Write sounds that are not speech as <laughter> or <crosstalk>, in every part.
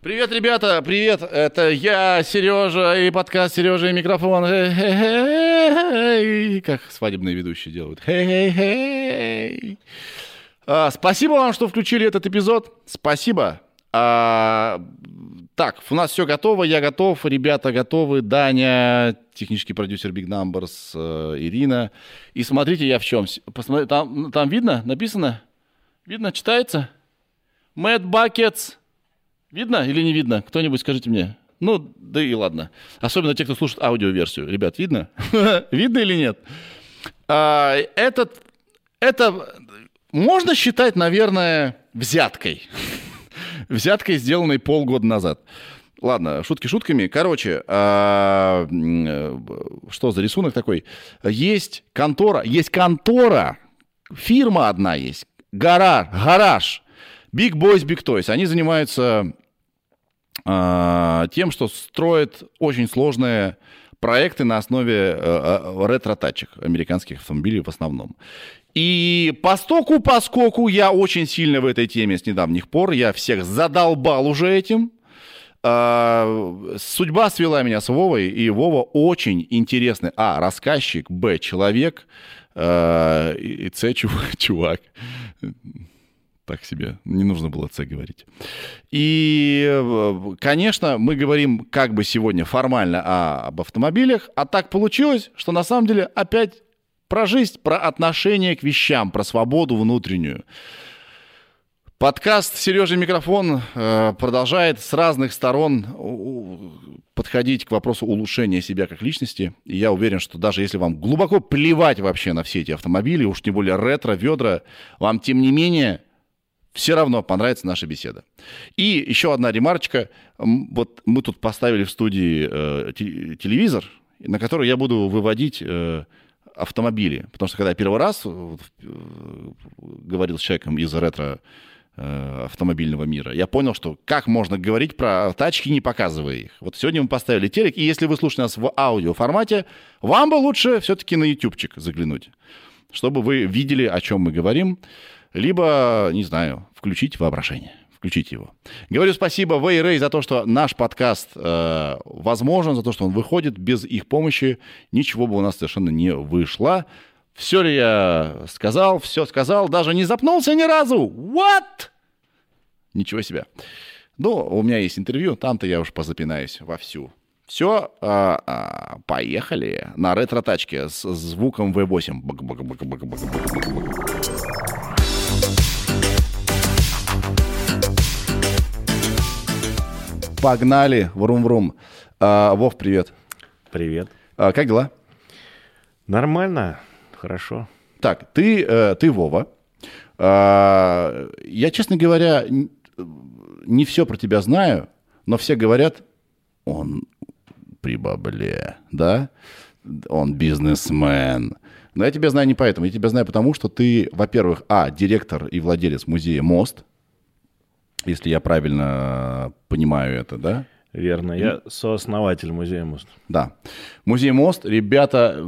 Привет, ребята, привет, это я, Сережа, и подкаст Сережа и микрофон. Как свадебные ведущие делают. Спасибо вам, что включили этот эпизод. Спасибо. Так, у нас все готово, я готов, ребята готовы, Даня, технический продюсер Big Numbers, Ирина. И смотрите, я в чем. Посмотрите, там, там видно, написано? Видно, читается? Мэтт Бакетс. Видно или не видно? Кто-нибудь скажите мне. Ну, да и ладно. Особенно те, кто слушает аудиоверсию. Ребят, видно? <laughs> видно или нет? А, этот, это можно считать, наверное, взяткой. <laughs> взяткой, сделанной полгода назад. Ладно, шутки шутками. Короче, а, что за рисунок такой? Есть контора, есть контора, фирма одна есть, гараж, гараж Big Boys, Big Toys, они занимаются э, тем, что строят очень сложные проекты на основе э, э, ретро-тачек американских автомобилей в основном. И по стоку, по скоку я очень сильно в этой теме с недавних пор. Я всех задолбал уже этим. Uh, судьба свела меня с Вовой, и Вова очень интересный, а, рассказчик, б, человек, uh, и, с, <laughs> чувак так себе. Не нужно было С говорить. И, э, конечно, мы говорим как бы сегодня формально о, об автомобилях, а так получилось, что на самом деле опять про жизнь, про отношение к вещам, про свободу внутреннюю. Подкаст «Сережа микрофон» э, продолжает с разных сторон подходить к вопросу улучшения себя как личности. И я уверен, что даже если вам глубоко плевать вообще на все эти автомобили, уж тем более ретро, ведра, вам тем не менее все равно понравится наша беседа. И еще одна ремарочка. Вот мы тут поставили в студии э, телевизор, на который я буду выводить э, автомобили. Потому что когда я первый раз э, говорил с человеком из ретро э, автомобильного мира, я понял, что как можно говорить про тачки, не показывая их. Вот сегодня мы поставили телек, и если вы слушаете нас в аудио формате, вам бы лучше все-таки на ютубчик заглянуть, чтобы вы видели, о чем мы говорим либо, не знаю, включить воображение. Включить его. Говорю спасибо Вейрей за то, что наш подкаст э, возможен, за то, что он выходит. Без их помощи ничего бы у нас совершенно не вышло. Все ли я сказал? Все сказал. Даже не запнулся ни разу. What? Ничего себе. Ну, у меня есть интервью, там-то я уж позапинаюсь вовсю. Все, а, а, поехали на ретро-тачке с звуком V8. Погнали, врум-врум. А, Вов, привет. Привет. А, как дела? Нормально, хорошо. Так, ты, э, ты Вова. А, я, честно говоря, не все про тебя знаю, но все говорят, он при бабле, да? Он бизнесмен. Но я тебя знаю не поэтому. Я тебя знаю потому, что ты, во-первых, а, директор и владелец музея «Мост», если я правильно понимаю это, да? Верно, я сооснователь музея «Мост». Да. Музей «Мост», ребята,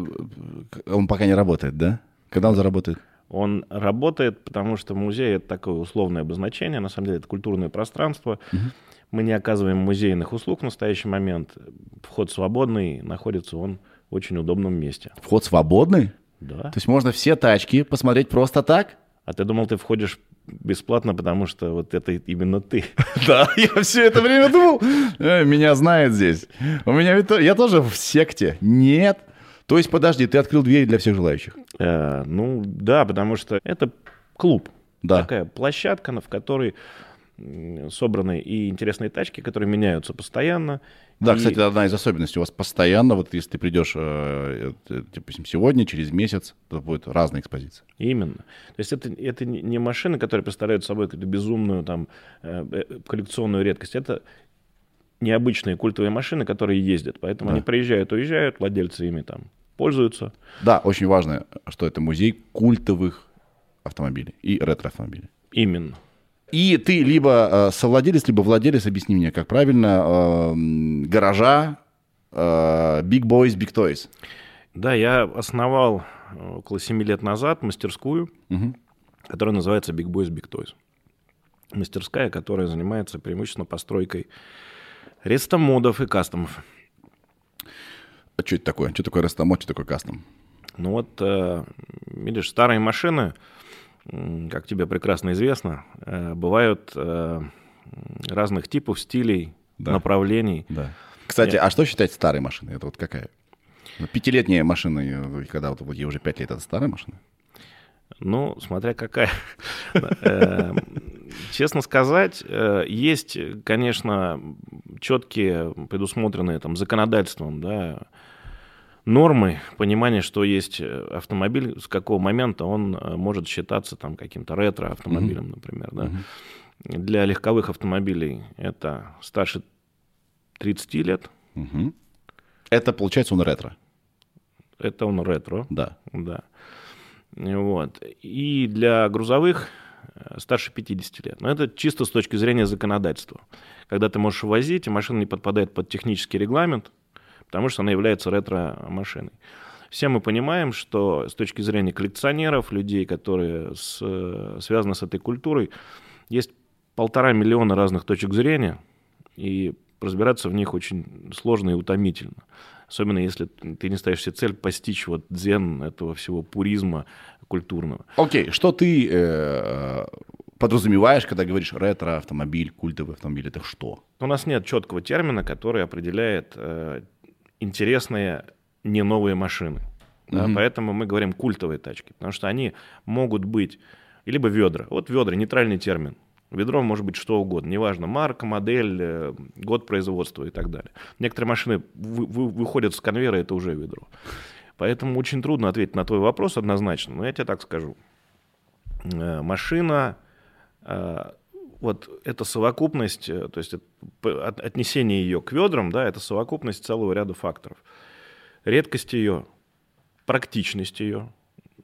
он пока не работает, да? Когда он заработает? Он работает, потому что музей — это такое условное обозначение, на самом деле это культурное пространство. Угу. Мы не оказываем музейных услуг в настоящий момент. Вход свободный, находится он в очень удобном месте. Вход свободный? Да. То есть можно все тачки посмотреть просто так? А ты думал, ты входишь бесплатно, потому что вот это именно ты. <laughs> Да, я все это время думал, э, меня знает здесь. У меня я тоже в секте. Нет. То есть, подожди, ты открыл двери для всех желающих? Э, ну, да, потому что это клуб. Да. Такая площадка, в которой собраны и интересные тачки, которые меняются постоянно. Да, и... кстати, одна из особенностей. У вас постоянно, вот если ты придешь, э, допустим, сегодня, через месяц, то будет разная экспозиция. Именно. То есть это, это не машины, которые представляют собой какую-то безумную там э, э, коллекционную редкость. Это необычные культовые машины, которые ездят. Поэтому да. они приезжают, уезжают, владельцы ими там пользуются. Да, очень важно, что это музей культовых автомобилей и ретро-автомобилей. Именно. И ты либо э, совладелец, либо владелец, объясни мне, как правильно, э, гаража э, Big Boys, Big Toys. Да, я основал около 7 лет назад мастерскую, угу. которая называется Big Boys, Big Toys. мастерская, которая занимается преимущественно постройкой рестомодов и кастомов. А что это такое? Что такое рестомод, что такое кастом? Ну вот, э, видишь, старые машины, как тебе прекрасно известно, э, бывают э, разных типов, стилей, да. направлений. Да. Кстати, Нет. а что считать старой машиной? Это вот какая? Пятилетняя машина, когда вот, вот ей уже пять лет, это старая машина? Ну, смотря какая. Честно сказать, есть, конечно, четкие, предусмотренные там законодательством, да, нормы, понимание, что есть э, автомобиль, с какого момента он э, может считаться там каким-то ретро-автомобилем, mm-hmm. например. Да? Mm-hmm. Для легковых автомобилей это старше 30 лет. Mm-hmm. Это, получается, он ретро? Это он ретро. Да. Да. Вот. И для грузовых э, старше 50 лет. Но это чисто с точки зрения законодательства. Когда ты можешь возить, и машина не подпадает под технический регламент, потому что она является ретро-машиной. Все мы понимаем, что с точки зрения коллекционеров, людей, которые с, связаны с этой культурой, есть полтора миллиона разных точек зрения, и разбираться в них очень сложно и утомительно. Особенно если ты не ставишь себе цель постичь вот дзен этого всего пуризма культурного. Окей, okay. что ты э, подразумеваешь, когда говоришь ретро-автомобиль, культовый автомобиль, это что? У нас нет четкого термина, который определяет э, интересные не новые машины. Да, mm Поэтому мы говорим культовые тачки, потому что они могут быть либо ведра. Вот ведра, нейтральный термин. Ведро может быть что угодно, неважно, марка, модель, э, год производства и так далее. Некоторые машины вы, вы, выходят с конвейера, это уже ведро. Поэтому очень трудно ответить на твой вопрос однозначно, но я тебе так скажу. Э, машина э, вот эта совокупность, э, то есть отнесение ее к ведрам, да, это совокупность целого ряда факторов. Редкость ее, практичность ее,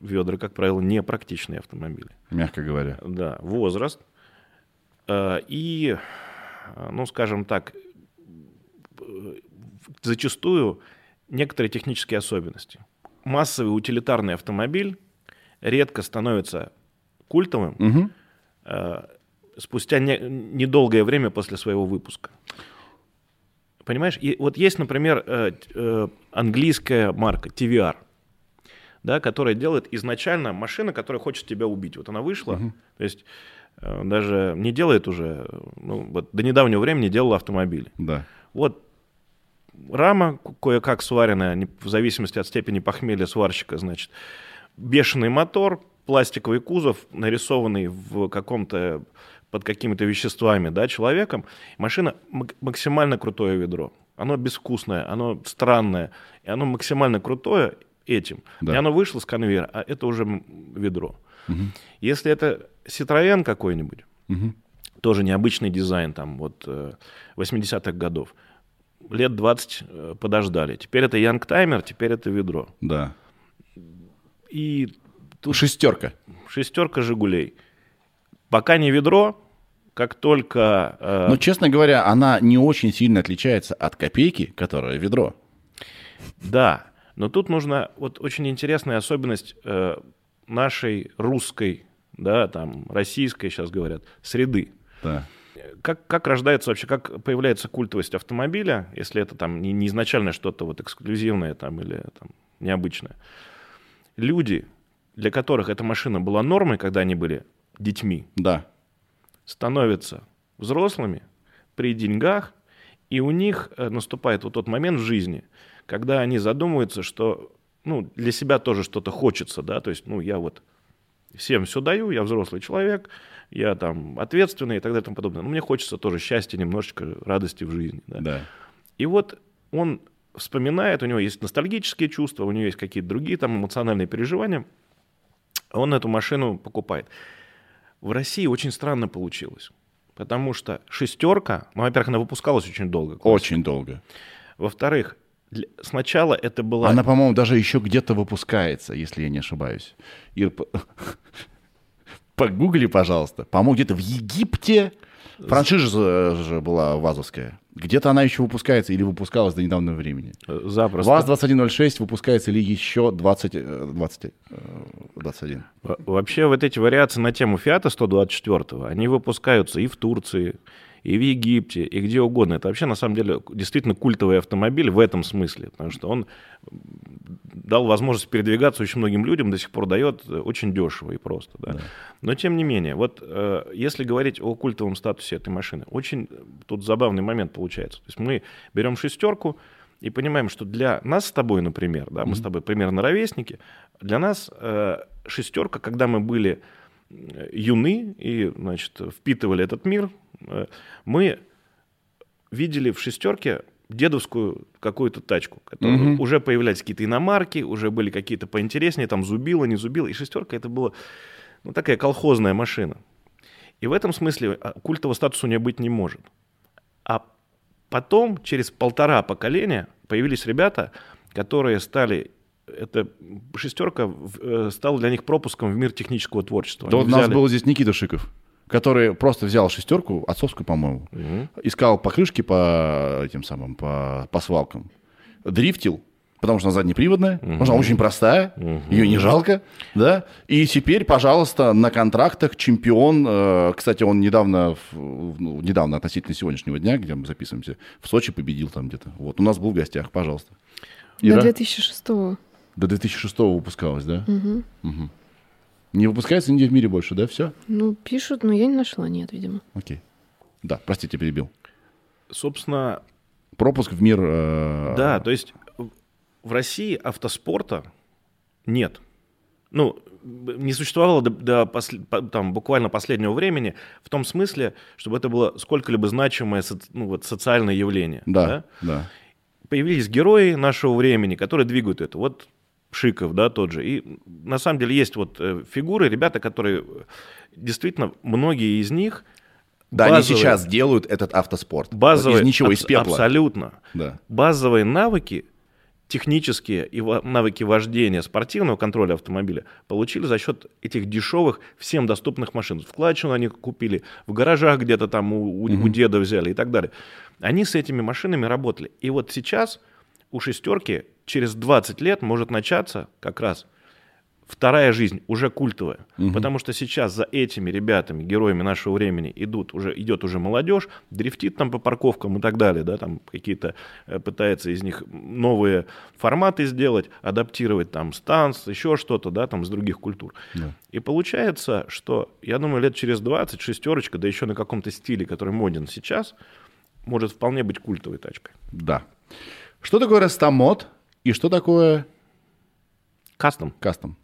ведра, как правило, не практичные автомобили. Мягко говоря. Да, возраст. Э, и, ну, скажем так, зачастую некоторые технические особенности. Массовый утилитарный автомобиль редко становится культовым, угу спустя не, недолгое время после своего выпуска. Понимаешь? И вот есть, например, э, э, английская марка TVR, да, которая делает изначально машина, которая хочет тебя убить. Вот она вышла, угу. то есть э, даже не делает уже, ну, вот до недавнего времени делала автомобили. Да. Вот рама кое-как сваренная, в зависимости от степени похмелья сварщика, значит, бешеный мотор, пластиковый кузов, нарисованный в каком-то под какими-то веществами, да, человеком, машина максимально крутое ведро. Оно безвкусное, оно странное, и оно максимально крутое этим. Да. И оно вышло с конвейера, а это уже ведро. Угу. Если это Citroёn какой-нибудь, угу. тоже необычный дизайн, там, вот 80-х э, годов, лет 20 э, подождали. Теперь это Янгтаймер, теперь это ведро. Да. И тут... Шестерка. Шестерка «Жигулей». Пока не ведро, как только... Э... Но, честно говоря, она не очень сильно отличается от копейки, которая ведро. Да, но тут нужна вот очень интересная особенность э, нашей русской, да, там, российской, сейчас говорят, среды. Да. Как, как рождается вообще, как появляется культовость автомобиля, если это там не, не изначально что-то вот эксклюзивное там или там необычное. Люди, для которых эта машина была нормой, когда они были детьми, да становятся взрослыми при деньгах, и у них э, наступает вот тот момент в жизни, когда они задумываются, что ну, для себя тоже что-то хочется, да, то есть, ну, я вот всем все даю, я взрослый человек, я там ответственный и так далее и тому подобное. Но мне хочется тоже счастья, немножечко радости в жизни. Да. да. И вот он вспоминает, у него есть ностальгические чувства, у него есть какие-то другие там эмоциональные переживания, он эту машину покупает. В России очень странно получилось. Потому что шестерка, ну, во-первых, она выпускалась очень долго. Классика. Очень долго. Во-вторых, для... сначала это была... Она, по-моему, даже еще где-то выпускается, если я не ошибаюсь. Ир, <laughs> погугли, пожалуйста. По-моему, где-то в Египте франшиза же была вазовская. Где-то она еще выпускается или выпускалась до недавнего времени. Запросто. ВАЗ-2106 выпускается ли еще 20, 20, 21? Вообще вот эти вариации на тему Фиата 124, они выпускаются и в Турции, и в Египте, и где угодно. Это вообще, на самом деле, действительно культовый автомобиль в этом смысле, потому что он дал возможность передвигаться очень многим людям, до сих пор дает очень дешево и просто. Да? Да. Но, тем не менее, вот э, если говорить о культовом статусе этой машины, очень тут забавный момент получается. То есть мы берем шестерку, и понимаем, что для нас с тобой, например, да, мы mm-hmm. с тобой примерно ровесники, для нас э, шестерка, когда мы были э, юны и, значит, впитывали этот мир, Э, мы видели в шестерке дедовскую какую-то тачку, которую угу. уже появлялись какие-то иномарки, уже были какие-то поинтереснее, там зубила, не зубила, и шестерка это была ну, такая колхозная машина. И в этом смысле а, культового статуса у нее быть не может. А потом, через полтора поколения, появились ребята, которые стали эта шестерка э, стала для них пропуском в мир технического творчества. Да взяли... у нас был здесь Никита Шиков который просто взял шестерку, отцовскую, по-моему, угу. искал покрышки по этим самым, по, по свалкам, дрифтил, потому что она заднеприводная, угу. она очень простая, угу. ее не жалко, да, и теперь, пожалуйста, на контрактах чемпион, э, кстати, он недавно, ну, недавно относительно сегодняшнего дня, где мы записываемся, в Сочи победил там где-то, вот, у нас был в гостях, пожалуйста. Ира? До 2006 -го. До 2006 выпускалась, да? Угу. Угу. Не выпускается нигде в мире больше, да? Все? Ну, пишут, но я не нашла, нет, видимо. Окей. Да, простите, перебил. Собственно... Пропуск в мир... Э... Да, то есть в России автоспорта нет. Ну, не существовало до, до посл... там, буквально последнего времени в том смысле, чтобы это было сколько-либо значимое со... ну, вот, социальное явление. Да, да, да. Появились герои нашего времени, которые двигают это. Вот Шиков, да, тот же. И на самом деле есть вот э, фигуры, ребята, которые действительно, многие из них да, базовые, они сейчас делают этот автоспорт. Базовые, из ничего, из пепла. Абсолютно. Да. Базовые навыки, технические и навыки вождения спортивного контроля автомобиля получили за счет этих дешевых, всем доступных машин. Вкладчину они купили, в гаражах где-то там у, у, угу. у деда взяли и так далее. Они с этими машинами работали. И вот сейчас у шестерки через 20 лет может начаться как раз вторая жизнь, уже культовая. Угу. Потому что сейчас за этими ребятами, героями нашего времени, идут уже, идет уже молодежь, дрифтит там по парковкам и так далее, да, там какие-то э, пытается из них новые форматы сделать, адаптировать там станс, еще что-то, да, там с других культур. Да. И получается, что, я думаю, лет через 20 шестерочка, да еще на каком-то стиле, который моден сейчас, может вполне быть культовой тачкой. Да. Что такое растамод и что такое... Кастом. Кастом.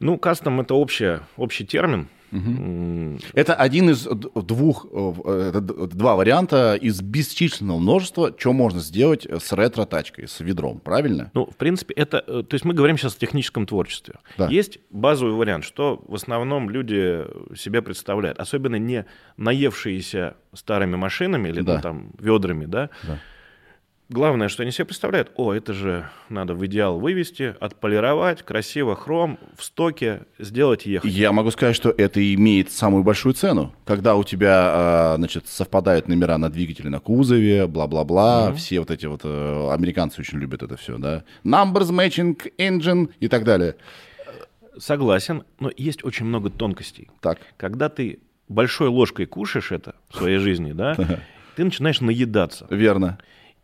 Ну, кастом — это общее, общий термин. Угу. Это один из двух, э, это два варианта из бесчисленного множества, что можно сделать с ретро-тачкой, с ведром, правильно? Ну, в принципе, это... Э, то есть мы говорим сейчас о техническом творчестве. Да. Есть базовый вариант, что в основном люди себе представляют, особенно не наевшиеся старыми машинами или да. ну, там ведрами, да, да Главное, что они себе представляют, о, это же надо в идеал вывести, отполировать, красиво, хром, в стоке, сделать ехать. Я могу сказать, что это имеет самую большую цену. Когда у тебя, а, значит, совпадают номера на двигателе на кузове, бла-бла-бла, mm-hmm. все вот эти вот, э, американцы очень любят это все, да, numbers matching engine и так далее. Согласен, но есть очень много тонкостей. Так. Когда ты большой ложкой кушаешь это в своей жизни, да, <laughs> ты начинаешь наедаться. Верно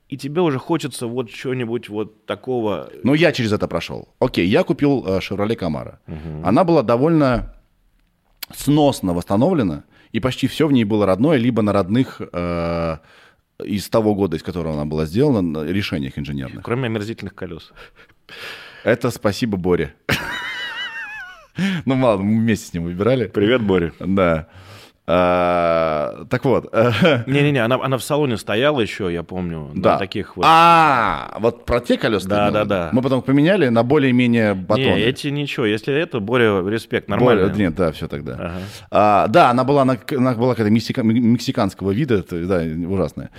и тебе уже хочется вот чего-нибудь вот такого. Ну, я через это прошел. Окей, я купил э, Chevrolet Camaro. Угу. Она была довольно сносно восстановлена, и почти все в ней было родное, либо на родных э, из того года, из которого она была сделана, решениях инженерных. Кроме омерзительных колес. Это спасибо Боре. <laughs> Ну, мало, мы вместе с ним выбирали. Привет, Боря. Да. А, так вот. <laughs> Не-не-не, она, она в салоне стояла еще, я помню. Да. таких вот. А, вот про те колеса. Да, да, да. Мы потом поменяли на более-менее батоны. Не, эти ничего. Если это, более респект, нормально. Более, нет, да, все тогда. Ага. А, да, она была, она, она была какая-то мексика, мексиканского вида, да, ужасная.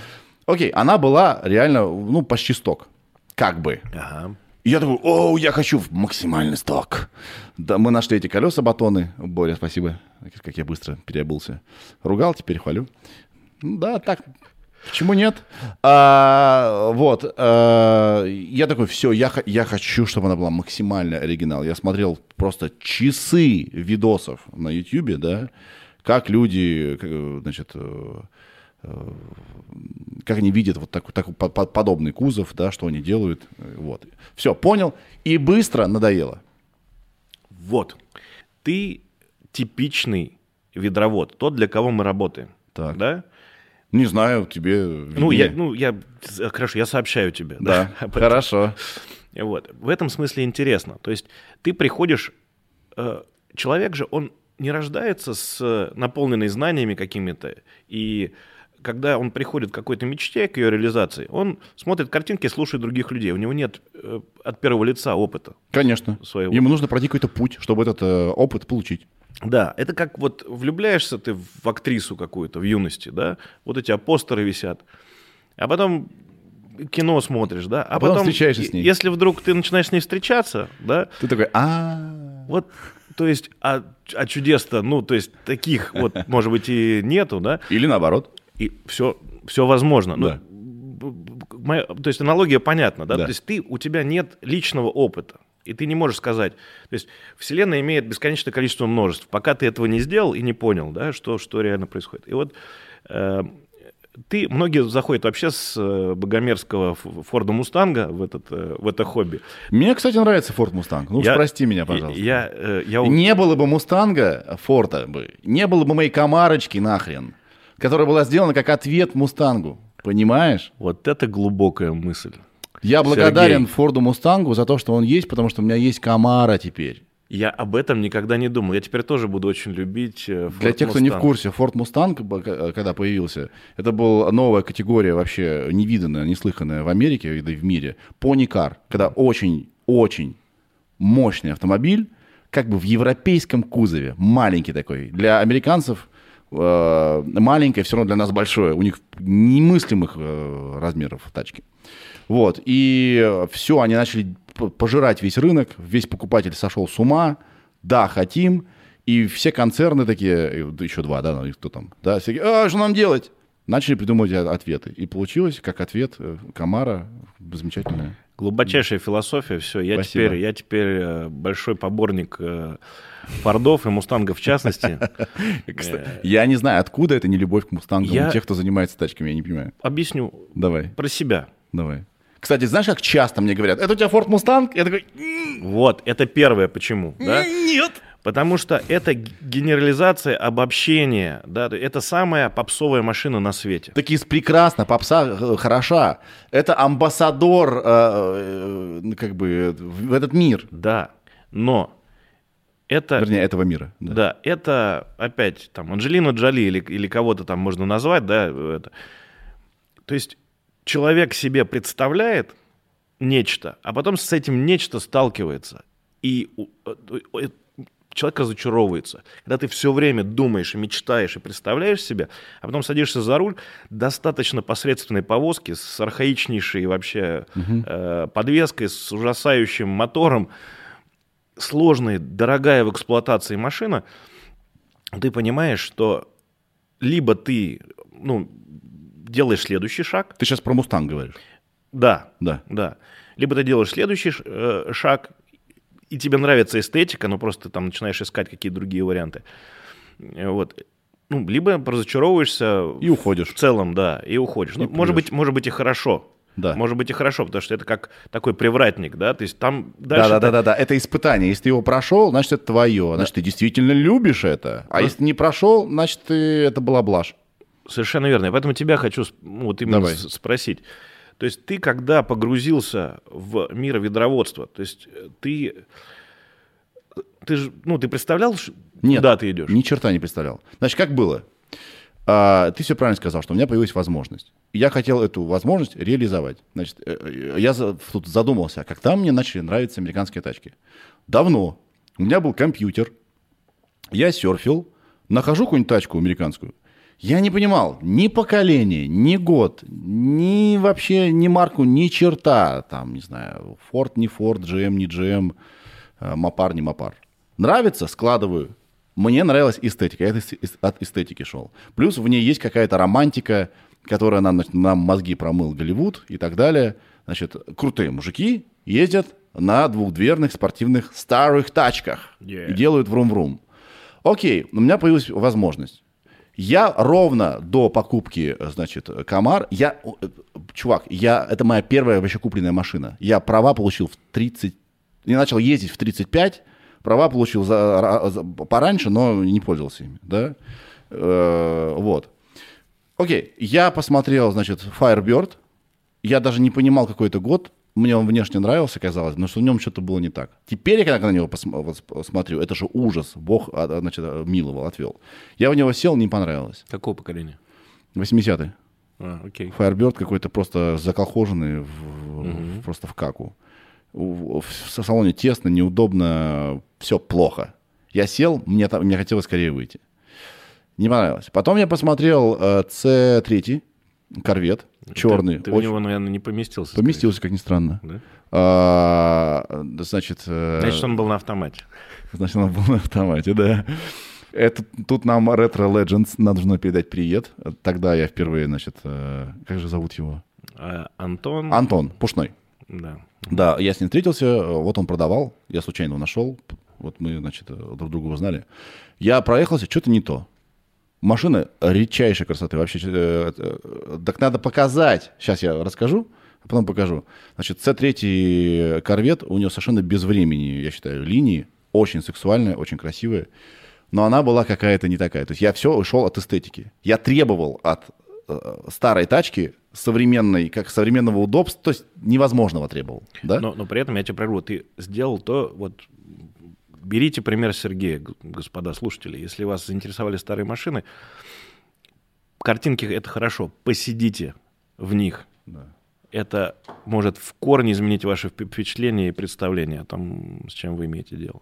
Окей, она была реально, ну, почти сток. Как бы. Ага. Я такой, о, я хочу в максимальный сток. Да, мы нашли эти колеса батоны. Боря, спасибо, как я быстро переобулся. Ругал, теперь хвалю. Да, так, Почему нет? А, вот. А, я такой, все, я, я хочу, чтобы она была максимально оригинал. Я смотрел просто часы видосов на YouTube, да, как люди, значит, э, э, как они видят вот такой, такой подобный кузов, да, что они делают. Вот. Все, понял. И быстро надоело. Вот. Ты типичный ведровод, тот, для кого мы работаем. Так. Да? Не знаю, тебе... Ну, я, ну, я... Хорошо, я сообщаю тебе. Да, да <laughs> хорошо. Вот. В этом смысле интересно. То есть ты приходишь... Э, человек же, он не рождается с наполненной знаниями какими-то. И когда он приходит к какой-то мечте, к ее реализации, он смотрит картинки, слушает других людей. У него нет э, от первого лица опыта. Конечно. Своего. Ему нужно пройти какой-то путь, чтобы этот э, опыт получить. Да, это как вот влюбляешься ты в актрису какую-то в юности, да, вот эти апостеры висят, а потом кино смотришь, да, а, а потом, потом встречаешься с ней. Если вдруг ты начинаешь с ней встречаться, да, ты такой, а, вот, то есть, а, а чудес-то, ну, то есть таких вот, может быть, и нету, да, или наоборот, и все, все возможно, да. Моя, то есть аналогия понятна, да? да, то есть ты у тебя нет личного опыта. И ты не можешь сказать. То есть Вселенная имеет бесконечное количество множеств. Пока ты этого не сделал и не понял, да, что, что реально происходит. И вот э, ты, многие заходят вообще с э, богомерзкого Форда Мустанга в, этот, э, в это хобби. Мне, кстати, нравится Форд Мустанг. Ну, я, прости меня, пожалуйста. Я, э, я... Не было бы Мустанга, Форда бы, не было бы моей камарочки нахрен, которая была сделана как ответ Мустангу. Понимаешь? Вот это глубокая мысль. Я благодарен Сергей. Форду Мустангу за то, что он есть, потому что у меня есть Камаро теперь. Я об этом никогда не думал. Я теперь тоже буду очень любить Ford э, Для тех, кто не в курсе, Ford Mustang, э, когда появился, это была новая категория вообще невиданная, неслыханная в Америке и в мире. Пони-кар, когда очень-очень мощный автомобиль, как бы в европейском кузове, маленький такой. Для американцев э, маленькое, все равно для нас большое. У них немыслимых э, размеров тачки. Вот, и все, они начали пожирать весь рынок, весь покупатель сошел с ума, да, хотим, и все концерны такие, еще два, да, ну, кто там, да, все, а, что нам делать? Начали придумывать ответы. И получилось, как ответ э, Камара, замечательная. Глубочайшая философия, все, я теперь, я теперь э, большой поборник э, Фордов и Мустангов в частности. <laughs> Я не знаю, откуда это не любовь к Мустангам у тех, кто занимается тачками, я не понимаю. Объясню. Давай. Про себя. Давай. Кстати, знаешь, как часто мне говорят, это у тебя Ford Mustang? Я такой... Вот, это первое почему, да? Нет. Потому что это генерализация, обобщение, да, это самая попсовая машина на свете. Такие прекрасно, попса э, хороша. Это амбассадор, э, э, как бы, в этот мир. Да, но это... Вернее, этого мира. Да, да это опять там Анджелина Джоли или, или кого-то там можно назвать, да, это. То есть человек себе представляет нечто, а потом с этим нечто сталкивается. И э, э, человек разочаровывается. Когда ты все время думаешь и мечтаешь и представляешь себе, а потом садишься за руль достаточно посредственной повозки с архаичнейшей вообще угу. э, подвеской, с ужасающим мотором, сложная, дорогая в эксплуатации машина, ты понимаешь, что либо ты ну, делаешь следующий шаг. Ты сейчас про Мустанг говоришь? Да. Да. Да. Либо ты делаешь следующий э, шаг, и тебе нравится эстетика, но просто ты там начинаешь искать какие-то другие варианты. Вот. Ну, либо разочаровываешься. И уходишь. В целом, да, и уходишь. И ну, может быть, может быть и хорошо. Да. Может быть и хорошо, потому что это как такой привратник, да, то есть там дальше... Да, да, да, да, да, это испытание. Если ты его прошел, значит, это твое, значит, да. ты действительно любишь это. А да. если не прошел, значит, ты... это была блажь. Совершенно верно. И поэтому тебя хочу ну, вот именно Давай. спросить. То есть ты, когда погрузился в мир ведроводства, то есть э, ты, ты же, ну, ты представлял, Нет, куда ты идешь? ни черта не представлял. Значит, как было? А, ты все правильно сказал, что у меня появилась возможность. Я хотел эту возможность реализовать. Значит, э, э, я тут задумался, как там мне начали нравиться американские тачки. Давно. У меня был компьютер, я серфил, нахожу какую-нибудь тачку американскую – я не понимал ни поколение, ни год, ни вообще ни марку, ни черта. Там, не знаю, Ford, не Ford, GM, не GM, Мопар, не Мопар. Нравится? Складываю. Мне нравилась эстетика. Я от эстетики шел. Плюс в ней есть какая-то романтика, которая нам, нам мозги промыл Голливуд и так далее. Значит, крутые мужики ездят на двухдверных спортивных старых тачках Yeah. и делают врум-врум. Окей, у меня появилась возможность. Я ровно до покупки, значит, Камар, я, э, чувак, я, это моя первая вообще купленная машина. Я права получил в 30, я начал ездить в 35, права получил за, за- пораньше, но не пользовался ими, да, Э, вот. Окей, я посмотрел, значит, Firebird, я даже не понимал, какой это год, мне он внешне нравился, казалось, но что в нем что-то было не так. Теперь, я когда на него посм- вот сп- смотрю, это же ужас, Бог, а, а, значит, а, миловал, отвел. Я в него сел, не понравилось. Какого поколения? 80-й. А, окей. Firebird какой-то просто заколхоженный, в- в- просто в каку. В, в салоне тесно, неудобно, все плохо. Я сел, мне, там, мне хотелось скорее выйти. Не понравилось. Потом я посмотрел э, C3, корвет, черный. Ты, ты в очень- него, наверное, не поместился. Поместился, как ни странно. скорее, да? А, значит, э, Значит, он был на автомате. значит, он был на автомате, да. Это, тут нам Retro Legends нужно передать привет. Тогда я впервые, значит, э, как же зовут его? А Антон... Антон Пушной. Да. Да, я с ним встретился, вот он продавал, я случайно его нашел, вот мы, значит, друг друга узнали. Я проехался, что-то не то. Машина редчайшей красоты, вообще, э, э, так надо показать. Сейчас я расскажу, а потом покажу. Значит, C3 корвет, у него совершенно без времени, я считаю, линии, очень сексуальная, очень красивая, но она была какая-то не такая. То есть я все ушел от эстетики. Я требовал от э, старой тачки современной, как современного удобства, то есть невозможного требовал. Да? Но, но при этом я тебя прерву. Ты сделал то, вот берите пример Сергея, господа слушатели. Если вас заинтересовали старые машины, картинки это хорошо, посидите в них. Это может в корне изменить ваши вп- впечатления и представления о том, с чем вы имеете дело.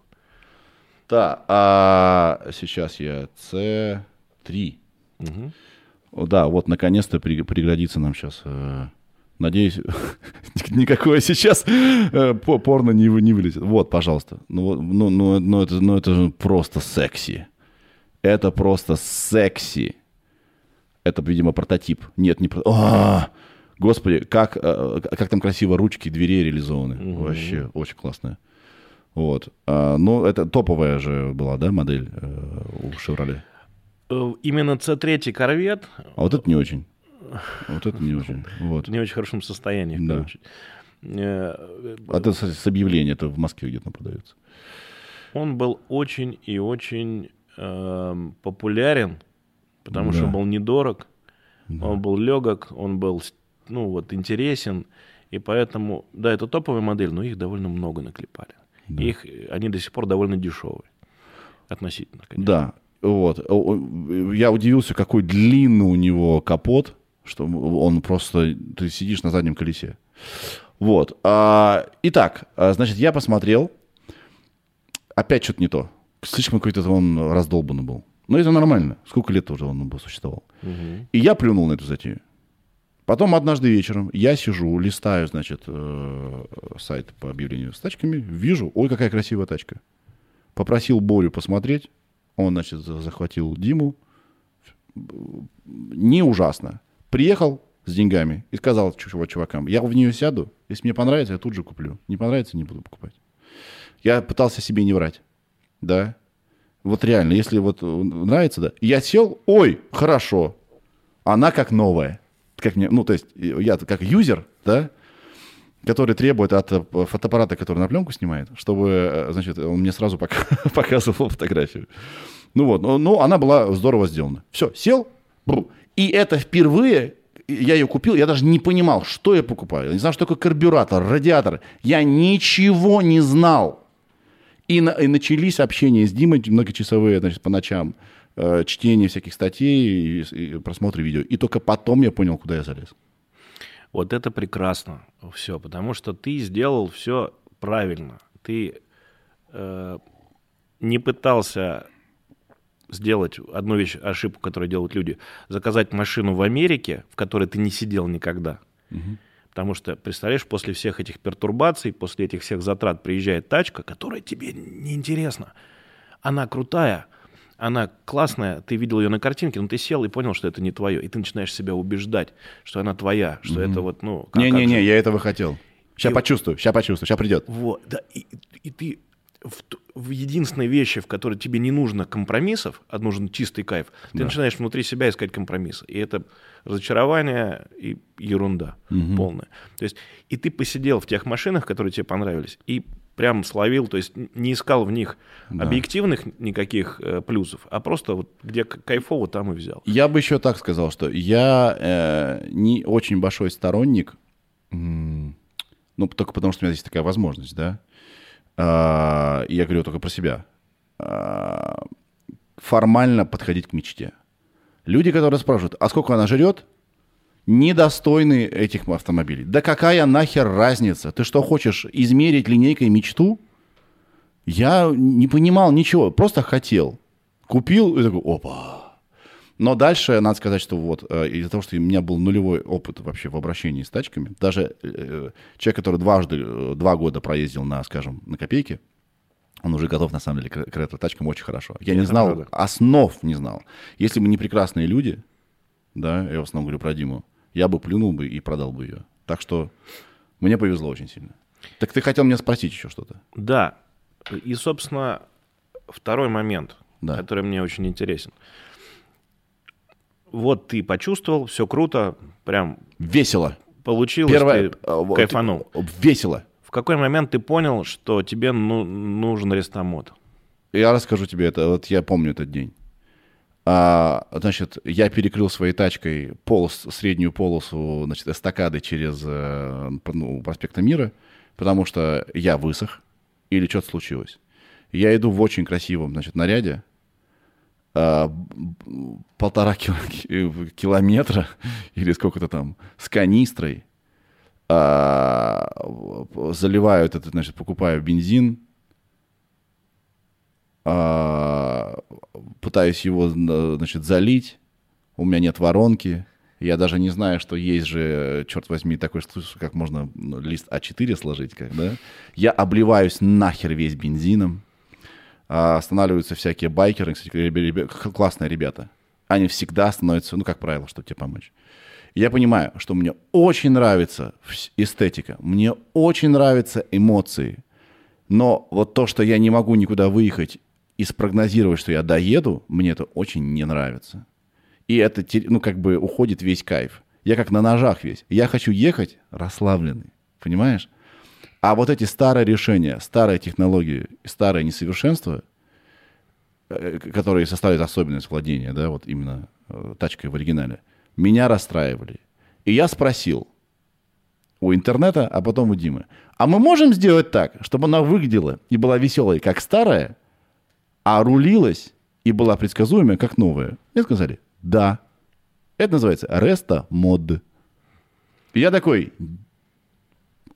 Да, а сейчас я C3. Мгм. О, Да, вот наконец-то при- пригодится нам сейчас. Надеюсь, <laughs> никакое сейчас э, по- порно не, не вылезет. Вот, пожалуйста. Ну, ну, ну, ну, это, ну, это же просто секси. Это просто секси. Это, видимо, прототип. Нет, не про- А, Господи, как, э, как там красиво ручки дверей реализованы. Вообще, очень классно. Вот. А, ну, это топовая же была, да, модель э, у Chevrolet? Э, Именно C3 корвет А вот это не очень. Вот это не очень. Вот. не очень хорошем состоянии. Да. короче. Э, А это с, с объявления, это в Москве где-то продается. Он был очень и очень эм, популярен, потому Да. что был недорог, он был легок, он был ну, вот, интересен, и поэтому, да, это топовая модель, но их довольно много наклепали. И Их, э, они до сих пор довольно дешевые. Относительно, конечно. Да, вот. Я удивился, какой длинный у него капот, что он просто... Ты сидишь на заднем колесе. Вот. А, итак, а, значит, я посмотрел. Опять что-то не то. Слишком какой-то он раздолбанный был. Но это нормально. Сколько лет уже он бы существовал. Мгм. И я плюнул на эту затею. Потом однажды вечером я сижу, листаю, значит, э, сайт по объявлению с тачками, вижу, ой, какая красивая тачка. Попросил Борю посмотреть, он, значит, за- захватил Диму. Не ужасно. Приехал с деньгами и сказал чу- чувакам, я в нее сяду, если мне понравится, я тут же куплю. Не понравится, не буду покупать. Я пытался себе не врать. Да. Вот реально, если вот э, нравится, да. Я сел, ой, хорошо. Она как новая. Как мне, ну, то есть, э, я как юзер, да, который требует от э, фотоаппарата, который на пленку снимает, чтобы, значит, он мне сразу пока- <laughs> показывал фотографию. Ну вот, ну, она была здорово сделана. Все, сел, бру. И это впервые, я ее купил, я даже не понимал, что я покупаю. Я не знал, что такое карбюратор, радиатор. Я ничего не знал. И, на- и начались общения с Димой многочасовые, значит, по ночам, э, чтение всяких статей и, и просмотры видео. И только потом я понял, куда я залез. Вот это прекрасно все, потому что ты сделал все правильно. Ты э, не пытался сделать одну вещь, ошибку, которую делают люди, заказать машину в Америке, в которой ты не сидел никогда. Потому что, представляешь, после всех этих пертурбаций, после этих всех затрат приезжает тачка, которая тебе неинтересна. Она крутая, она классная, ты видел ее на картинке, но ты сел и понял, что это не твое, и ты начинаешь себя убеждать, что она твоя, что это вот, ну... Не-не-не, я этого хотел. Сейчас И- почувствую, сейчас почувствую, сейчас придет. Вот, да, и, и ты в, в единственной вещи, в которой тебе не нужно компромиссов, а нужен чистый кайф, ты начинаешь внутри себя искать компромиссы. И это разочарование и ерунда полная. То есть, и ты посидел в тех машинах, которые тебе понравились, и прям словил, то есть не искал в них объективных никаких э, плюсов, а просто вот где кайфово, там и взял. Я бы еще так сказал, что я э, не очень большой сторонник, ну, только потому что у меня есть такая возможность, да. А, я говорю только про себя. А, формально подходить к мечте. Люди, которые спрашивают, а сколько она жрет, недостойны этих автомобилей. Да какая нахер разница? Ты что, хочешь измерить линейкой мечту? Я не понимал ничего, просто хотел. Купил и такой, опа. Но дальше надо сказать, что вот э, из-за того, что у меня был нулевой опыт вообще в обращении с тачками, даже э, человек, который дважды, э, два года проездил на, скажем, на копейки, он уже готов, на самом деле, к, к ретро-тачкам очень хорошо. Я не Это знал, правда. основ не знал. Если бы не прекрасные люди, да, я в основном говорю про Диму, я бы плюнул бы и продал бы ее. Так что мне повезло очень сильно. Так ты хотел меня спросить еще что-то? Да. И, собственно, второй момент, Да. который мне очень интересен. Вот ты почувствовал, все круто, прям Весело. получилось, Первое, ты э, вот, кайфанул. Весело. В какой момент ты понял, что тебе ну- нужен рестомод? Я расскажу тебе это. Вот я помню этот день. А, значит, я перекрыл своей тачкой полос, среднюю полосу значит, эстакады через э, ну, проспекта Мира, потому что я высох или что-то случилось. Я иду в очень красивом значит, наряде, полтора кил- километра <laughs> или сколько-то там с канистрой, а, заливаю этот, значит, покупаю бензин, а, пытаюсь его, на- значит, залить, у меня нет воронки, я даже не знаю, что есть же, черт возьми, такой случай, как можно ну, лист А4 сложить, как, да? Я обливаюсь нахер весь бензином, а, останавливаются всякие байкеры, кстати, классные ребята. Они всегда становятся, ну, как правило, чтобы тебе помочь. Я понимаю, что мне очень нравится эстетика, мне очень нравятся эмоции, но вот то, что я не могу никуда выехать и спрогнозировать, что я доеду, мне это очень не нравится. И это, ну, как бы уходит весь кайф. Я как на ножах весь. Я хочу ехать расслабленный, понимаешь? А вот эти старые решения, старые технологии, старое несовершенство, э, которые составляют особенность владения, да, вот именно э, тачкой в оригинале, меня расстраивали. И я спросил у интернета, а потом у Димы, а мы можем сделать так, чтобы она выглядела и была веселой, как старая, а рулилась и была предсказуемая, как новая? Мне сказали, да. Это называется реста мод. Я такой,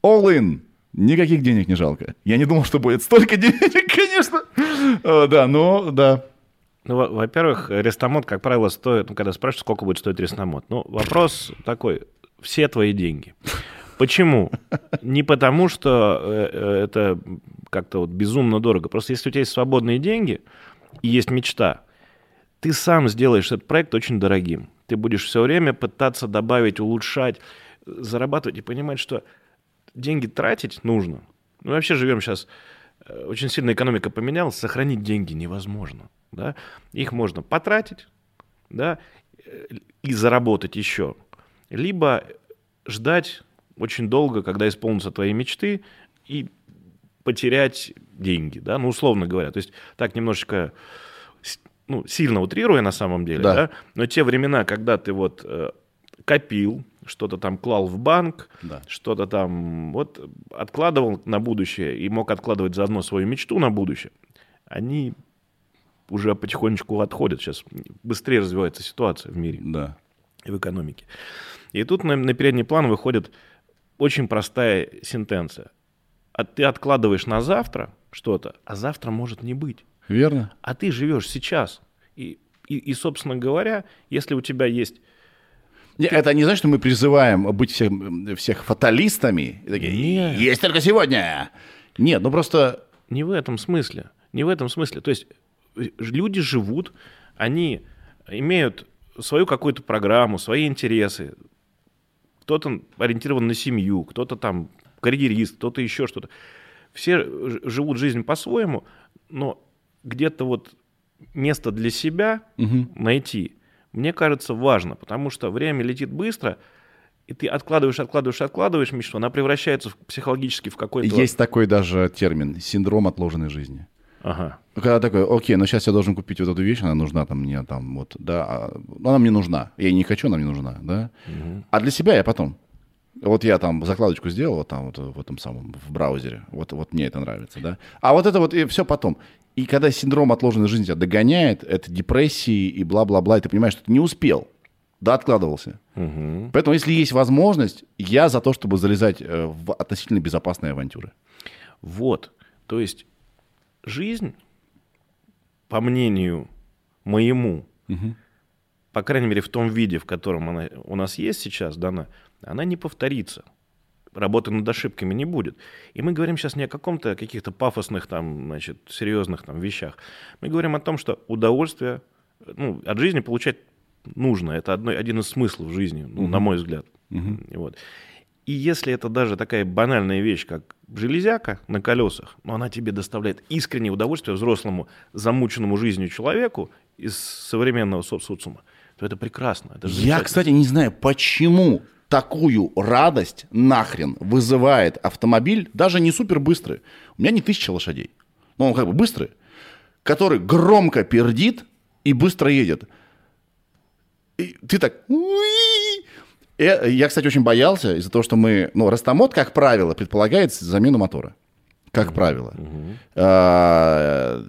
all in. Никаких денег не жалко. Я не думал, что будет столько денег, <laughs> конечно. Э, Да, но да. Ну, во- во-первых, рестомод, как правило, стоит, ну, когда спрашивают, сколько будет стоить рестомод. Ну, вопрос такой, все твои деньги. Почему? Не потому, что э, э, это как-то вот безумно дорого. Просто если у тебя есть свободные деньги и есть мечта, ты сам сделаешь этот проект очень дорогим. Ты будешь все время пытаться добавить, улучшать, зарабатывать и понимать, что деньги тратить нужно. Мы вообще живем сейчас, э, очень сильно экономика поменялась, сохранить деньги невозможно. Да? Их можно потратить да, э, и заработать еще. Либо ждать очень долго, когда исполнятся твои мечты, и потерять деньги, да, ну, условно говоря. То есть так немножечко ну, сильно утрируя на самом деле, Да. да. но те времена, когда ты вот э, копил, что-то там клал в банк, Да. что-то там вот откладывал на будущее и мог откладывать заодно свою мечту на будущее, они уже потихонечку отходят. Сейчас быстрее развивается ситуация в мире Да. и в экономике. И тут на, на передний план выходит очень простая сентенция. А ты откладываешь на завтра что-то, а завтра может не быть. Верно? А ты живешь сейчас. И, и, и, собственно говоря, если у тебя есть... Это не значит, что мы призываем быть всех, всех фаталистами. И такие, Нет. Есть только сегодня. Нет, ну просто... Не в этом смысле. Не в этом смысле. То есть люди живут, они имеют свою какую-то программу, свои интересы. Кто-то ориентирован на семью, кто-то там карьерист, кто-то еще что-то. Все живут жизнь по-своему, но где-то вот место для себя угу. найти, мне кажется, важно, потому что время летит быстро, и ты откладываешь, откладываешь, откладываешь мечту, она превращается в, психологически в какой-то... Есть такой даже термин – синдром отложенной жизни. Ага. Когда такой, окей, ну сейчас я должен купить вот эту вещь, она нужна там мне там вот, да, а, она мне нужна. Я не хочу, она мне нужна, да. Угу. А для себя я потом. Вот я там закладочку сделал вот там вот в этом самом в браузере. Вот, вот мне это нравится, да. А вот это вот и все потом. И когда синдром отложенной жизни тебя догоняет, это депрессии и бла-бла-бла, и ты понимаешь, что ты не успел, да, откладывался. Угу. Поэтому, если есть возможность, я за то, чтобы залезать э, в относительно безопасные авантюры. Вот. То есть жизнь, по мнению моему, угу. по крайней мере, в том виде, в котором она у нас есть сейчас, дана, она не повторится. Работы над ошибками не будет. И мы говорим сейчас не о каком-то каких-то пафосных, там, значит, серьезных там, вещах. Мы говорим о том, что удовольствие ну, от жизни получать нужно. Это одно, один из смыслов жизни, ну, угу. на мой взгляд. Угу. Вот. И если это даже такая банальная вещь, как железяка на колесах, но она тебе доставляет искреннее удовольствие взрослому, замученному жизнью человеку из современного соцсоциума, то это прекрасно. Это Я, кстати, не знаю, почему такую радость нахрен вызывает автомобиль, даже не супер быстрый. У меня не тысяча лошадей, но он как бы быстрый, который громко пердит и быстро едет. И ты так... Я, кстати, очень боялся из-за того, что мы... Ну, растамот, как правило, предполагает замену мотора. Как правило. А,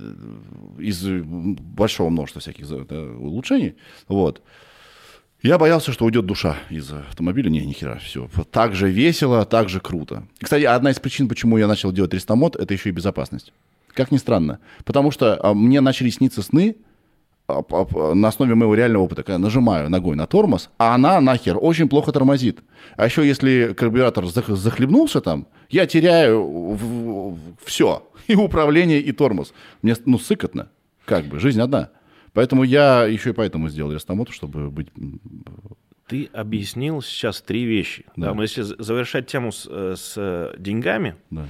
из большого множества всяких улучшений. Вот. Я боялся, что уйдет душа из автомобиля. Не, ни хера, все. Так же весело, так же круто. И, кстати, одна из причин, почему я начал делать рестомод, это еще и безопасность. Как ни странно. Потому что а, мне начали сниться сны, на основе моего реального опыта, когда нажимаю ногой на тормоз, а она нахер очень плохо тормозит. А еще если карбюратор захлебнулся там, я теряю все. <laughs> И управление, и тормоз. Мне, ну, сыкотно. Как бы, жизнь одна. Поэтому я еще и поэтому сделал рестомоту, чтобы быть... Ты объяснил сейчас три вещи. Да. Да, но если завершать тему с, э, с деньгами, да.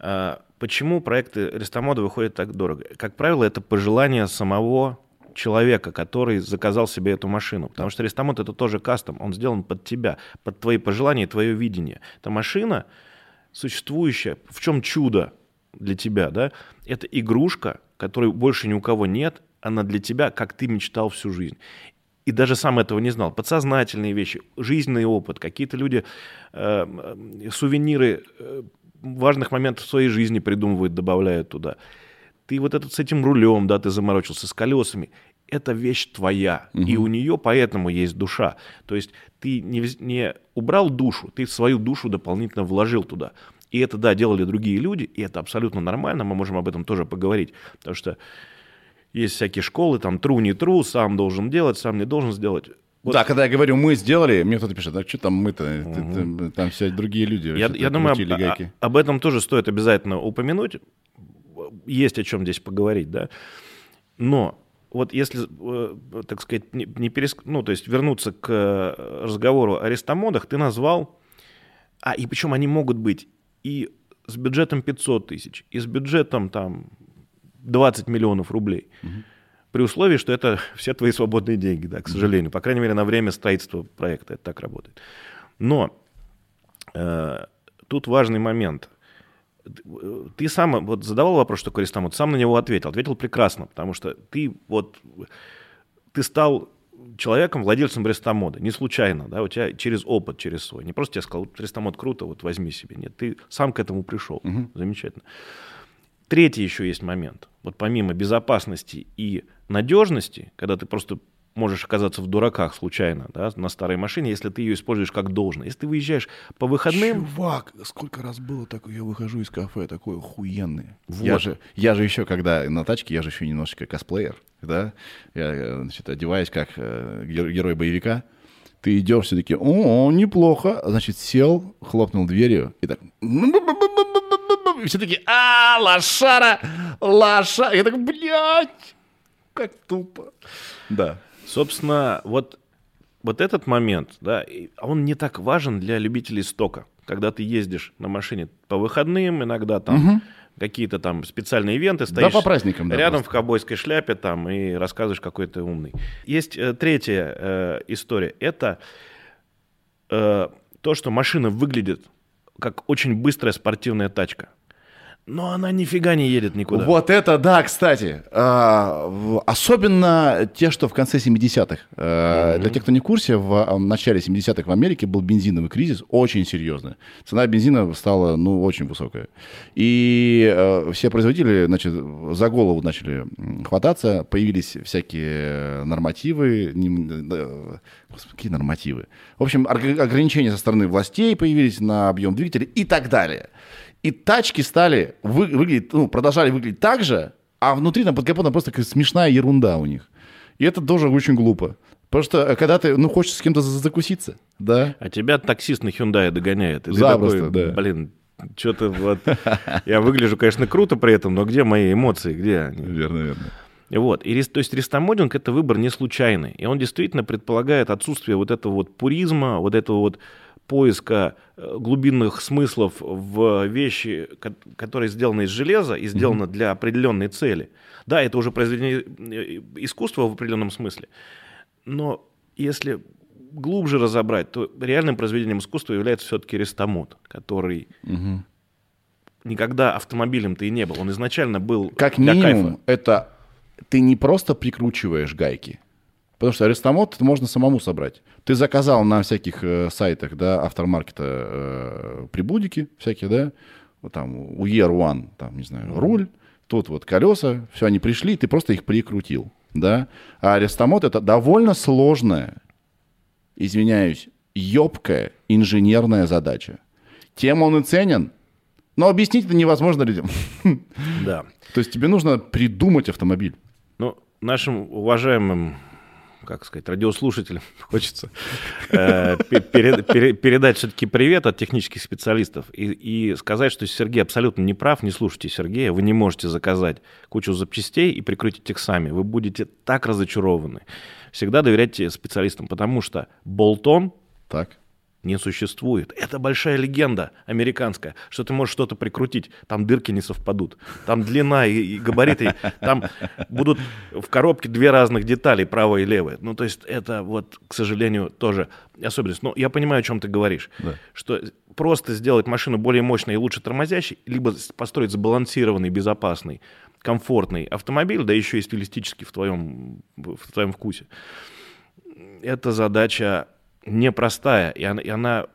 А, Почему проекты Рестомода выходят так дорого? Как правило, это пожелание самого человека, который заказал себе эту машину. Потому что Рестомод это тоже кастом, он сделан под тебя, под твои пожелания, твое видение. Эта машина существующая, в чем чудо для тебя, да? Это игрушка, которой больше ни у кого нет, она для тебя, как ты мечтал всю жизнь и даже сам этого не знал. Подсознательные вещи, жизненный опыт, какие-то люди, э, сувениры, э, важных моментов своей жизни придумывают, добавляют туда. Ты вот этот с этим рулем, да, ты заморочился, с колесами. Это вещь твоя, угу. и у нее поэтому есть душа. То есть ты не, не убрал душу, ты свою душу дополнительно вложил туда. И это, да, делали другие люди, и это абсолютно нормально, мы можем об этом тоже поговорить, потому что есть всякие школы, там, тру, не тру, сам должен делать, сам не должен сделать. Вот. Да, когда я говорю «мы сделали», мне кто-то пишет, а что там мы-то? Угу. Там все другие люди. Я, я думаю, об, гайки. об этом тоже стоит обязательно упомянуть. Есть о чем здесь поговорить, да. Но вот если, э, так сказать, не, не переск... ну, то есть вернуться к э, разговору о рестомодах, ты назвал, а и причем они могут быть и с бюджетом 500 тысяч, и с бюджетом там 20 миллионов рублей. Угу при условии, что это все твои свободные деньги, да, к сожалению. По крайней мере, на время строительства проекта это так работает. Но э, тут важный момент. Ты сам вот задавал вопрос, что такое рестамут, сам на него ответил. Ответил прекрасно, потому что ты вот ты стал человеком, владельцем рестамода, не случайно, да, у тебя через опыт, через свой. Не просто тебе сказал, рестамод круто, вот возьми себе. Нет, ты сам к этому пришел. Угу. Замечательно. Третий еще есть момент. Вот помимо безопасности и надежности, когда ты просто можешь оказаться в дураках случайно, да, на старой машине, если ты ее используешь как должно. Если ты выезжаешь по выходным... Чувак, сколько раз было такое, я выхожу из кафе, такой охуенный. Вот. Я, же, я же еще, когда на тачке, я же еще немножечко косплеер, да, я, значит, одеваюсь как э, герой боевика, ты идешь все-таки, о, неплохо, значит, сел, хлопнул дверью и так И все такие, а, лошара, лошара. Я такой, блядь, как тупо. Да. Собственно, вот, вот этот момент, да, он не так важен для любителей стока. Когда ты ездишь на машине по выходным, иногда там угу. какие-то там специальные ивенты, стоишь да, по праздникам, да, рядом просто. в ковбойской шляпе там и рассказываешь, какой ты умный. Есть э, третья э, история. Это э, то, что машина выглядит как очень быстрая спортивная тачка. Но она нифига не едет никуда. Вот это да, кстати. А, особенно те, что в конце 70-х. А, mm-hmm. Для тех, кто не в курсе, в, а, в начале 70-х в Америке был бензиновый кризис очень серьезный. Цена бензина стала, ну, очень высокая. И а, все производители, значит, за голову начали хвататься. Появились всякие нормативы. Не, Господи, какие нормативы? В общем, ограничения со стороны властей появились на объем двигателя и так далее. И тачки стали вы, выглядеть, ну, продолжали выглядеть так же, а внутри там под капотом просто такая смешная ерунда у них. И это тоже очень глупо. Потому что э, когда ты, ну, хочешь с кем-то закуситься, да. А тебя таксист на Hyundai догоняет. И Запросто, такой, да. Блин, что-то вот... Я выгляжу, конечно, круто при этом, но где мои эмоции, где они? Верно, верно. Вот. И, то есть рестомодинг – это выбор не случайный. И он действительно предполагает отсутствие вот этого вот пуризма, вот этого вот поиска э, глубинных смыслов в вещи, которые сделаны из железа и сделаны mm-hmm. для определенной цели. Да, это уже произведение э, искусства в определенном смысле, но если глубже разобрать, то реальным произведением искусства является все-таки рестомод, который угу. никогда автомобилем-то и не был. Он изначально был как для минимум кайфа. это ты не просто прикручиваешь гайки, Потому что арестомод можно самому собрать. Ты заказал на всяких э, сайтах, да, автомаркета э, прибудики всякие, да, вот там у Year One, там, не знаю, руль, тут вот колеса, все, они пришли, ты просто их прикрутил, да. А арестомод это довольно сложная, извиняюсь, ёбкая инженерная задача. Тем он и ценен, но объяснить это невозможно людям. Да. <laughs> То есть тебе нужно придумать автомобиль. Ну, нашим уважаемым как сказать, радиослушателям <laughs> хочется э, передать все-таки привет от технических специалистов и, и сказать, что Сергей абсолютно не прав, не слушайте Сергея, вы не можете заказать кучу запчастей и прикрутить их сами, вы будете так разочарованы. Всегда доверяйте специалистам, потому что болтон так не существует. Это большая легенда американская, что ты можешь что-то прикрутить, там дырки не совпадут, там длина и, и габариты, там будут в коробке две разных детали, правая и левая. Ну, то есть это вот, к сожалению, тоже особенность. Но я понимаю, о чем ты говоришь, да. что просто сделать машину более мощной и лучше тормозящей, либо построить сбалансированный, безопасный, комфортный автомобиль, да еще и стилистически в твоем, в твоем вкусе. Это задача непростая, и она, и она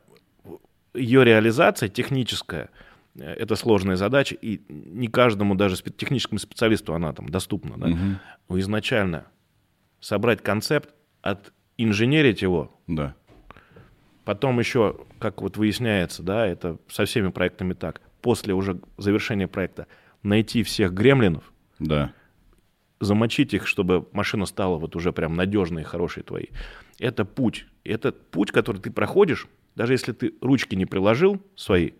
ее реализация техническая, э, это сложная задача, и не каждому даже техническому специалисту она там доступна. Да? Угу. Но изначально собрать концепт, от инженерить его, да. потом еще, как вот выясняется, да, это со всеми проектами так, после уже завершения проекта найти всех гремлинов, да. замочить их, чтобы машина стала вот уже прям надежной и хорошей твоей. Это путь это путь, который ты проходишь, даже если ты ручки не приложил свои,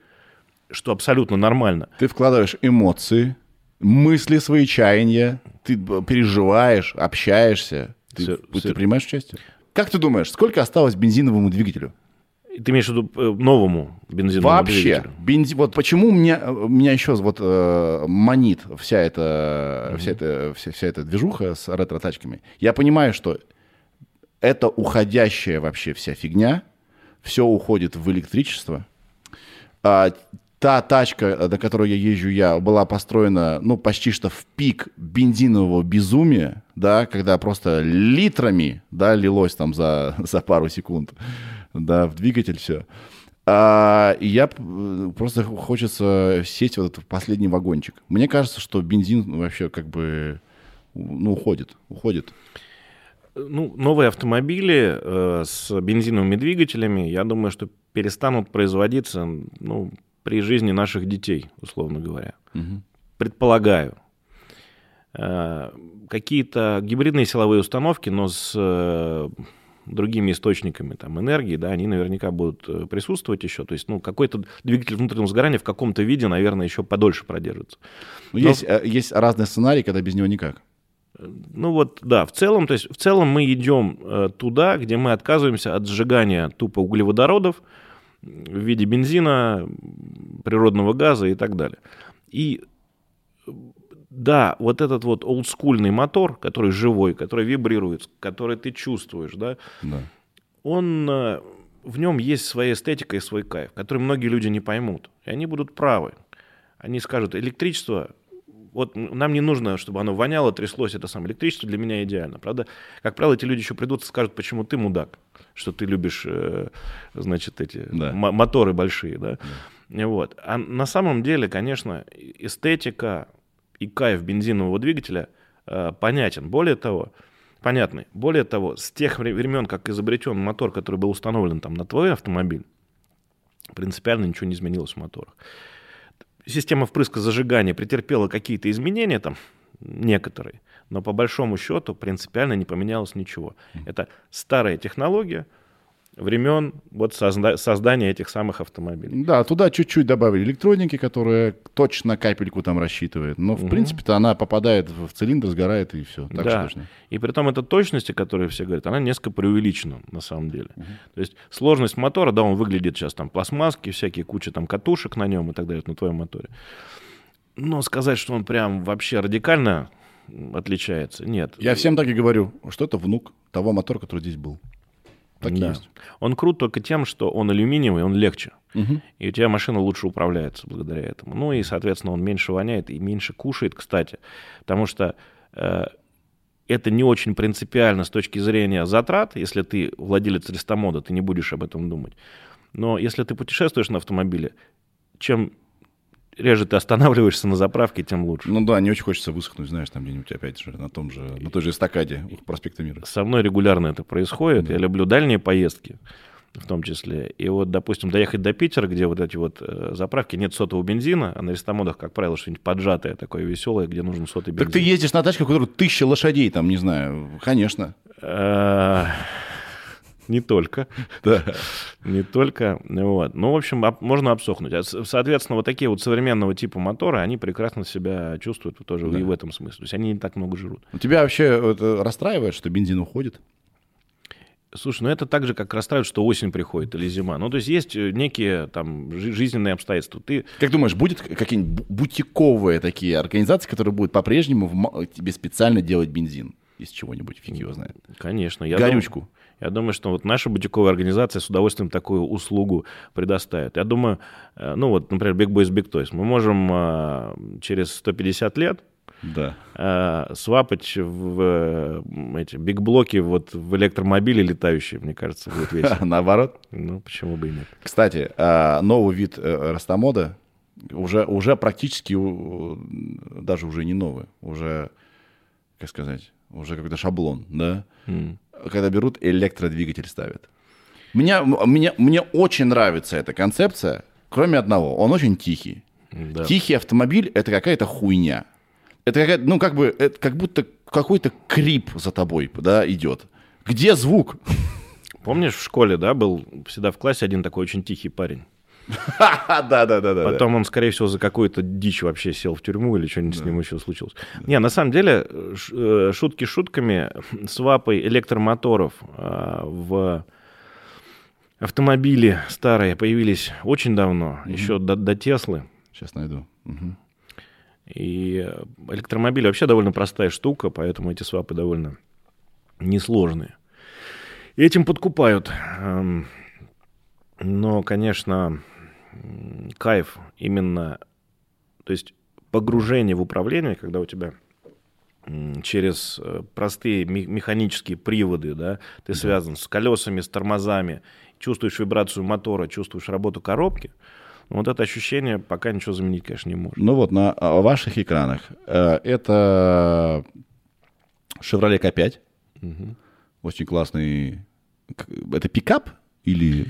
что абсолютно нормально. Ты вкладываешь эмоции, мысли свои, чаяния, ты переживаешь, общаешься. Ты, все, ты все. принимаешь участие? Как ты думаешь, сколько осталось бензиновому двигателю? Ты имеешь в виду э, новому бензиновому Вообще, двигателю? Бензин, вот почему меня, меня еще вот э, манит вся эта, mm-hmm. вся, эта, вся, вся эта движуха с ретро-тачками. Я понимаю, что это уходящая вообще вся фигня. Все уходит в электричество. А, та тачка, на которой я езжу я, была построена, ну, почти что в пик бензинового безумия, да, когда просто литрами, да, лилось там за, <laughs> за пару секунд, да, в двигатель все. А, и я просто хочется сесть вот этот последний вагончик. Мне кажется, что бензин вообще как бы, ну, уходит, уходит. Ну, новые автомобили э, с бензиновыми двигателями, я думаю, что перестанут производиться ну, при жизни наших детей, условно говоря. Угу. Предполагаю. Э, какие-то гибридные силовые установки, но с э, другими источниками там, энергии, да, они наверняка будут э, присутствовать еще. То есть, ну, какой-то двигатель внутреннего сгорания в каком-то виде, наверное, еще подольше продержится. Ну, Но... есть, э, есть разные сценарии, когда без него никак. Ну вот, да, в целом, то есть в целом мы идем э, туда, где мы отказываемся от сжигания тупо углеводородов в виде бензина, природного газа и так далее. И да, вот этот вот олдскульный мотор, который живой, который вибрирует, который ты чувствуешь, да, да. он, э, в нем есть своя эстетика и свой кайф, который многие люди не поймут. И они будут правы. Они скажут, электричество, вот нам не нужно, чтобы оно воняло, тряслось, это самое электричество для меня идеально. Правда, как правило, эти люди еще придут и скажут, почему ты мудак, что ты любишь, э, значит, эти да. моторы большие, да. да. Вот. А на самом деле, конечно, эстетика, и кайф бензинового двигателя э, понятен. Более того, понятный. Более того, с тех времен, как изобретен мотор, который был установлен там на твой автомобиль, принципиально ничего не изменилось в моторах. Система впрыска зажигания претерпела какие-то изменения там, некоторые, но по большому счету принципиально не поменялось ничего. Это старая технология, времен вот созда- создания этих самых автомобилей. Да, туда чуть-чуть добавили электроники, которая точно капельку там рассчитывает. Но, в угу. принципе-то, она попадает в цилиндр, сгорает, и все. Так да. точно. И при том эта точность, о которой все говорят, она несколько преувеличена на самом деле. Угу. То есть сложность мотора, да, он выглядит сейчас там пластмасски, всякие куча там катушек на нем и так далее, на твоем моторе. Но сказать, что он прям вообще радикально отличается, нет. Я всем так и говорю, что это внук того мотора, который здесь был. Так да. есть. Он крут только тем, что он алюминиевый, он легче. Угу. И у тебя машина лучше управляется благодаря этому. Ну и, соответственно, он меньше воняет и меньше кушает, кстати. Потому что э, это не очень принципиально с точки зрения затрат. Если ты владелец рестомода, ты не будешь об этом думать. Но если ты путешествуешь на автомобиле, чем реже ты останавливаешься на заправке, тем лучше. Ну да, не очень хочется высохнуть, знаешь, там где-нибудь опять же на том же, на той же эстакаде проспекта Мира. Со мной регулярно это происходит. Да. Я люблю дальние поездки в том числе. И вот, допустим, доехать до Питера, где вот эти вот э, заправки, нет сотового бензина, а на рестомодах, как правило, что-нибудь поджатое такое веселое, где нужен сотый бензин. Так ты ездишь на тачке, у которой тысяча лошадей, там, не знаю, конечно. Не только. <laughs> Да. Не только. Вот. Ну, в общем, можно обсохнуть. А, соответственно, вот такие вот современного типа моторы, они прекрасно себя чувствуют тоже да. и в этом смысле. То есть они не так много жрут. Тебя вообще это расстраивает, что бензин уходит? Слушай, ну это так же, как расстраивает, что осень приходит или зима. Ну, то есть есть э, некие там жизненные обстоятельства. Ты... Как думаешь, будет какие-нибудь бутиковые такие организации, которые будут по-прежнему тебе специально делать бензин? Из чего-нибудь, фиг его знает. Конечно. Я Горючку. Думаю, я думаю, что вот наша бутиковая организация с удовольствием такую услугу предоставит. Я думаю, э, ну вот, например, Big Boys Big Toys, мы можем э, через 150 лет да. Э, свапать в эти биг-блоки вот в электромобиле летающие, мне кажется, будет <laughs> весело. Наоборот? Ну, почему бы и нет. Кстати, новый вид растомода уже, уже практически, даже уже не новый, уже, как сказать, уже какой-то шаблон, да? Mm когда берут электродвигатель ставят. Меня, меня, мне очень нравится эта концепция, кроме одного. Он очень тихий. Да. Тихий автомобиль — это какая-то хуйня. Это какая ну, как бы, это как будто какой-то крип за тобой, да, идет. Где звук? Помнишь, в школе, да, был всегда в классе один такой очень тихий парень? <laughs> Да, да, да, да. Потом он, скорее всего, за какую-то дичь вообще сел в тюрьму или что-нибудь с ним еще случилось. Не, на самом деле, э, шутки шутками, свапой электромоторов а, в автомобили старые появились очень давно, еще до, Теслы. Сейчас найду. И электромобили вообще довольно простая штука, поэтому эти свапы довольно несложные. И этим подкупают. Но, конечно, кайф именно, то есть погружение в управление, когда у тебя через э, простые механические приводы, да, ты да. связан с колесами, с тормозами, чувствуешь вибрацию мотора, чувствуешь работу коробки, вот это ощущение пока ничего заменить, конечно, не может. Ну вот на а, ваших экранах э, это Chevrolet K5, угу. очень классный. Это пикап или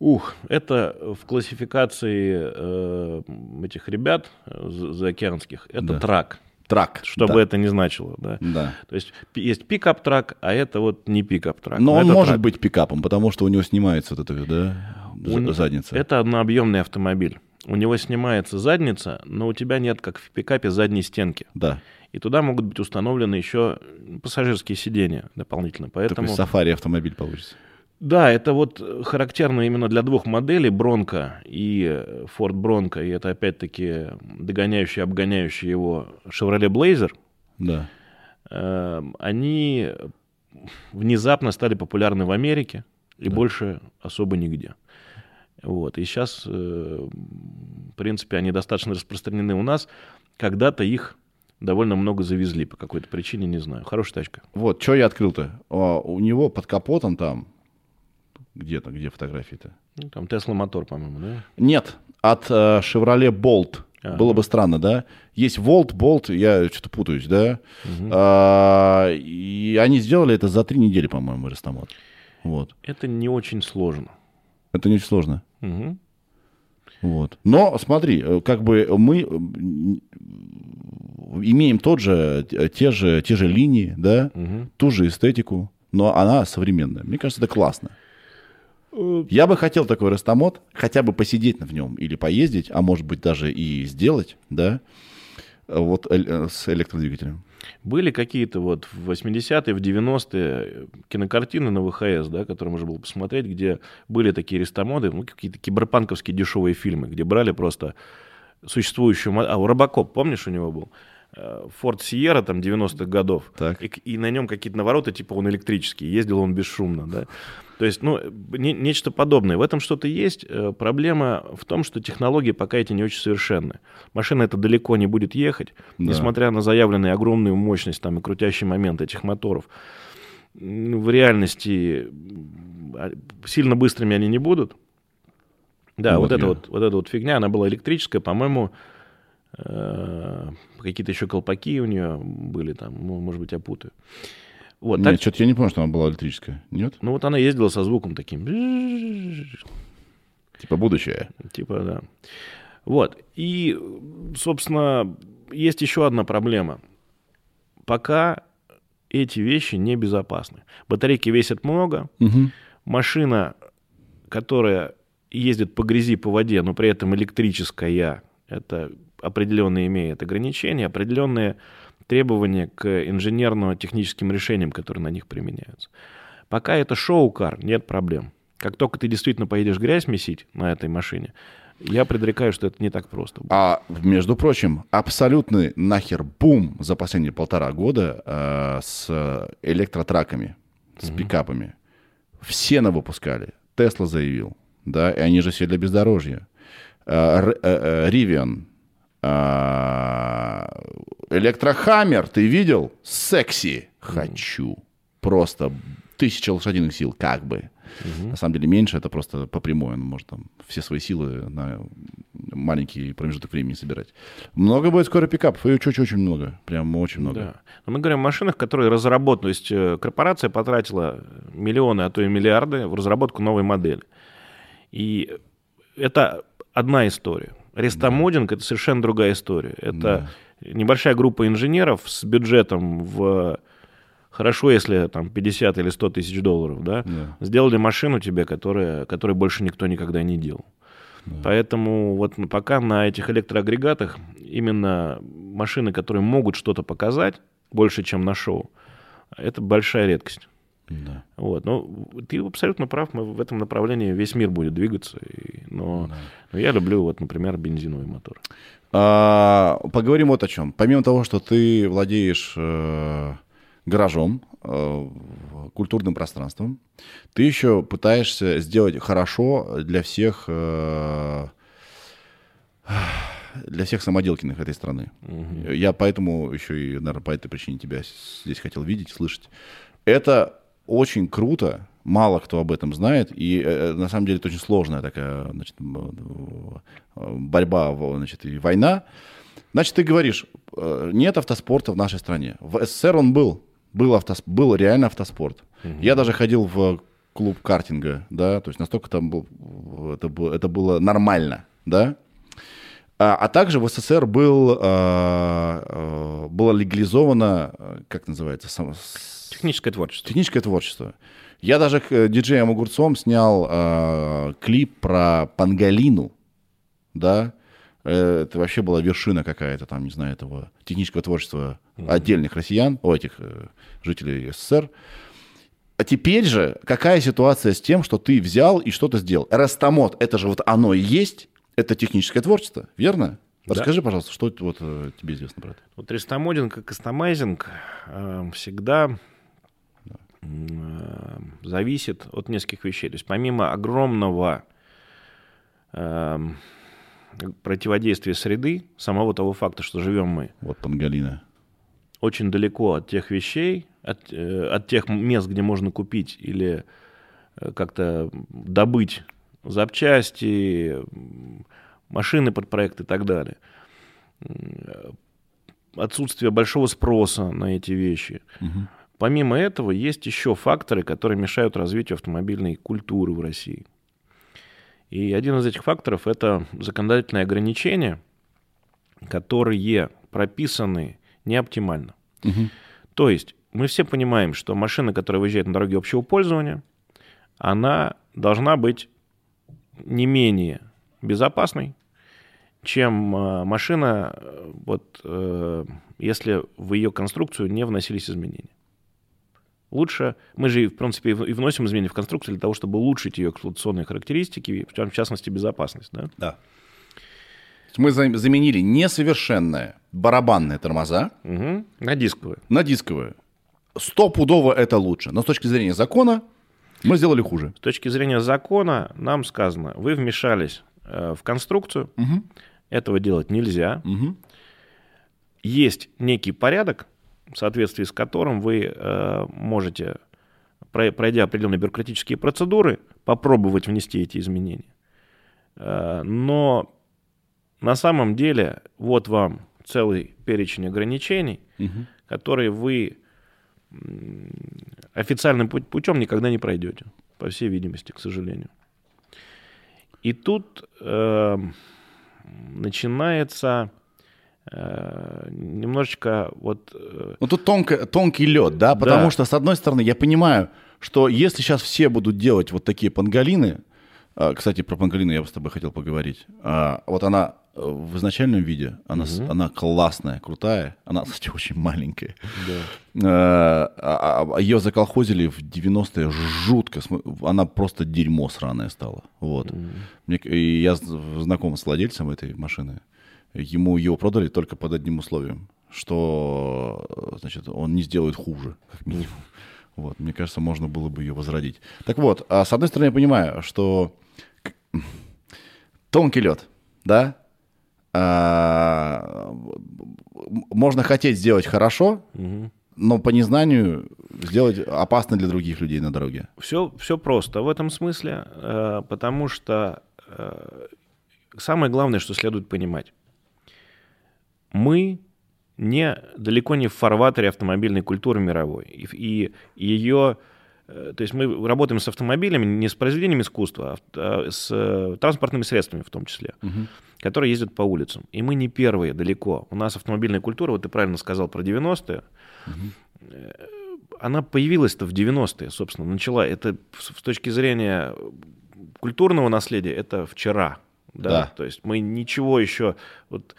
Ух, это в классификации э, этих ребят заокеанских, это да. truck. Truck. Что да. бы это ни значило, да. Да. То есть есть pickup truck, а это вот не pickup truck. Но он это может truck. быть пикапом, потому что у него снимается вот эта, да, У задница. Это однообъемный автомобиль. У него снимается задница, но у тебя нет, как в пикапе, задней стенки. Да. И туда могут быть установлены еще пассажирские сиденья дополнительно. Поэтому... Такой сафари автомобиль получится. Да, это вот характерно именно для двух моделей, Бронко и э, Ford Бронко, и это опять-таки догоняющий, обгоняющий его Chevrolet Blazer, Да. э, они внезапно стали популярны в Америке и Да. больше особо нигде. Вот. И сейчас, э, в принципе, они достаточно распространены у нас. Когда-то их довольно много завезли по какой-то причине, не знаю. Хорошая тачка. Вот, что я открыл-то? А, у него под капотом там, где-то, где фотографии-то? Ну, там Tesla мотор, по-моему, да? Нет, от э, Chevrolet Bolt. Ага. Было бы странно, да? Есть Volt, Bolt, я что-то путаюсь, да? А, и они сделали это за три недели, по-моему, Ростомат. Вот. Это не очень сложно. Это не очень сложно. Мгм. Вот. Но смотри, э, как бы мы м, имеем тот же, э, те же, те же линии, да, Мгм. ту же эстетику, но она современная. Мне кажется, это классно. Э, Я бы хотел такой растомот, хотя бы посидеть в нем или поездить, а может быть даже и сделать, да, э, вот э, э, с электродвигателем. Были какие-то вот в 80-е, в 90-е кинокартины на ВХС, да, которые можно было посмотреть, где были такие рестомоды, ну, какие-то киберпанковские дешевые фильмы, где брали просто существующую... А, у Робокоп, помнишь, у него был? Форд Сиера там 90-х годов. Так. И, и на нем какие-то навороты, типа он электрический, ездил он бесшумно, да. То есть, ну, не- нечто подобное. В этом что-то есть. Э, Проблема в том, что технологии пока эти не очень совершенны. Машина это далеко не будет ехать, Да. несмотря на заявленную огромную мощность там, и крутящий момент этих моторов. М, В реальности а, сильно быстрыми они не будут. Да, Ну, вот, вот эта я- вот, вот эта вот фигня, она была электрическая, по-моему, э, какие-то еще колпаки у нее были там, ну, может быть, я путаю. Вот, так- Нет, что-то я не помню, что она была электрическая. Нет? ну вот она ездила со звуком таким. <laughs> Типа будущее. Типа, да. Вот. И, собственно, есть еще одна проблема. Пока эти вещи небезопасны. Батарейки весят много. Мгм. Машина, которая ездит по грязи, по воде, но при этом электрическая, это определенно имеет ограничения, определенные требования к инженерно-техническим решениям, которые на них применяются. Пока это шоу-кар, нет проблем. Как только ты действительно поедешь грязь месить на этой машине, я предрекаю, что это не так просто. А, между прочим, абсолютный нахер бум за последние полтора года э, с электротраками, с пикапами. Все навыпускали. Тесла заявил, да, и они же все для бездорожья. Э, Электрохаммер, ты видел? Секси. Хочу. Просто тысяча лошадиных сил, как бы. На самом деле меньше, это просто по прямой. Он может там все свои силы на маленький промежуток времени собирать. Много будет скоро пикапов, и очень-очень много. Прям очень много. Да. Но мы говорим о машинах, которые разработаны. То есть э, корпорация потратила миллионы, а то и миллиарды в разработку новой модели. И это одна история. Рестомодинг это совершенно другая история. Это небольшая группа инженеров с бюджетом в хорошо, если там 50 или 100 тысяч долларов, да, Да. сделали машину тебе, которая, которую больше никто никогда не делал. Поэтому вот пока на этих электроагрегатах именно машины, которые могут что-то показать больше, чем на шоу, это большая редкость. Да. Вот. Ну, ты абсолютно прав, мы в этом направлении весь мир будет двигаться. и- но, но я люблю, вот, например, бензиновый мотор. А, поговорим вот о чем. Помимо того, что ты владеешь э, гаражом, э, культурным пространством, ты еще пытаешься сделать хорошо для всех э, для всех самоделкиных этой страны. Я поэтому еще и, наверное, по этой причине тебя здесь хотел видеть, слышать. Это очень круто, мало кто об этом знает, и э, на самом деле это очень сложная такая значит, м, э, борьба, значит, и война. Значит, ты говоришь, э, нет автоспорта в нашей стране. В СССР он был, был, автос- был реально автоспорт. Я даже ходил в клуб картинга, да, то есть настолько там был, это, было, это было нормально, да. А, а также в СССР был, а, было легализовано, а, как называется, сам, Техническое творчество. техническое творчество. Я даже к э, диджеям Огурцом снял а, клип про Пангалину, да, Э, это вообще была вершина какая-то там, не знаю, этого технического творчества отдельных россиян, о, этих э, жителей СССР. А теперь же какая ситуация с тем, что ты взял и что-то сделал? Растамот, это же вот оно и есть, это техническое творчество, верно? Да. Расскажи, пожалуйста, что вот э, тебе известно про это? Вот рестомодинг и кастомайзинг э, всегда э, зависит от нескольких вещей. То есть помимо огромного эм, противодействия среды, самого того факта, что живем мы Вот Пангалина. очень далеко от тех вещей, от, э, от тех мест, где можно купить или э, как-то добыть запчасти, машины под проект и так далее. Отсутствие большого спроса на эти вещи. Мгм. Помимо этого, есть еще факторы, которые мешают развитию автомобильной культуры в России. И один из этих факторов – это законодательные ограничения, которые прописаны не оптимально. Мгм. То есть мы все понимаем, что машина, которая выезжает на дороге общего пользования, она должна быть не менее безопасной, чем э, машина, э, вот, э, если в ее конструкцию не вносились изменения. Лучше, мы же, в принципе, и вносим изменения в конструкцию для того, чтобы улучшить ее эксплуатационные характеристики, в ча- в частности, безопасность. Да? Да. Мы за- заменили несовершенные барабанные тормоза Мгм. На дисковые. на дисковые. Стопудово это лучше. Но с точки зрения закона мы сделали хуже. С точки зрения закона нам сказано, вы вмешались э, в конструкцию, Мгм. этого делать нельзя. Мгм. Есть некий порядок, в соответствии с которым вы э, можете, про- пройдя определенные бюрократические процедуры, попробовать внести эти изменения. Э, но на самом деле вот вам целый перечень ограничений, Мгм. которые вы официальным пу- путем никогда не пройдете, по всей видимости, к сожалению. И тут э, начинается э, немножечко вот э, Ну тут тонко, тонкий лед, да, потому Да. что, с одной стороны, я понимаю, что если сейчас все будут делать вот такие панголины, а, кстати, про панголину я бы с тобой хотел поговорить, А, вот она э, в изначальном виде, она, с- она классная, крутая, она, кстати, <laughs> очень маленькая. Ее заколхозили в 90-е жутко, она просто дерьмо сраное стала. Вот. Мне к- и я знаком с владельцем этой машины. Ему его продали только под одним условием, что э, значит, он не сделает хуже, как минимум. Вот, мне кажется, можно было бы ее возродить. Так вот, а с одной стороны, я понимаю, что тонкий лед, да? А, можно хотеть сделать хорошо, но по незнанию сделать опасно для других людей на дороге. Все, все просто в этом смысле, э, потому что э, самое главное, что следует понимать, мы не, далеко не в фарватере автомобильной культуры мировой. И, и ее, то есть мы работаем с автомобилями не с произведением искусства, а а с э, транспортными средствами в том числе, которые ездят по улицам. И мы не первые далеко. У нас автомобильная культура, вот ты правильно сказал про 90-е, она появилась-то в 90-е, собственно, начала. Это с точки зрения культурного наследия, это вчера. Да? Да. То есть мы ничего еще... Вот,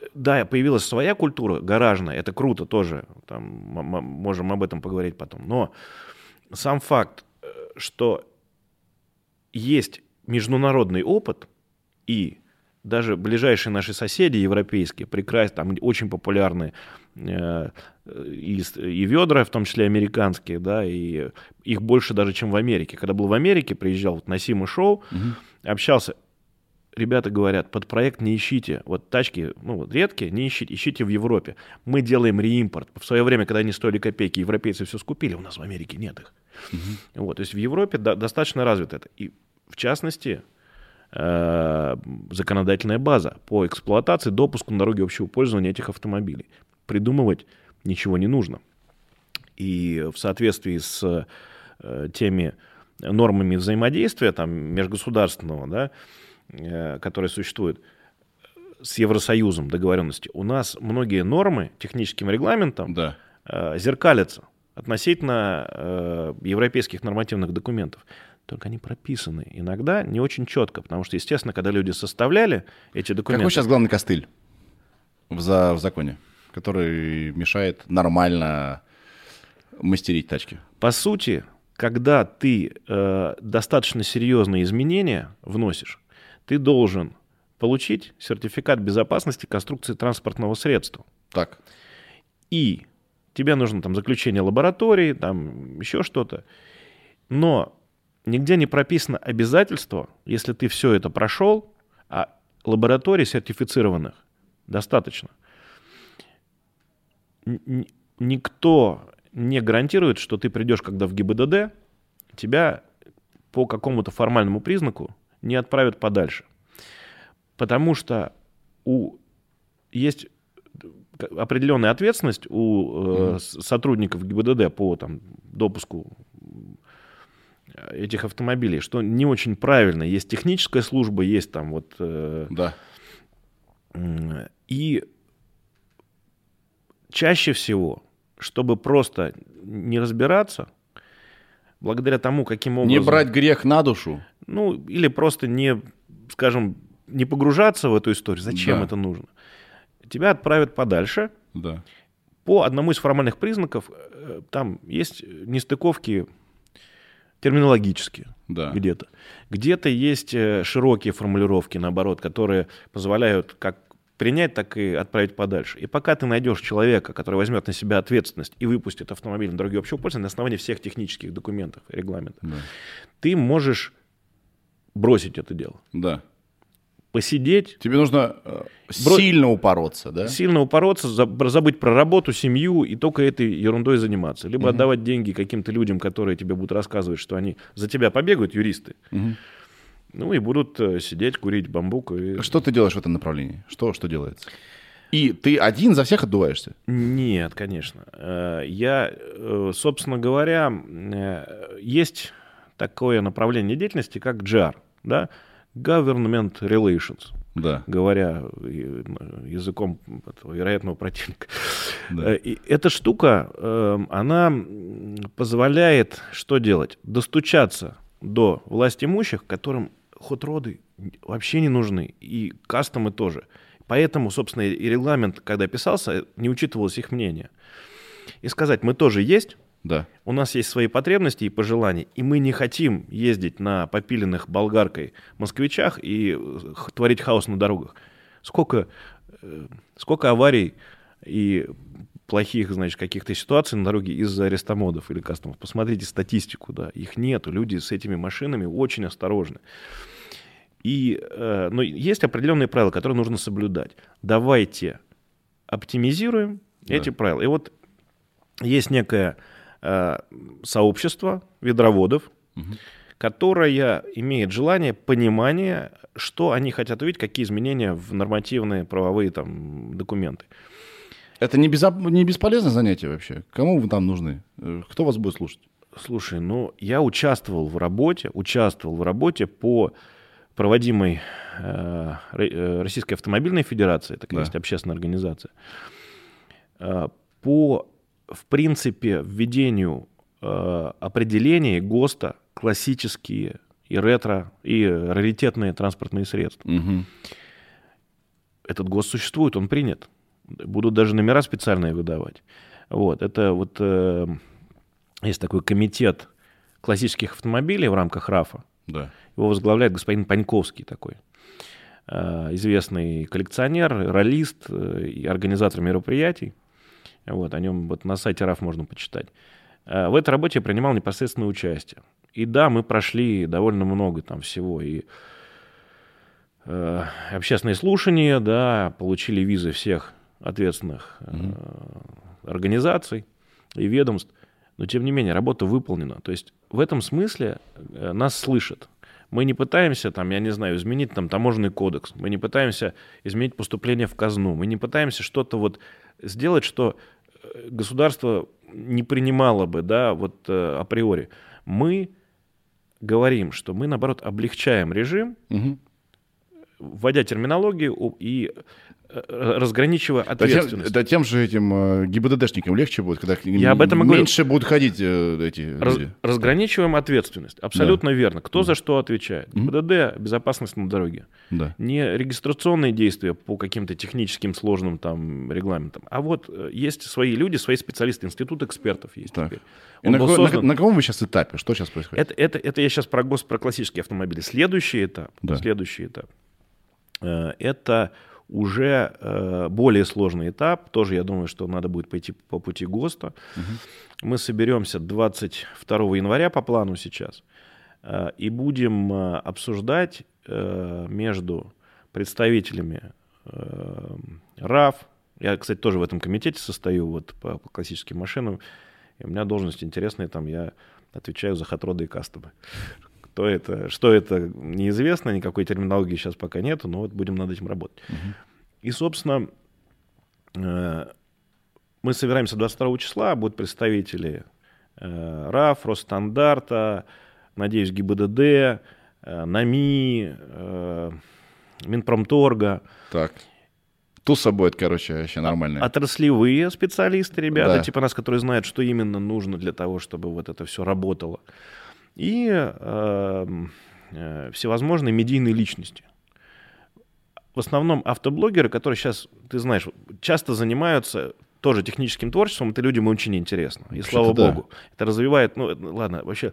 э, да, появилась своя культура гаражная, это круто тоже, там, можем об этом поговорить потом. Но сам факт, э, что есть международный опыт, и даже ближайшие наши соседи европейские, прекрасно, там очень популярны э, и, и ведра, в том числе американские, да, и их больше даже, чем в Америке. Когда был в Америке, приезжал вот на Сима шоу, общался, ребята говорят, под проект не ищите, вот тачки, ну, вот редкие, не ищите, ищите в Европе. Мы делаем реимпорт. В свое время, когда они стоили копейки, европейцы все скупили, у нас в Америке нет их. Вот, то есть в Европе до- достаточно развито это. И в частности, э, законодательная база по эксплуатации, допуску на дороге общего пользования этих автомобилей. Придумывать ничего не нужно. И в соответствии с э, теми нормами взаимодействия там, межгосударственного, да, которые существуют, с Евросоюзом договоренности, у нас многие нормы техническим регламентом Да. э, зеркалятся относительно э, европейских нормативных документов. Только они прописаны иногда не очень четко, потому что, естественно, когда люди составляли эти документы... Какой сейчас главный костыль в, за, в законе, который мешает нормально мастерить тачки? По сути, когда ты э, достаточно серьезные изменения вносишь, ты должен получить сертификат безопасности конструкции транспортного средства. Так. И тебе нужно там заключение лаборатории, там еще что-то. Но нигде не прописано обязательство, если ты все это прошел, а лабораторий сертифицированных достаточно. Н- Никто не гарантирует, что ты придешь, когда в ГИБДД, тебя по какому-то формальному признаку не отправят подальше. Потому что у, есть определенная ответственность у э, сотрудников ГИБДД по там, допуску этих автомобилей, что не очень правильно. Есть техническая служба, есть там вот... э, Да. И чаще всего, чтобы просто не разбираться, благодаря тому, каким образом... Не брать грех на душу. Ну, или просто не, скажем, не погружаться в эту историю. Зачем Да. это нужно? Тебя отправят подальше. Да. По одному из формальных признаков э, там есть нестыковки терминологические Да. где-то. Где-то есть э, широкие формулировки, наоборот, которые позволяют как принять, так и отправить подальше. И пока ты найдешь человека, который возьмет на себя ответственность и выпустит автомобиль на дороге общего пользования на основании всех технических документов и регламентов, Да. ты можешь бросить это дело. Да. Посидеть, Тебе нужно э, Бро- сильно упороться, да? сильно упороться, заб- забыть про работу, семью и только этой ерундой заниматься. Либо отдавать деньги каким-то людям, которые тебе будут рассказывать, что они за тебя побегают, юристы, Мгм. Ну и будут э, сидеть, курить бамбук. И... Что ты делаешь в этом направлении? Что, что делается? И ты один за всех отдуваешься? Нет, конечно. Э, Я, э, собственно говоря, есть такое направление деятельности, как GR, да? Government Relations, Да. говоря языком этого вероятного противника. Да. И Эта штука, э, она позволяет что делать? Достучаться до власть имущих, которым ход-роды вообще не нужны, и кастомы тоже. Поэтому, собственно, и регламент, когда писался, не учитывалось их мнение. И сказать, мы тоже есть, Да. у нас есть свои потребности и пожелания, и мы не хотим ездить на попиленных болгаркой москвичах и э, творить хаос на дорогах. Сколько, э, сколько аварий и плохих, значит, каких-то ситуаций на дороге из-за арестомодов или кастомов. Посмотрите статистику, да, их нету. Люди с этими машинами очень осторожны. И, э, но есть определенные правила, которые нужно соблюдать. Давайте оптимизируем Да. эти правила. И вот есть некое э, сообщество ведроводов, Мгм. которое имеет желание, понимание, что они хотят увидеть, какие изменения в нормативные правовые там, документы. Это не, безо- не бесполезное занятие вообще? Кому вы там нужны? Э, Кто вас будет слушать? Слушай, ну я участвовал в работе, участвовал в работе по проводимой э, э, Российской автомобильной федерации, такая Да. есть общественная организация, э, по, в принципе, введению э, определений ГОСТа классические и ретро, и раритетные транспортные средства. Мгм. Этот ГОСТ существует, он принят. Будут даже номера специальные выдавать. Вот, это вот э, есть такой комитет классических автомобилей в рамках РАФа. Да. Его возглавляет господин Паньковский такой. э, Известный коллекционер, ролист э, и организатор мероприятий. Вот, о нем вот на сайте РАФ можно почитать. Э, В этой работе я принимал непосредственное участие. И да, мы прошли довольно много там всего. И э, общественные слушания, да, получили визы всех ответственных э, организаций и ведомств. Но, тем не менее, работа выполнена. То есть в этом смысле нас слышат. Мы не пытаемся, там, я не знаю, изменить там, таможенный кодекс, мы не пытаемся изменить поступление в казну, мы не пытаемся что-то вот сделать, что э, государство не принимало бы, да, вот э, априори. Мы говорим, что мы, наоборот, облегчаем режим, Мгм. Вводя терминологию и Э, разграничивая ответственность. Да тем, да тем же этим э, ГИБДДшникам легче будет, когда Я об этом меньше будут ходить э, эти Раз, люди. Разграничиваем ответственность. Абсолютно да. верно. Кто да. за что отвечает? ГИБДД – безопасность на дороге. Да. Не регистрационные действия по каким-то техническим сложным там регламентам. А вот есть свои люди, свои специалисты, институт экспертов есть так. теперь. И на, создан... на, на каком вы сейчас этапе? Что сейчас происходит? Это, это, это я сейчас про, гос, про классические автомобили. Следующий этап, да. следующий этап – это уже э, более сложный этап. Тоже, я думаю, что надо будет пойти по пути ГОСТа. Угу. Мы соберемся 22 января по плану сейчас э, и будем э, обсуждать э, между представителями э, РАФ, я, кстати, тоже в этом комитете состою вот по, по классическим машинам, и у меня должность интересная, там я отвечаю за хатроды и кастомы. Кто это, что это, неизвестно, никакой терминологии сейчас пока нету, но вот будем над этим работать. Угу. И, собственно, э, мы собираемся 22 числа, будут представители э, РАФ, Росстандарта, надеюсь, ГИБДД, э, НАМИ, Минпромторга. Так. Туса будет, короче, вообще нормальная. Отраслевые специалисты, ребята, да. типа нас, которые знают, что именно нужно для того, чтобы вот это все работало и э, э, всевозможные медийные личности. В основном автоблогеры, которые сейчас, ты знаешь, часто занимаются тоже техническим творчеством, это людям очень интересно. И слава да. богу. Это развивает, ну, ладно, вообще...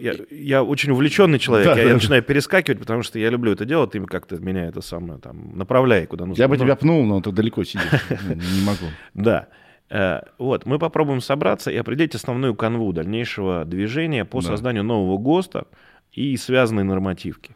Я, я очень увлеченный человек, да, я, да, я начинаю перескакивать, потому что я люблю это делать, ты как-то меня это самое там направляй куда нужно. Я бы тебя пнул, но ты далеко сидишь, <laughs> не могу. Да. Э, вот, мы попробуем собраться и определить основную канву дальнейшего движения по да. созданию нового ГОСТа и связанной нормативки.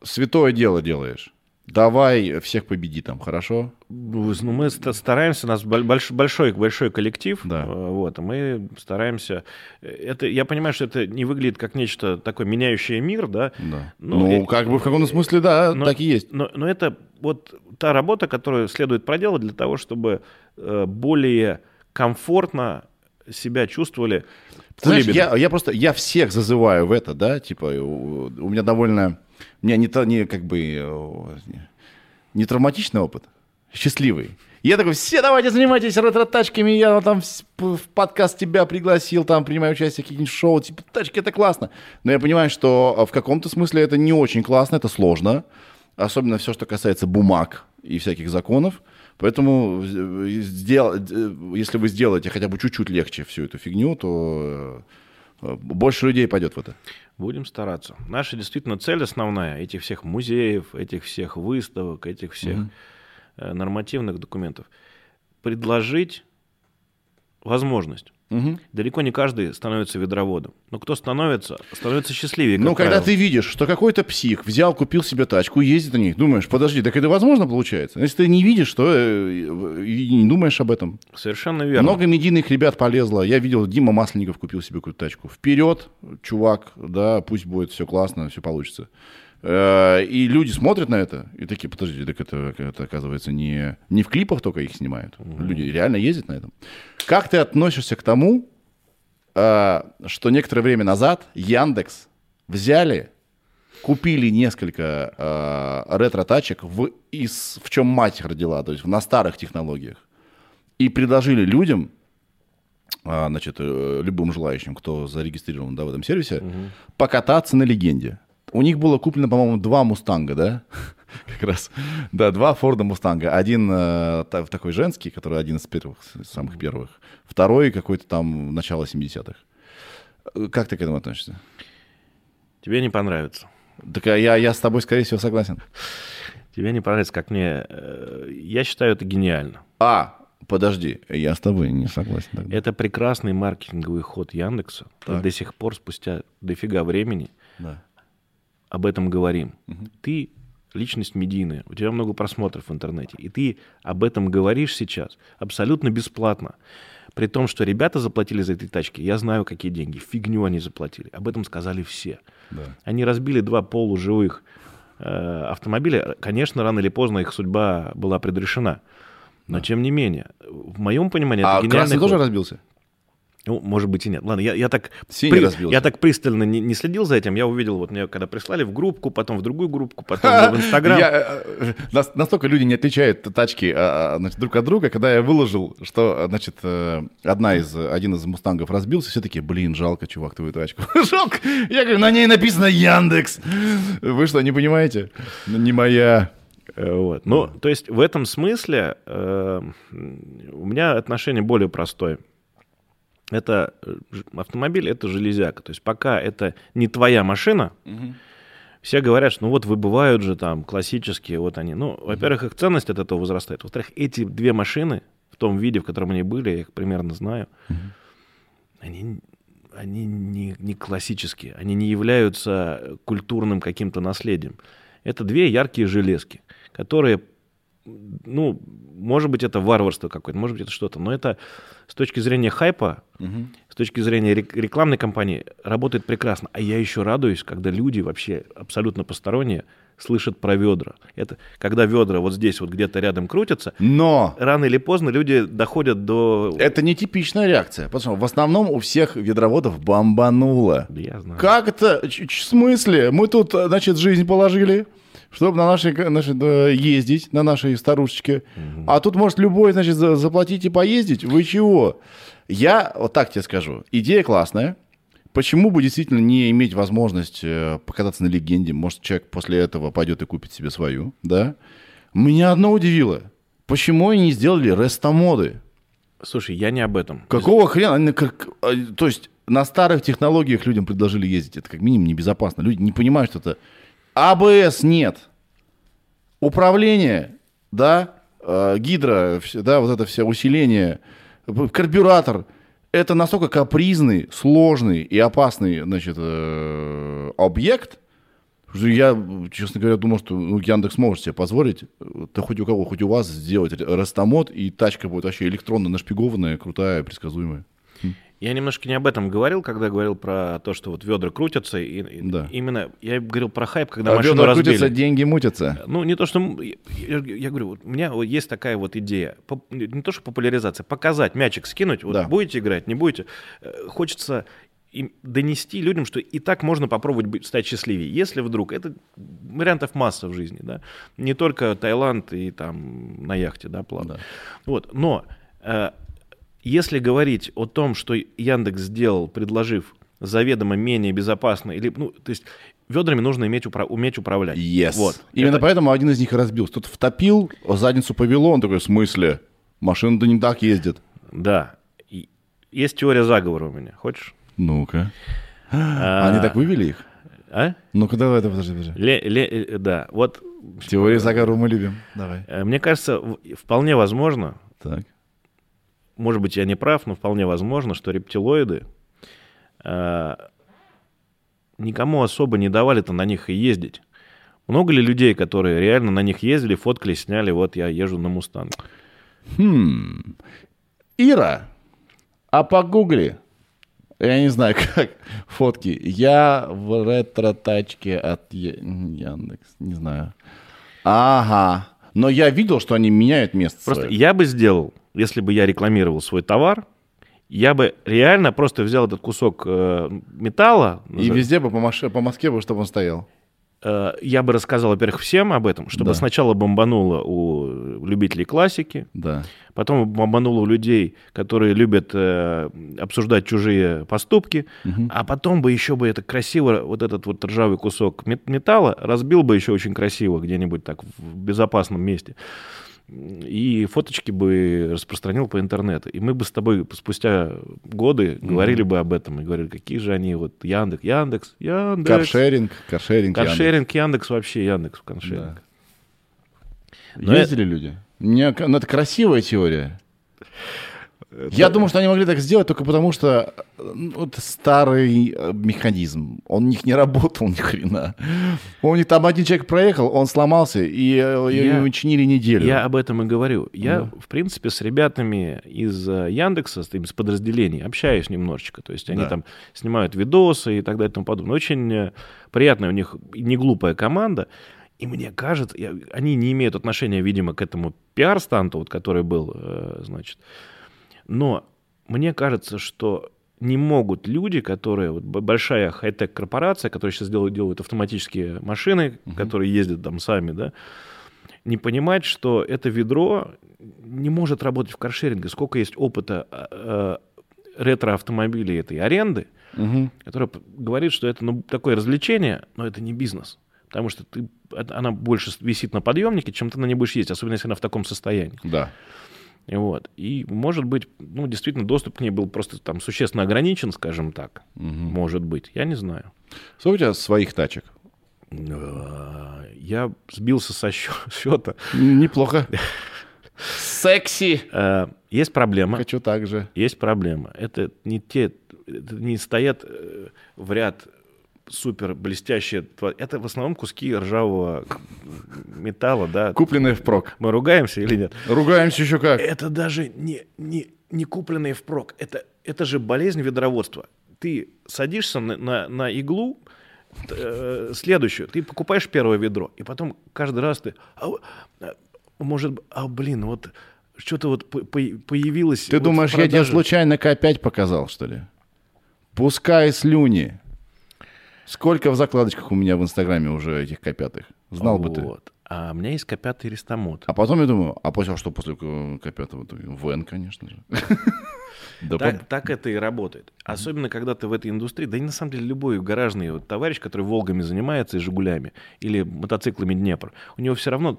Святое дело делаешь. Давай всех победи там, хорошо? Ну, мы стараемся, у нас большой, большой коллектив, да. Э, вот, мы стараемся... Это, я понимаю, что это не выглядит как нечто такое меняющее мир, да? да. Но, ну, как бы в каком-то смысле, да, но, так и есть. Но, но это вот та работа, которую следует проделать для того, чтобы э, более комфортно себя чувствовали. Знаешь, я, я просто, я всех зазываю в это, да, типа, у, у меня довольно, у меня не, не как бы, не, не травматичный опыт, счастливый. Я такой, все давайте занимайтесь ретро-тачками, я там в подкаст тебя пригласил, там принимаю участие в каких-нибудь шоу, типа, тачки это классно. Но я понимаю, что в каком-то смысле это не очень классно, это сложно особенно все, что касается бумаг и всяких законов. Поэтому сдел... если вы сделаете хотя бы чуть-чуть легче всю эту фигню, то э, больше людей пойдет в это. Будем стараться. Наша действительно цель основная этих всех музеев, этих всех выставок, этих всех угу. нормативных документов предложить возможность Угу. Далеко не каждый становится ведроводом. Но кто становится, становится счастливее. Ну, когда ты видишь, что какой-то псих взял, купил себе тачку, ездит на ней, думаешь, подожди, так это возможно получается? Если ты не видишь, то э, и не думаешь об этом. Совершенно верно. Много медийных ребят полезло. Я видел, Дима Масленников купил себе какую-то тачку. Вперед, чувак, да, пусть будет все классно, все получится. Э, и люди смотрят на это и такие, подожди, так это, это оказывается не, не в клипах только их снимают. Mm-hmm. Люди реально ездят на этом. Как ты относишься к тому, э, что некоторое время назад Яндекс взяли, купили несколько э, ретро-тачек, в, из, в чем мать родила, то есть на старых технологиях, и предложили людям, значит, любым желающим, кто зарегистрирован да, в этом сервисе, угу. покататься на легенде. У них было куплено, по-моему, два «Мустанга», да? <laughs> Как раз. Да, два «Форда Мустанга». Один э, такой женский, который один из первых, самых первых. Второй какой-то там начало 70-х. Э, как ты к этому относишься? Тебе не понравится. Так а я, я с тобой, скорее всего, согласен. Тебе не понравится, как мне... Э, я считаю это гениально. А, Подожди, я с тобой не согласен. Тогда. Это прекрасный маркетинговый ход Яндекса. До сих пор, спустя дофига времени, да об этом говорим. Угу. Ты личность медийная, у тебя много просмотров в интернете, и ты об этом говоришь сейчас абсолютно бесплатно. При том, что ребята заплатили за эти тачки, я знаю, какие деньги, фигню они заплатили. Об этом сказали все. Да. Они разбили два полуживых э, автомобиля. Конечно, рано или поздно их судьба была предрешена. Но да. тем не менее, в моем понимании, а это гениальный красный ход. тоже разбился? Ну, может быть и нет. Ладно, я, я так Синий при- разбился. я так пристально не, не следил за этим. Я увидел, вот мне когда прислали в группку, потом в другую группу, потом в Инстаграм. Я, э, нас- настолько люди не отличают тачки а, а, значит, друг от друга, когда я выложил, что значит, э, одна из, один из мустангов разбился, все таки блин, жалко, чувак, твою тачку. <laughs> жалко. Я говорю, на ней написано Яндекс. Вы что, не понимаете? Ну, Не моя. Э, Вот. Ну, то есть в этом смысле э, у меня отношение более простое. Это э, автомобиль, это железяка. То есть пока это не твоя машина, все говорят, что ну вот выбывают же там классические, вот они. Ну, во-первых, их ценность от этого возрастает. Во-вторых, эти две машины в том виде, в котором они были, я их примерно знаю, они, они не, не классические, они не являются культурным каким-то наследием. Это две яркие железки, которые, ну, может быть, это варварство какое-то, может быть, это что-то, но это с точки зрения хайпа, с точки зрения рек- рекламной кампании работает прекрасно. А я еще радуюсь, когда люди вообще абсолютно посторонние слышат про ведра. Это когда ведра вот здесь вот где-то рядом крутятся, Но рано или поздно люди доходят до... это не типичная реакция, потому что в основном у всех ведроводов бомбануло. Да я знаю. Как это? В смысле? Мы тут, э, значит, жизнь положили, чтобы на нашей, значит, э, ездить, на нашей старушечке. А тут может любой, значит, за- заплатить и поездить. Вы чего? Я вот так тебе скажу. Идея классная. Почему бы действительно не иметь возможность э, покататься на легенде? Может, человек после этого пойдет и купит себе свою, да? Меня одно удивило. Почему они не сделали рестомоды? Слушай, я не об этом. Какого хрена? Они как- а, то есть на старых технологиях людям предложили ездить. Это как минимум небезопасно. Люди не понимают, что это... АБС нет. Управление, да, э, гидро, да, вот это все усиление, п- карбюратор. Это настолько капризный, сложный и опасный, значит, э, объект, что я, честно говоря, думал, что ну, Яндекс может себе позволить, э, да хоть у кого, хоть у вас сделать р- растомод, и тачка будет вообще электронно нашпигованная, крутая, предсказуемая. Я немножко не об этом говорил, когда говорил про то, что вот ведра крутятся. И, Да. Именно я говорил про хайп, когда А машину ведра разбили. крутятся, деньги мутятся. Ну, не то, что... Я, я- говорю, вот у меня есть такая вот идея. Не то, что популяризация, показать, мячик скинуть. Вот Да. будете играть, не будете. Э, Хочется им донести людям, что и так можно попробовать быть, стать счастливее. Если вдруг... Это вариантов масса в жизни, да. Не только Таиланд и там на яхте, да, плавать. Да. Вот. Но э, если говорить о том, что Яндекс сделал, предложив заведомо менее безопасно, или, ну, то есть ведрами нужно иметь упра- уметь управлять. Yes. Вот. Именно Это- поэтому один из них разбился. Тут втопил, задницу повело, он такой, в смысле? Машина-то не так ездит. Да. И есть теория заговора у меня. Хочешь? Ну-ка. А, Они так вывели их? А? Ну-ка, давай, давай, подожди, подожди. Ле- ле- э, да. Вот Теорию заговора мы любим. Давай. э, мне кажется, вполне возможно, Так. Может быть, я не прав, но вполне возможно, что рептилоиды э, никому особо не давали-то на них и ездить. Много ли людей, которые реально на них ездили, фоткали, сняли, вот я езжу на Мустанг? Хм. Ира, а погугли. Я не знаю, <laughs> как фотки. Я в ретро-тачке от Яндекс. Не знаю. Ага. Но я видел, что они меняют место Просто свое. я бы сделал, если бы я рекламировал свой товар, я бы реально просто взял этот кусок э, металла, И везде бы по, Маш- по Москве, бы, чтобы он стоял. э, я бы рассказал, во-первых, всем об этом, чтобы Да. сначала бомбануло у любителей классики, Да. потом бомбануло у людей, которые любят э, обсуждать чужие поступки, а потом бы еще бы это красиво, вот этот вот ржавый кусок мет- металла разбил бы еще очень красиво где-нибудь так в безопасном месте. И фоточки бы распространил по интернету. И мы бы с тобой спустя годы говорили бы об этом. И говорили, какие же они, вот Яндекс, Яндекс, Яндекс. Каршеринг, каршеринг. Каршеринг, Яндекс вообще, Яндекс, каршеринг. Яндекс. Но Ездили люди? Не, ну, это красивая теория. Я думаю, что они могли так сделать только потому, что э, ну, это старый э, механизм. Он у них не работал <laughs> ни хрена. У них там один человек проехал, он сломался, и э, Я- его чинили неделю. Я об этом и говорю. Я, в принципе, с ребятами из Яндекса, с, из подразделений, общаюсь немножечко. То есть они Да. там снимают видосы и так далее и тому подобное. Очень приятная у них не глупая команда. И мне кажется, я- они не имеют отношения, видимо, к этому пиар-станту, вот, который был, значит. Но мне кажется, что не могут люди, которые вот большая хай-тек корпорация, которая сейчас делает, делает автоматические машины, которые ездят там сами, да, не понимать, что это ведро не может работать в каршеринге. Сколько есть опыта э, ретро-автомобилей этой аренды, Мгм. которая говорит, что это ну, такое развлечение, но это не бизнес. Потому что ты, она больше висит на подъемнике, чем ты на ней будешь ездить, особенно если она в таком состоянии. Да. И Вот. И, может быть, ну, действительно, доступ к ней был просто там существенно ограничен, скажем так. Мгм. Может быть. Я не знаю. Сколько у тебя своих тачек? Я сбился со <laughs> счета. Неплохо. Секси. Э, Есть проблема. Хочу так же. Есть проблема. Это не те, не стоят э, в ряд супер блестящие. Это в основном куски ржавого металла, да. Купленные впрок. Мы ругаемся или нет? Ругаемся еще как. Это даже не, не, не купленные впрок. Это, это же болезнь ведроводства. Ты садишься на, на, на иглу, э, следующую, ты покупаешь первое ведро, и потом каждый раз ты, а, а, может, а блин, вот что-то вот по- по- появилось. Ты вот думаешь, я тебе случайно К5 показал, что ли? Пускай слюни. Сколько в закладочках у меня в Инстаграме уже этих К5? Знал бы ты. Вот. А у меня есть К5 рестомот. А потом я думаю, а после что после К5? ВН, конечно же. <laughs> Да Так, по- так это и работает. Особенно, когда ты в этой индустрии, да и на самом деле любой гаражный вот товарищ, который «Волгами» занимается и «Жигулями», или мотоциклами «Днепр», у него все равно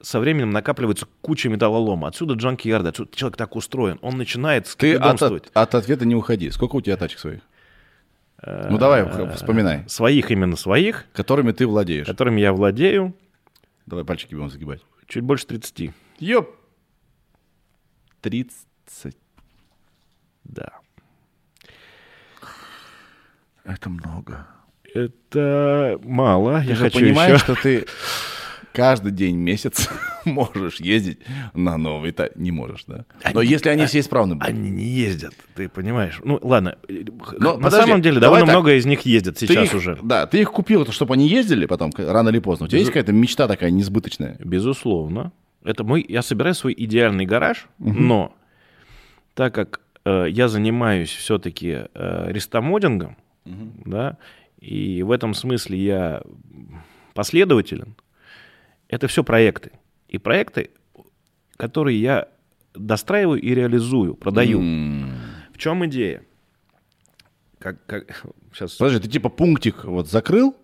со временем накапливается куча металлолома. Отсюда джанки-ярды, отсюда человек так устроен. Он начинает Ты от, от ответа не уходи. Сколько у тебя тачек своих? Ну давай, х- вспоминай. Своих именно своих, Которыми ты владеешь. которыми я владею, Давай пальчики будем загибать. чуть больше 30. Ёп! 30. Да. Это много. Это мало. Ты я же хочу понимаешь, еще. что ты <laughs> каждый день, месяц <laughs> можешь ездить на новый та- Не можешь, да? Но Они- если они все исправны будут. Они не ездят, ты понимаешь. Ну, ладно. Но на подожди, самом деле, довольно так. много из них ездят сейчас их- уже. Да, ты их купил, чтобы они ездили потом, рано или поздно. У тебя есть какая-то мечта такая несбыточная? Безусловно. Это мой, я собираю свой идеальный гараж, но так как э, я занимаюсь все-таки э, рестомодингом, да, и в этом смысле я последователен, это все проекты. И проекты, которые я достраиваю и реализую, продаю. М. В чем идея? Как, как, <laughs> сейчас... Подожди, ты типа пунктик вот закрыл,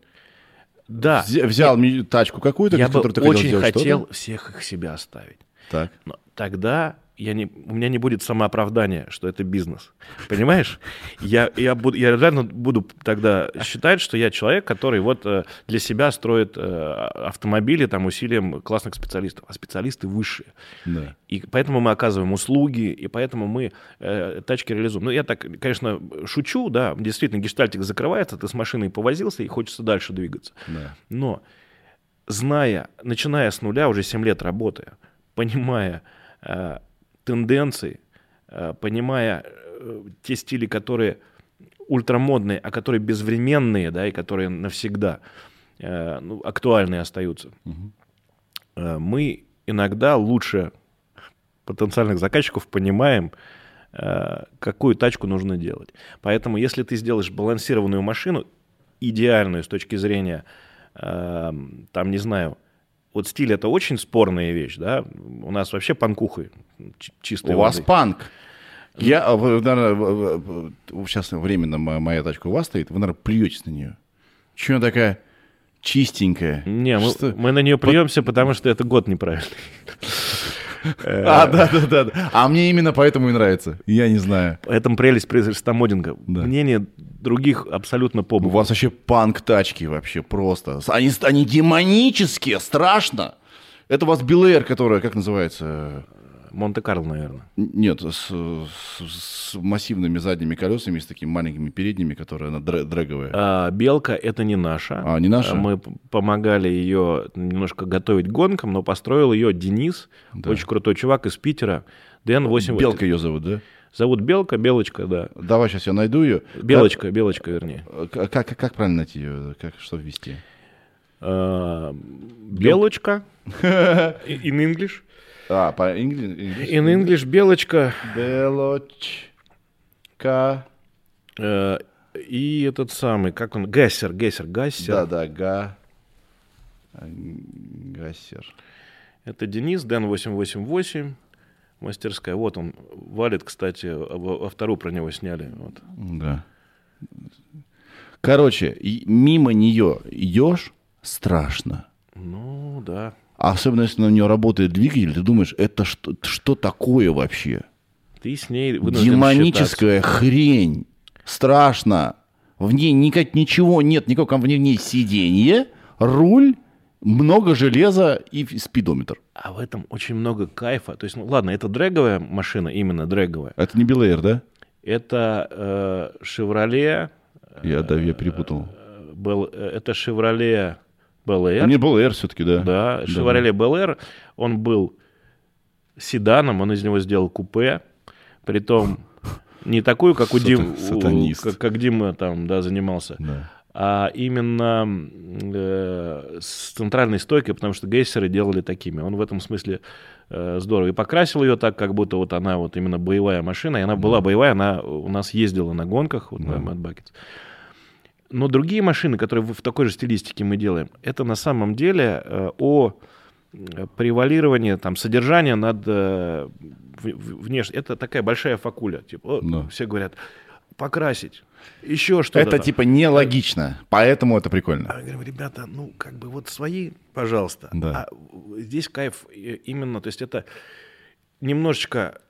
Да, взя- взял ми- тачку какую-то, я бы которую ты хотел очень хотел всех их себя оставить. Так. Но тогда я не, у меня не будет самооправдания, что это бизнес. Понимаешь? Я, я, буду, я реально буду тогда считать, что я человек, который вот э, для себя строит э, автомобили там, усилием классных специалистов. А специалисты высшие. Да. И поэтому мы оказываем услуги, и поэтому мы э, тачки реализуем. Ну, я так, конечно, шучу, да, действительно, гештальтик закрывается, ты с машиной повозился, и хочется дальше двигаться. Да. Но зная, начиная с нуля, уже 7 лет работая, понимая э, тенденции, э, понимая э, те стили, которые ультрамодные, а которые безвременные, да, и которые навсегда э, ну, актуальные остаются, э, мы иногда лучше потенциальных заказчиков понимаем, какую тачку нужно делать. Поэтому, если ты сделаешь балансированную машину, идеальную с точки зрения, там, не знаю, вот стиль это очень спорная вещь, да, у нас вообще панкухи чистые. У вас панк. Я, а, вы, наверное, сейчас временно мо- моя тачка у вас стоит, вы, наверное, плюетесь на нее. Чего она такая чистенькая? Не, мы, Что? мы на нее плюемся, потому что это год неправильный. А, да, да, да. А мне именно поэтому и нравится. Я не знаю. Поэтому прелесть. Да. Мнение других абсолютно по У вас вообще панк-тачки вообще просто. Они, они демонические, страшно. Это у вас Белэр, которая, как называется? Монте-Карло, наверное. Нет, с, с- с массивными задними колесами, с такими маленькими передними, которая она дре- дрэговая. А, Белка это не наша. А, не наша? А, Мы помогали ее немножко готовить к гонкам, но построил ее Денис, очень крутой чувак из Питера. Дэн 8 Белка ее зовут, да? Зовут Белка, Белочка, да. Давай сейчас я найду ее. Белочка, Белочка, вернее. Как, как, как правильно найти ее? Как, что ввести? А, Белочка. <laughs> In English. А, по English? In English Белочка. Белочка. Э, И этот самый, как он, Гессер, Гессер, Гассер. Да, да, га... Гассер. Это Денис, Дэн 888, мастерская. Вот он валит, кстати, во вторую про него сняли. Вот. Да. Короче, мимо нее идешь, страшно. Ну, да. Особенно, если на нее работает двигатель, ты думаешь, это что, что такое вообще? Ты с ней вынужден считаться. Демоническая хрень. Страшно. В ней никак ничего нет, никакого в ней сиденье, руль, много железа и спидометр. А в этом очень много кайфа. То есть, ну ладно, это дрэговая машина, именно дрэговая. Это не Белэйр, да? Это э, Chevrolet. Я, да, я перепутал. э, Bel- э, это Chevrolet Bel Air. Не Белэйр все-таки, да. Да, Bel Air. Он был седаном, он из него сделал купе. Притом не такую, как у Сата- Дим, у- сатанист. как, как Дима там, да, занимался, Да. а именно э, с центральной стойкой, потому что гейсеры делали такими. Он в этом смысле э, здорово. И покрасил ее так, как будто вот она вот именно боевая машина. И она была боевая, она у нас ездила на гонках, вот на Mad Buckets. Но другие машины, которые в такой же стилистике мы делаем, это на самом деле э, о э, превалировании там, содержания над э, внешне. Это такая большая факуля. Типа, Да. Все говорят, покрасить, еще что-то. Это там. типа нелогично, поэтому это прикольно. А я говорю, ребята, ну, как бы вот свои, пожалуйста. Да. А здесь кайф именно, то есть это немножечко,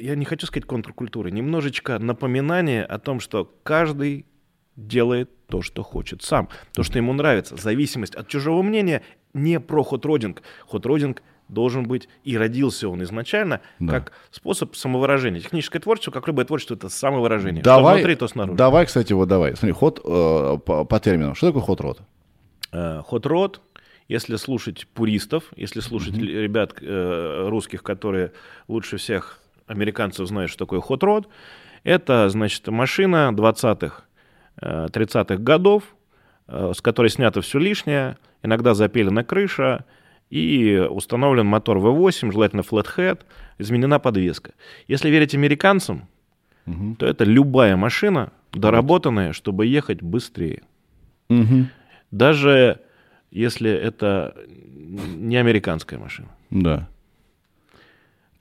я не хочу сказать контркультуры, немножечко напоминание о том, что каждый делает то, что хочет сам, то, что ему нравится. Зависимость от чужого мнения не про хотродинг. Хотродинг должен быть, и родился он изначально, Да. как способ самовыражения. Техническое творчество, как любое творчество, это самовыражение. Давай, Что внутри, то снаружи. давай, кстати, вот давай. Смотри, ход э, по, по терминам. Что такое ход-род? Хот род, если слушать пуристов, если слушать л- ребят э, русских, которые лучше всех американцев знают, что такое хот род, это, значит, машина 20-х, э, 30-х годов, э, с которой снято все лишнее, иногда запилена крыша, и установлен мотор V8, желательно flathead, изменена подвеска. Если верить американцам, Мгм. то это любая машина, доработанная, чтобы ехать быстрее. Мгм. Даже если это не американская машина. Да.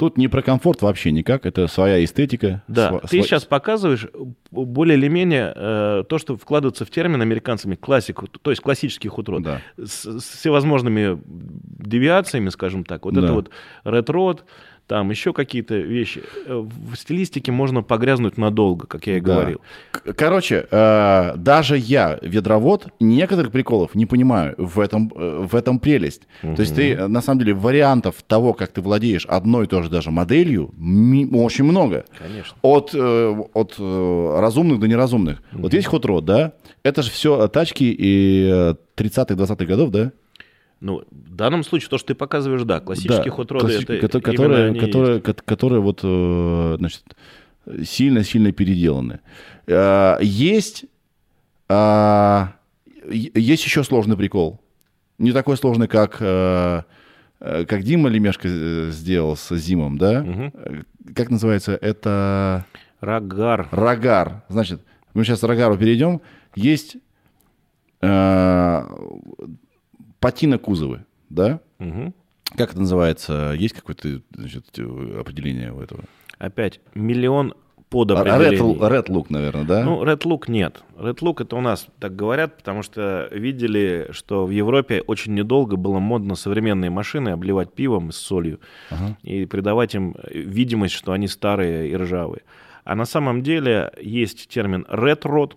Тут не про комфорт вообще никак, это своя эстетика. Да, сва- ты сва- сейчас показываешь более или менее э, то, что вкладывается в термин американцами классику, то есть классический хутрод. Да. С, с всевозможными девиациями, скажем так. Вот Да. это вот red-род, там еще какие-то вещи. Э, В стилистике можно погрязнуть надолго, как я и Да. говорил. Короче, э, даже я, ведровод, некоторых приколов не понимаю. В этом, э, в этом прелесть. То есть ты, на самом деле, вариантов того, как ты владеешь одной и той же даже моделью, очень много. Конечно. От, э, от э, разумных до неразумных. Вот есть хот-род, да? Это же все тачки и э, 30-х, 20-х годов, да? Ну, в данном случае то, что ты показываешь, да, классические Да, хот-роды, класси- это именно которые, есть. которые, кот- которые вот, э, значит, сильно-сильно переделаны. Э, Есть, а, есть еще сложный прикол. Не такой сложный, как, э, э, как Дима Лемешко сделал с Зимом, да? Э, Как называется? Это Рагар. рогар. Значит, мы сейчас к рогару перейдем. Есть патина кузовы, да? Мгм. Как это называется? Есть какое-то значит, определение у этого? Опять миллион под Red, определений. red look, наверное, да? Ну, Red Look нет. Red Look это у нас так говорят, потому что видели, что в Европе очень недолго было модно современные машины обливать пивом с солью Ага. и придавать им видимость, что они старые и ржавые. А на самом деле есть термин Red Rod,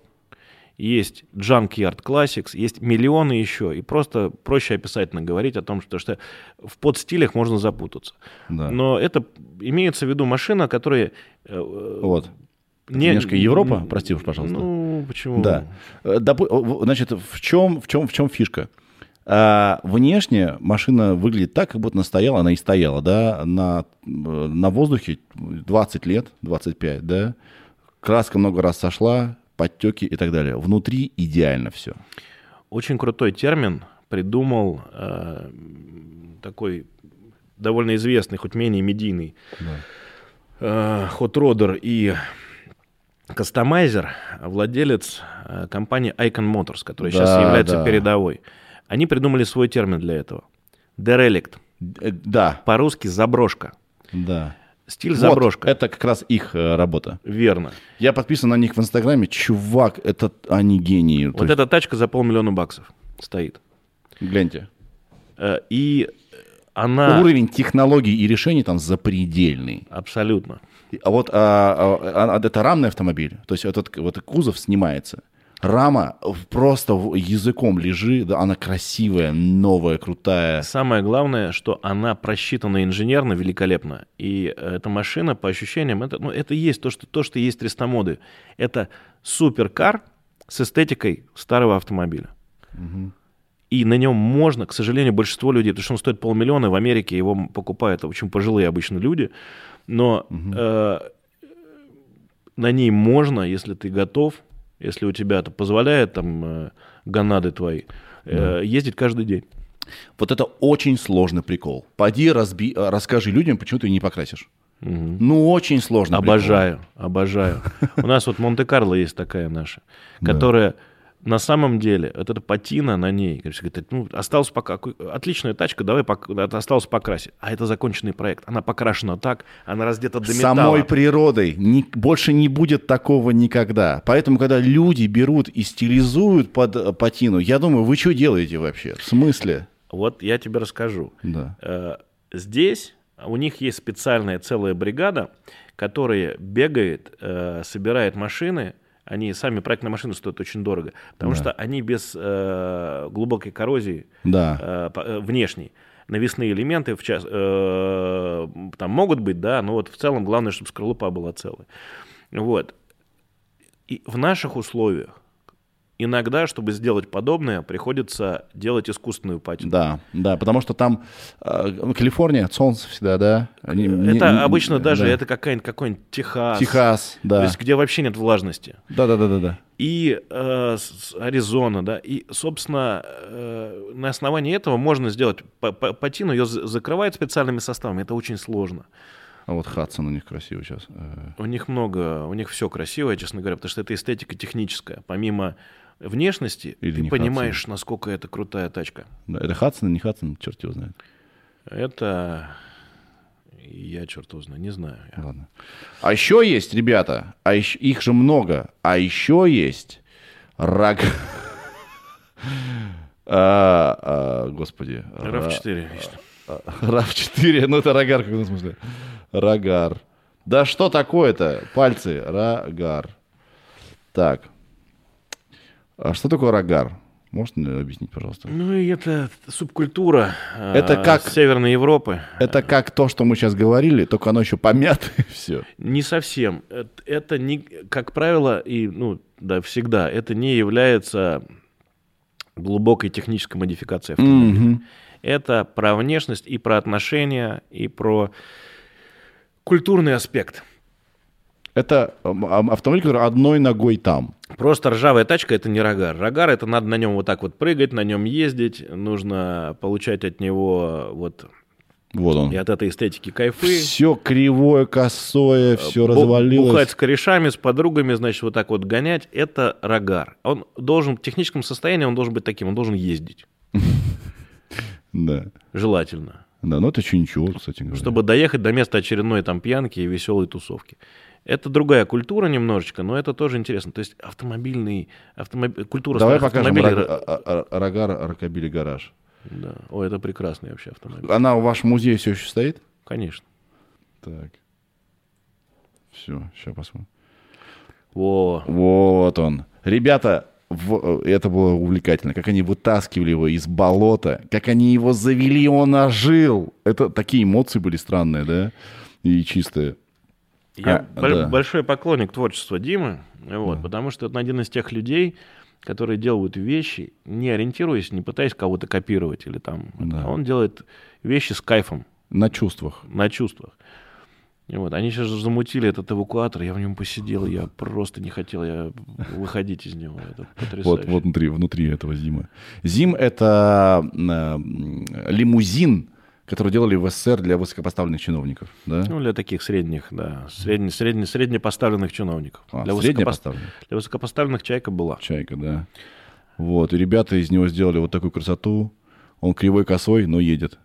есть Junkyard Classics, есть миллионы еще. И просто проще описательно говорить о том, что, что в подстилях можно запутаться. Да. Но это имеется в виду машина, которая... э, Вот. не- немножко Европа, прости уж, пожалуйста. Ну, почему? Да. Э, допу- Значит, в чем, в чем, в чем фишка? А, внешне машина выглядит так, как будто она стояла, она и стояла, да, на, э, на воздухе 20 лет, 25, да, краска много раз сошла, подтеки и так далее. Внутри идеально все. Очень крутой термин придумал э, такой довольно известный, хоть менее медийный, э, хотродер и кастомайзер, владелец э, компании Icon Motors, которая сейчас Да, является да. передовой. Они придумали свой термин для этого. Derelict. Э, Да, По-русски заброшка. да. Стиль Вот, заброшка. это как раз их э, работа. Верно. Я подписан на них в Инстаграме. Чувак, это они гении. То Вот есть, эта тачка за полмиллиона баксов стоит. Гляньте. Э, И она... Уровень технологий и решений там запредельный. Абсолютно. А вот а, а, а, это рамный автомобиль. То есть этот вот кузов снимается. Рама просто языком лежи, да, она красивая, новая, крутая. Самое главное, что она просчитана инженерно великолепно. И эта машина, по ощущениям, это, ну, это есть то что, то, что есть рестомоды. Это суперкар с эстетикой старого автомобиля. И на нем можно, к сожалению, большинство людей, потому что он стоит полмиллиона, в Америке его покупают очень пожилые обычно люди, но э, на ней можно, если ты готов, если у тебя это позволяет, там, э, гонады твои, э, ездить каждый день. Вот это очень сложный прикол. Пойди разби, а, расскажи людям, почему ты не покрасишь. Мгм. Ну, очень сложно. Обожаю, обожаю. <laughs> У нас вот Монте-Карло есть такая наша, которая на самом деле, вот эта патина на ней, говорит, ну, осталось пока, отличная тачка, давай пок- осталось покрасить. А это законченный проект. Она покрашена так, она раздета до металла. Самой природой ни- больше не будет такого никогда. Поэтому, когда люди берут и стилизуют под э, патину, я думаю, вы что делаете вообще? В смысле? Вот я тебе расскажу. Да. Э, Здесь у них есть специальная целая бригада, которая бегает, э, собирает машины. Они сами проектные машины стоят очень дорого, потому Да. что они без э, глубокой коррозии Да. э, э, внешней. Навесные элементы в час, э, там могут быть, да, но вот в целом главное, чтобы скорлупа была целая. Вот. И в наших условиях иногда, чтобы сделать подобное, приходится делать искусственную патину. Да, да, потому что там э, Калифорния, солнце всегда, да? Они не- Это не- обычно даже да. это какая-нибудь какой-нибудь Техас. Техас, То да. есть, где вообще нет влажности. Да, да, да, да, да. И э, с- Аризона, да. И, собственно, э, на основании этого можно сделать па- па- патину, ее закрывают специальными составами. Это очень сложно. А вот Хадсон у них красивый сейчас. Э, У них много, у них все красивое, честно говоря, потому что это эстетика техническая. Помимо внешности, Или ты понимаешь, насколько это крутая тачка. да, это Хадсон, не Хадсон, черт его знает. Это я черт его знаю, не знаю. я. Ладно. А еще есть, ребята, а ещё- их же много, а еще есть рак... <laughs> А, а, господи. RAV4 есть. RAV4, ну это рагар, в каком смысле? Рагар. Да что такое-то? Пальцы, рагар. Так. А что такое рагар? Можно объяснить, пожалуйста? Ну и это субкультура Это э, как- Северной Европы. Это как то, что мы сейчас говорили, только оно еще помято, <laughs> и все. Не совсем. Это, это не, как правило, и ну да, всегда это не является глубокой технической модификацией автомобиля. Это про внешность и про отношения и про культурный аспект. Это автомобиль, который одной ногой там. Просто ржавая тачка это не рогар. Рогар это надо на нем вот так вот прыгать, на нем ездить, нужно получать от него вот Вот он. и от этой эстетики кайфы. Все кривое, косое, все Бу- развалилось. Бухать с корешами, с подругами, значит, вот так вот гонять, это рогар. Он должен, в техническом состоянии он должен быть таким, он должен ездить, <laughs> Да. желательно, Да, но это еще ничего, кстати говоря. чтобы доехать до места очередной там пьянки и веселой тусовки. Это другая культура немножечко, но это тоже интересно. То есть автомобильный, автомоб... культура Давай покажем автомобилей... раг- а- а- а- рагар Рокобили гараж. Да. О, это прекрасный вообще автомобиль. Она в вашем музее все еще стоит? Конечно. Так. Все, сейчас посмотрим. Во. Вот он. Ребята, в- э, это было увлекательно. Как они вытаскивали его из болота, как они его завели, он ожил. Это такие эмоции были странные, да? И чистые. Я А, боль- да. большой поклонник творчества Димы, вот, потому что это один из тех людей, которые делают вещи, не ориентируясь, не пытаясь кого-то копировать или там. Да. а Он делает вещи с кайфом, На чувствах. на чувствах. И вот, они сейчас же замутили этот эвакуатор, я в нем посидел, я просто не хотел я выходить из него. Это потрясающе. Вот, вот внутри, внутри этого Зима. Зим — это э, лимузин, которые делали в СССР для высокопоставленных чиновников, да? Ну, для таких средних, да, средне, средне, среднепоставленных чиновников. А, для, среднепоставленных? для высокопоставленных чайка была. Чайка, да. Вот, и ребята из него сделали вот такую красоту. Он кривой косой, но едет.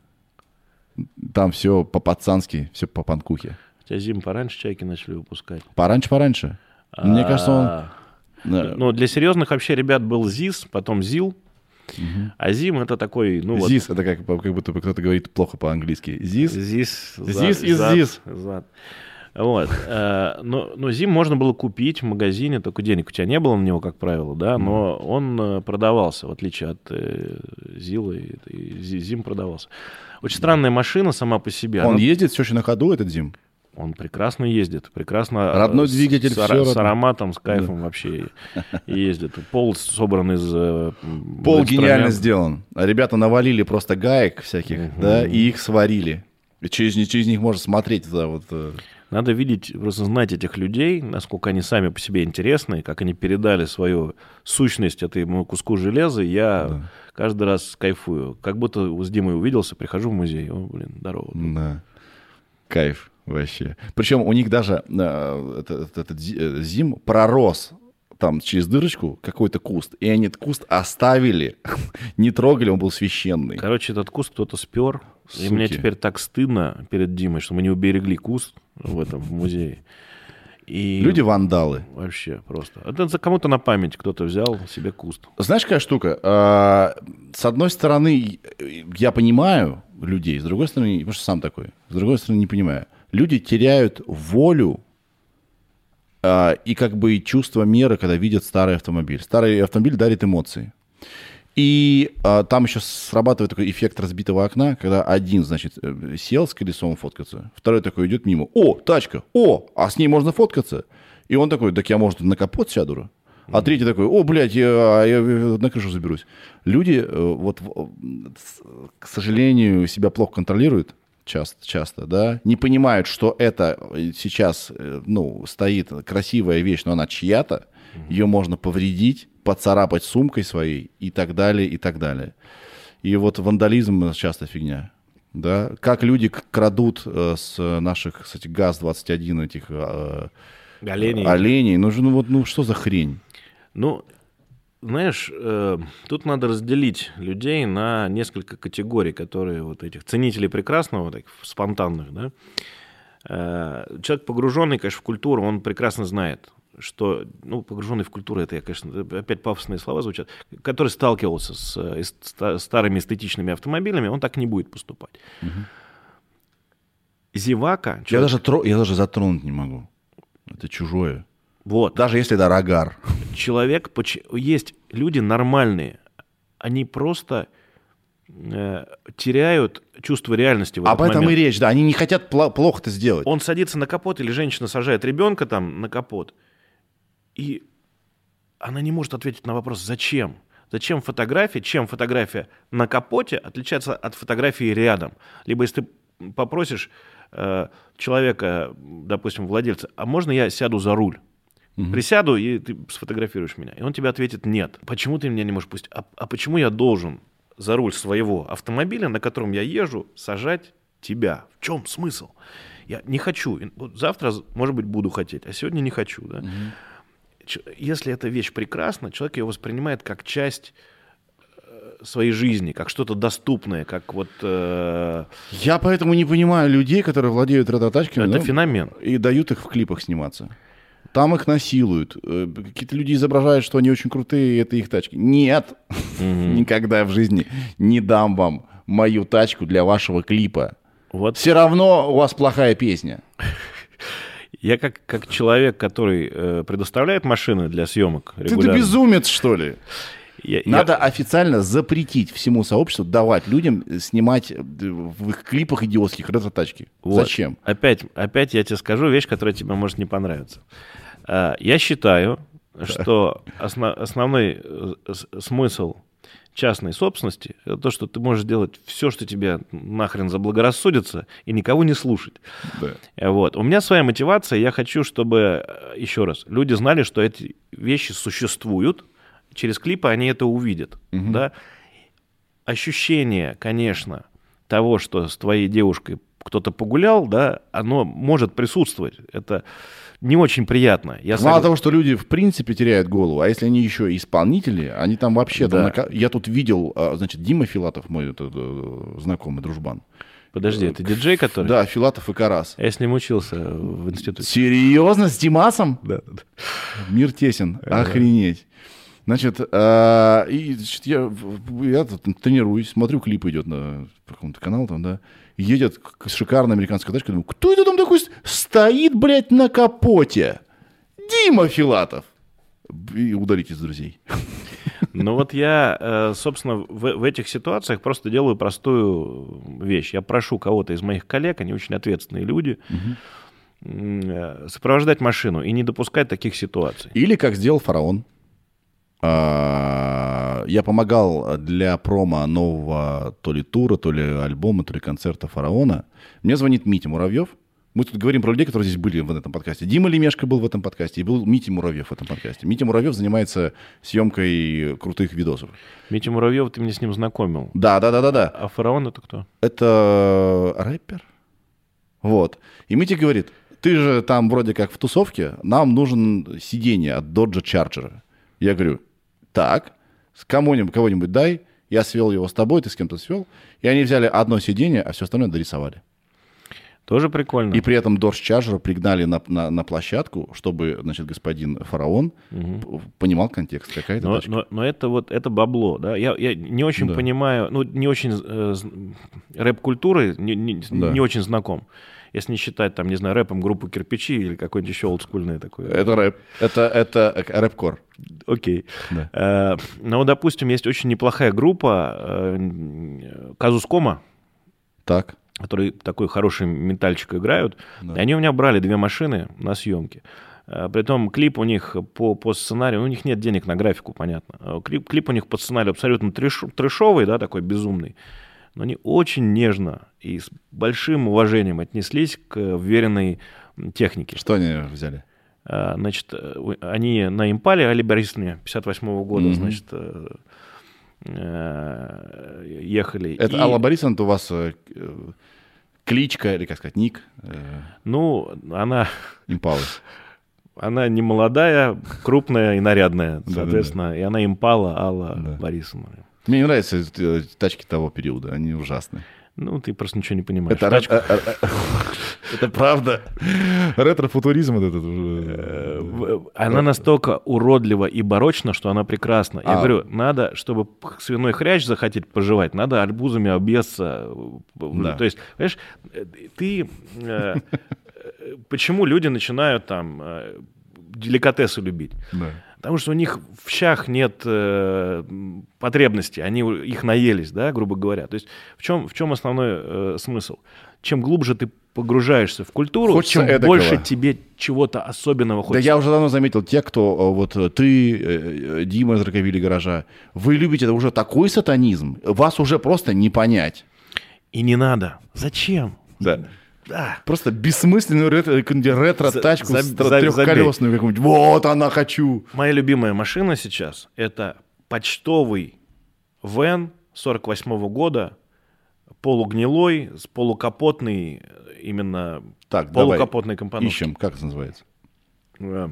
Там все по-пацански, все по панкухе. Хотя зим пораньше чайки начали выпускать. Пораньше-пораньше. Мне кажется, он... А, Ну, для серьезных вообще ребят был ЗИС, потом ЗИЛ. А ЗИМ это такой, ну вот... ЗИС, это как, как будто бы кто-то говорит плохо по-английски. ЗИС? ЗИС. ЗИС из ЗИС. Зад. Вот. Э, Но, но ЗИМ можно было купить в магазине, только денег у тебя не было на него, как правило, да, но он э, продавался, в отличие от э, ЗИЛа, ЗИМ продавался. Очень странная машина сама по себе. Он Она- ездит все еще на ходу, этот Зим? Он прекрасно ездит, прекрасно... Родной с- двигатель, с, родное. с ароматом, с кайфом вообще и ездит. Пол собран из... э, Пол гениально сделан. А ребята навалили просто гаек всяких, да, и их сварили. И через, них- через них можно смотреть туда вот... э, Надо видеть, просто знать этих людей, насколько они сами по себе интересны, как они передали свою сущность этому куску железа. Я каждый раз кайфую. Как будто с Димой увиделся, прихожу в музей. О, блин, здорово. Да. Кайф вообще. Причем у них даже э, этот, этот э, зим пророс там через дырочку какой-то куст, и они этот куст оставили, <laughs> не трогали, он был священный. Короче, этот куст кто-то спер. И Суки. мне теперь так стыдно перед Димой, что мы не уберегли куст в этом в музее. И Люди вандалы. вообще просто. Это за кому-то на память кто-то взял себе куст. Знаешь, какая штука? А, С одной стороны, я понимаю людей, с другой стороны, потому что сам такой, с другой стороны, не понимаю. Люди теряют волю а, и как бы чувство меры, когда видят старый автомобиль. Старый автомобиль дарит эмоции. И а, там еще срабатывает такой эффект разбитого окна, когда один, значит, э, сел с колесом фоткаться, второй такой идет мимо. О, тачка, о, а с ней можно фоткаться. И он такой, так я, может, на капот сяду? А третий такой, о, блядь, я, я на крышу заберусь. Люди, э, вот, с- к сожалению, себя плохо контролируют часто, часто, да, не понимают, что это э, сейчас, э, ну, стоит красивая вещь, но она чья-то, ее можно повредить, поцарапать сумкой своей и так далее, и так далее. И вот вандализм часто фигня. Да? Как люди крадут э, с наших, кстати, ГАЗ-21 этих э, Оленей. оленей. Ну, же, ну вот, ну что за хрень? Ну, знаешь, э, тут надо разделить людей на несколько категорий, которые вот этих ценителей прекрасного, таких спонтанных, да. Э, человек погруженный, конечно, в культуру, он прекрасно знает, что, ну, погруженный в культуру, это я, конечно, опять пафосные слова звучат, который сталкивался с э, ста- старыми эстетичными автомобилями, он так не будет поступать. Зевака, Я человек- даже, тро- я даже затронуть не могу. Это чужое. Вот, Даже если это рогар. человек, есть люди нормальные, они просто э, теряют чувство реальности в этот Об этом момент. и речь, да. Они не хотят пла- плохо это сделать. Он садится на капот, или женщина сажает ребенка там на капот, и она не может ответить на вопрос, зачем? Зачем фотография, чем фотография на капоте отличается от фотографии рядом? Либо если ты попросишь э, человека, допустим, владельца, а можно я сяду за руль? Присяду, и ты сфотографируешь меня. И он тебе ответит, нет. Почему ты меня не можешь пустить? А, а почему я должен за руль своего автомобиля, на котором я езжу, сажать тебя? В чем смысл? Я не хочу. Завтра, может быть, буду хотеть, а сегодня не хочу. Да? Ч- Если эта вещь прекрасна, человек ее воспринимает как часть э, своей жизни, как что-то доступное, как вот... э, Я поэтому не понимаю людей, которые владеют ретро-тачками это ну, феномен. и дают их в клипах сниматься. Там их насилуют. Э, Какие-то люди изображают, что они очень крутые, и это их тачки. Нет, <laughs> никогда в жизни не дам вам мою тачку для вашего клипа. Вот Все равно у вас плохая песня. я как, как человек, который э, предоставляет машины для съемок Ты, регулярно. ты безумец, что ли? Я- я- Надо официально запретить всему сообществу давать людям снимать э, в их клипах идиотских ретро-тачки. Вот. Зачем? Опять, опять я тебе скажу вещь, которая тебе может не понравиться. А, Я считаю, что осно- основной э, смысл частной собственности это то, что ты можешь делать все, что тебе нахрен заблагорассудится, и никого не слушать. Да. Вот. У меня своя мотивация. Я хочу, чтобы, э, еще раз, люди знали, что эти вещи существуют. Через клипы они это увидят. Да? Ощущение, конечно, того, что с твоей девушкой кто-то погулял, да, оно может присутствовать. Это не очень приятно. Я Мало сог- того, что люди в принципе теряют голову, а если они еще и исполнители, они там вообще... там Да. нака- Я тут видел, а, значит, Дима Филатов, мой это, э, знакомый дружбан. Подожди, это диджей, который? Да, Филатов и Карас. Я с ним учился в институте. Серьезно, с Димасом? Да, да. Мир тесен, охренеть. Значит, а, и, значит, я, я тут тренируюсь, смотрю, клип идет на каком-то канал там, да, едет шикарная американская тачка, думаю, кто это там такой стоит, блядь, на капоте? Дима Филатов. И удалить из друзей. Ну вот я, э, собственно, в, в этих ситуациях просто делаю простую вещь. Я прошу кого-то из моих коллег, они очень ответственные люди, э, сопровождать машину и не допускать таких ситуаций. Или как сделал фараон. А, Я помогал для промо нового то ли тура, то ли альбома, то ли концерта фараона. Мне звонит Митя Муравьев. Мы тут говорим про людей, которые здесь были в этом подкасте. Дима Лемешко был в этом подкасте, и был Митя Муравьев в этом подкасте. Митя Муравьев занимается съемкой крутых видосов. Митя Муравьев, ты меня с ним знакомил. Да, да, да, да, да. А фараон это кто? Это рэпер. Вот. И Митя говорит, ты же там вроде как в тусовке, нам нужен сиденье от Dodge Charger. Я говорю, так, кому-нибудь, кого-нибудь дай, я свел его с тобой, ты с кем-то свел. И они взяли одно сиденье, а все остальное дорисовали. Тоже прикольно. И при этом Dodge Charger пригнали на, на, на площадку, чтобы, значит, господин фараон п- понимал контекст, какая это Но, тачка. но, но это вот это бабло, да. Я, я не очень Да. понимаю, ну не очень э, рэп-культуры, не, не- Да. не очень знаком. Если не считать там, не знаю, рэпом группу кирпичи или какой-нибудь еще олдскульный такой. Это рэп. Это, это э, рэп-кор. Окей. Да. Э, ну, допустим, есть очень неплохая группа э, м, Казускома, Так. которые такой хороший ментальчик играют. Да. И они у меня брали две машины на съемки. Притом клип у них по, по сценарию, ну, у них нет денег на графику, понятно. Клип, клип у них по сценарию абсолютно трэш, трэшовый, да, такой безумный. Но они очень нежно и с большим уважением отнеслись к вверенной технике. Что они взяли? А, Значит, э, они на импале Али Борисовне 58 года, Мгм. значит, э, э, ехали. Это И, Алла Борисовна, это у вас кличка, или как сказать, ник Ну, она, Импалы. <laughs> она не молодая, крупная и нарядная, соответственно, и она импала Алла. Борисовна. Мне не нравятся э, тачки того периода, они ужасные. Ну, ты просто ничего не понимаешь. Это, Тачку- э, э, это правда. Ретро-футуризм вот этот. Уже. Она настолько уродлива и барочна, что она прекрасна. Я А. говорю, надо, чтобы свиной хрящ захотеть пожевать, надо арбузами объесться. То есть, понимаешь, ты... Почему люди начинают там деликатесы любить? Да. Потому что у них в щах нет э, м, потребностей, они их наелись, да, грубо говоря. То есть в чем, в чем основной э, смысл? Чем глубже ты погружаешься в культуру, Хочется чем эдакого. больше тебе чего-то особенного Да хочется. я уже давно заметил, те, кто, э, вот э, ты, э, Дима из Раковили гаража, вы любите это уже такой сатанизм, вас уже просто не понять. И не надо. Зачем? Да. Да. Просто бессмысленную ретро-тачку За- за- трехколесную какую-нибудь. Вот она хочу. Моя любимая машина сейчас это почтовый Вен 48 года, полугнилой, с полукапотной, э, именно Так, давай полукапотной компоновкой. ищем, как это называется? Э,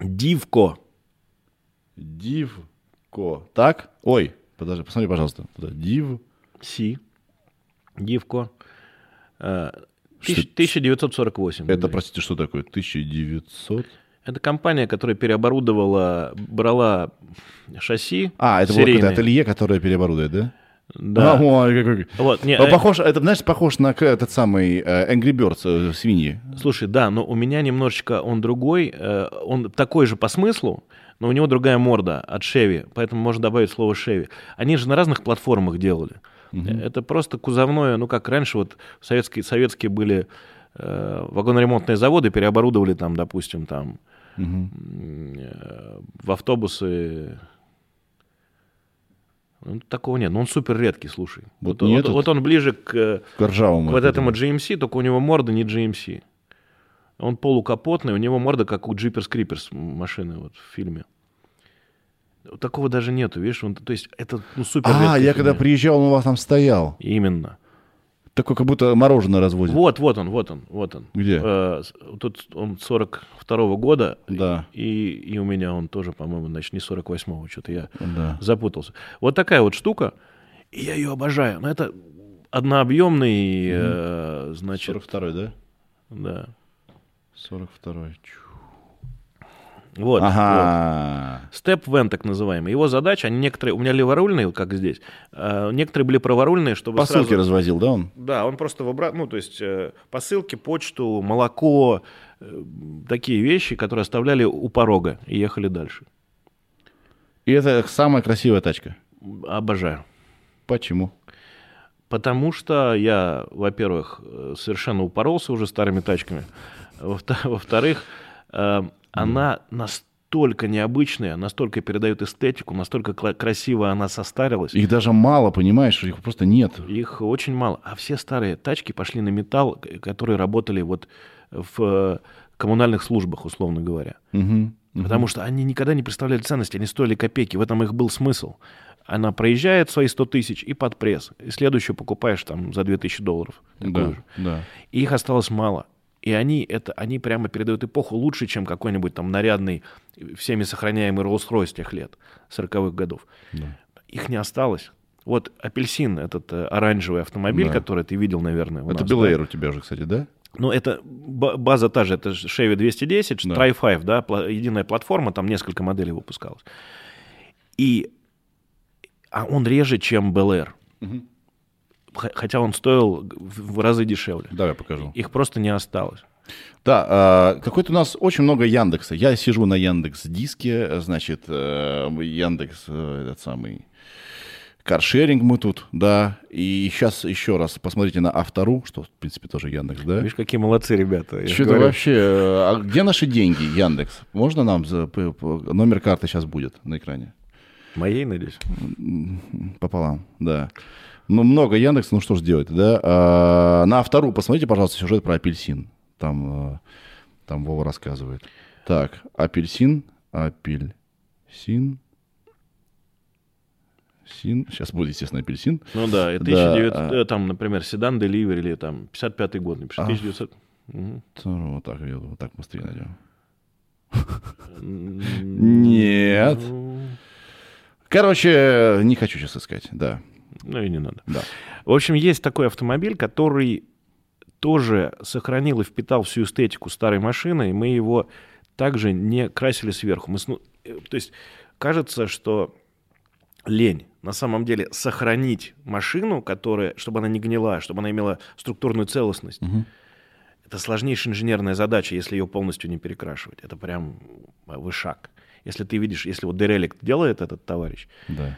Дивко. Дивко. Так? Ой, подожди, посмотри, пожалуйста. Туда. Див. Си. Дивко. Э, Что- тысяч- 1948. Это, простите, что такое? 1900? Это компания, которая переоборудовала, брала шасси А, это было серийные. какое-то ателье, которое переоборудует, да? Да. А, ой, какой- Вот, не, Ну, э, похож, это, знаешь, похож на этот самый э, Angry Birds, э, свиньи. Слушай, да, но у меня немножечко он другой, э, он такой же по смыслу, но у него другая морда от Chevy, поэтому можно добавить слово Chevy. Они же на разных платформах делали. Это просто кузовное, ну как раньше вот советские, советские были э, вагоноремонтные заводы, переоборудовали там, допустим, там м, э, в автобусы. Ну, такого нет, но он супер редкий, слушай. Вот Вот, нет вот- вот он ближе к, э, К ржавому. к вот этому. этому GMC, только у него морда не GMC. Он полукапотный, у него морда как у Jeepers Creepers машины вот в фильме. Такого даже нету, видишь? Он, то есть это ну, супер А, я когда приезжал, он у вас там стоял. Именно. Такой, как будто мороженое развозит. Вот, вот он, вот он, вот он. Где? Э, тут он 42-го года, Да. и, и у меня он тоже, по-моему, значит, не 48-го, что-то я Да. запутался. Вот такая вот штука, и я ее обожаю. Но это однообъемный, э, значит, 42 да? да. 42 Вот. Ага. Степ Вен, так называемый. Его задача, они некоторые, у меня леворульные, вот как здесь, э, некоторые были праворульные, чтобы Посылки сразу... развозил, да, он? Да, он просто в обра- ну, то есть э, посылки, почту, молоко, э, такие вещи, которые оставляли у порога и ехали дальше. И это самая красивая тачка. Обожаю. Почему? Потому что я, во-первых, совершенно упоролся уже старыми тачками. Во-вто- Во-вторых, э, она настолько необычная, настолько передает эстетику, настолько красиво она состарилась. Их даже мало, понимаешь, их просто нет. Их очень мало. А все старые тачки пошли на металл, которые работали вот в э, коммунальных службах, условно говоря. Мгм. Потому что они никогда не представляли ценности, они стоили копейки. В этом их был смысл. Она проезжает свои 100 тысяч и под пресс. И следующую покупаешь там за 2000 долларов. Да, же. да. И их осталось мало. И они, это, они прямо передают эпоху лучше, чем какой-нибудь там нарядный, всеми сохраняемый Rolls-Royce тех лет, 40-х годов. Да. Их не осталось. Вот апельсин, этот э, оранжевый автомобиль, Да. который ты видел, наверное, у Это нас, Air да? у тебя же, кстати, да? Ну, это ба- база та же, это Chevy 210, Да. Tri-5, да, единая платформа, там несколько моделей выпускалось. И а он реже, чем Bel Air. Хотя он стоил в разы дешевле. Давай покажу. Их просто не осталось. Да, а, какой-то у нас очень много Яндекса. Я сижу на Яндекс Диске, значит, э, Яндекс э, этот самый каршеринг мы тут, да. И сейчас еще раз посмотрите на Автору, что в принципе тоже Яндекс, да. Видишь, какие молодцы ребята. я Что-то вообще, э, а где наши деньги, Яндекс? Можно нам за, номер карты сейчас будет на экране? Моей, надеюсь. Пополам, да. Ну, много Яндекс, ну что ж делать, да? А, на вторую посмотрите, пожалуйста, сюжет про апельсин. Там, э, там Вова рассказывает. Так, апельсин, апельсин, син. Сейчас будет, естественно, апельсин. Ну да, и Да, 1900, а- э, там, например, седан Delivery или там 55-й год, напиши, А. 1900. Мгм. Вторую, Вот так, я вот так быстрее найдем. Нет. ну, Короче, не хочу сейчас искать, да. Ну и не надо. Да. В общем, есть такой автомобиль, который тоже сохранил и впитал всю эстетику старой машины, и мы его также не красили сверху. Мы сну- э, То есть кажется, что лень на самом деле сохранить машину, которая, чтобы она не гнила, чтобы она имела структурную целостность. Мгм. Это сложнейшая инженерная задача, если ее полностью не перекрашивать. Это прям а, вышаг. Если ты видишь, если вот Дерелик делает этот товарищ, Да.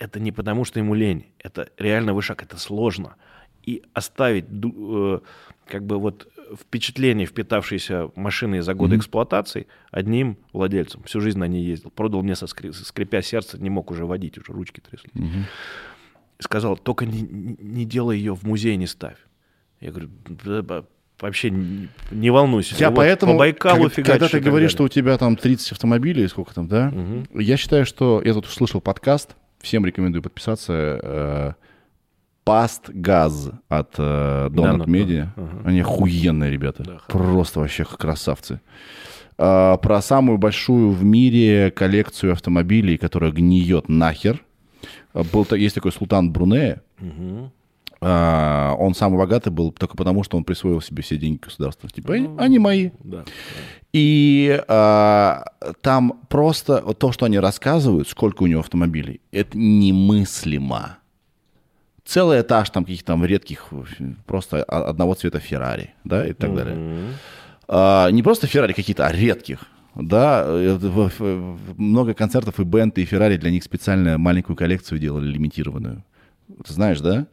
Это не потому, что ему лень. Это реально вышаг, это сложно. И оставить э, как бы вот впечатление, впитавшееся машины за годы Мгм. эксплуатации, одним владельцем. Всю жизнь на ней ездил. Продал мне, со скри- скрипя сердце, не мог уже водить, уже ручки трясли. Мгм. Сказал, только не, не- делай ее в музей, не ставь. Я говорю, «Да, ба- вообще не, не волнуйся. Я Вот поэтому, по Байкалу как- когда ты говоришь, далее». что у тебя там 30 автомобилей, сколько там, да? Мгм. Я считаю, что я тут услышал подкаст, всем рекомендую подписаться. э, Паст Газ от э, Media. ага. Они охуенные ребята. Да, Просто вообще красавцы. А, про самую большую в мире коллекцию автомобилей, которая гниет нахер. Был, есть такой Султан Брунея. Мгм. А, он самый богатый был только потому, что он присвоил себе все деньги государства. Типа, они, они мои. Да. И а, там просто вот то, что они рассказывают, сколько у него автомобилей, это немыслимо. Целый этаж там каких-то там редких, просто одного цвета Феррари, да, и так далее. Мгм. А, не просто Феррари какие-то, а редких. Да, э, много концертов и Бенты, и Феррари для них специально маленькую коллекцию делали, лимитированную. Ты знаешь, да?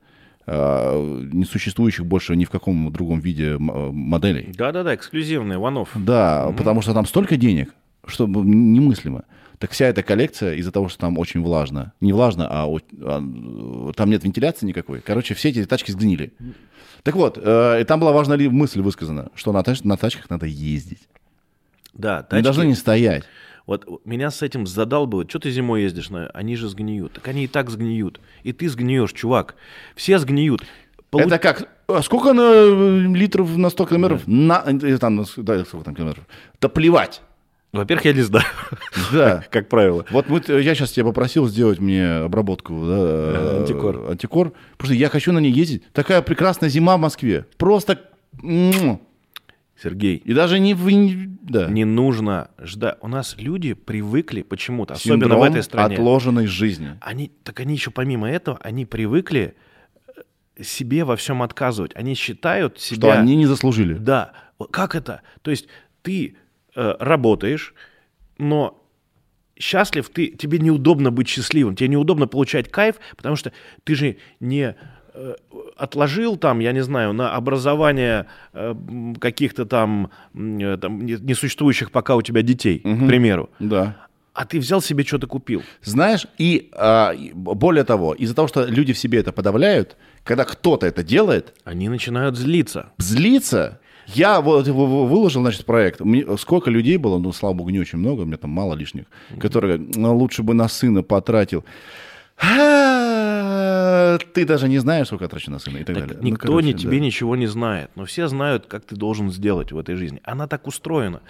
А, не существующих больше ни в каком другом виде э, моделей. Да-да-да, эксклюзивный, ванов. Да, потому что там столько денег, что немыслимо. Так вся эта коллекция из-за того, что там очень влажно. Не влажно, а, а, там нет вентиляции никакой. Короче, все эти тачки сгнили. Так вот, э, и там была важная мысль высказана, что на, тач- на тачках надо ездить. Да, тачки- должны не стоять. Вот меня с этим задалбывает. Что ты зимой ездишь? На... Они же сгниют. Так они и так сгниют. И ты сгниешь, чувак. Все сгниют. Полу- Это как, а сколько на э, литров на 100 километров? На, э, там, на с- да, сколько там километров? Да плевать. Во-первых, я не знаю, Да. <laughs> как правило. Вот мы, я сейчас тебя попросил сделать мне обработку, да, э, антикор. антикор, потому что я хочу на ней ездить. Такая прекрасная зима в Москве. Просто... Сергей, И даже не... да. не нужно ждать. У нас люди привыкли почему-то, особенно в этой стране. отложенной жизни. Они, так они еще помимо этого, они привыкли э, себе во всем отказывать. Они считают себя... Что они не заслужили. Да. Как это? То есть ты э, работаешь, но счастлив ты, тебе неудобно быть счастливым, тебе неудобно получать кайф, потому что ты же не отложил там, я не знаю, на образование э, каких-то там, э, там не- несуществующих пока у тебя детей, к примеру, Да. а ты взял себе что-то купил. Знаешь, и а, более того, из-за того, что люди в себе это подавляют, когда кто-то это делает, Они начинают злиться. злиться. Я вот выложил, значит, проект. Мне- сколько людей было, ну, слава богу, не очень много, у меня там мало лишних, которые «Ну, лучше бы на сына потратил. А, Ты даже не знаешь, сколько я трачу на сына и так, Так далее. Ну, никто короче, ни да. тебе ничего не знает, но все знают, как ты должен сделать в этой жизни. Она так устроена.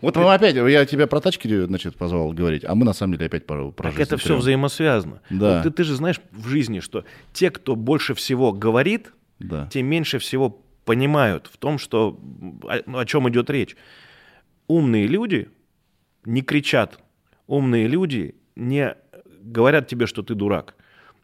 Вот мы опять, я тебя про тачки, значит, позвал говорить, а мы на самом деле опять про, про Так жизнь это все взаимосвязано. Да. Вот ты, ты же знаешь в жизни, что те, кто больше всего говорит, Да. те меньше всего понимают в том, что о, ну, о чем идет речь. Умные люди не кричат. Умные люди не говорят тебе, что ты дурак.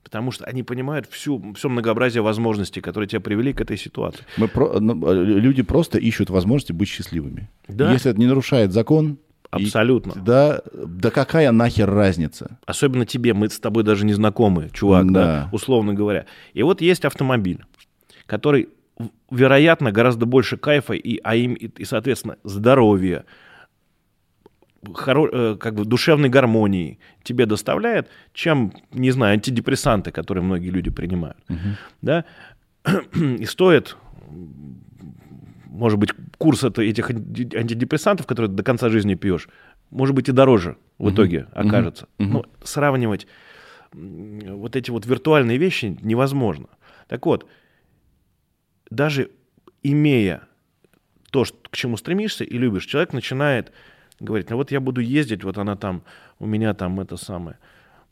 Потому что они понимают всю, все многообразие возможностей, которые тебя привели к этой ситуации. Мы про- ну, э, люди просто ищут возможности быть счастливыми. Да. Если это не нарушает закон, и- Абсолютно. да, да какая нахер разница? Особенно тебе, мы с тобой даже не знакомы, чувак, да. Да. условно говоря. И вот есть автомобиль, который, вероятно, гораздо больше кайфа и, а им, и, и, соответственно, здоровья, хоро- э, как бы душевной гармонии тебе доставляет, чем, не знаю, антидепрессанты, которые многие люди принимают. Да? И стоит, может быть, курс это, этих анти- антидепрессантов, которые до конца жизни пьешь, может быть, и дороже в итоге окажется. Но сравнивать вот эти вот виртуальные вещи невозможно. Так вот, даже имея то, к чему стремишься и любишь, человек начинает говорить, ну вот я буду ездить, вот она там, у меня там это самое.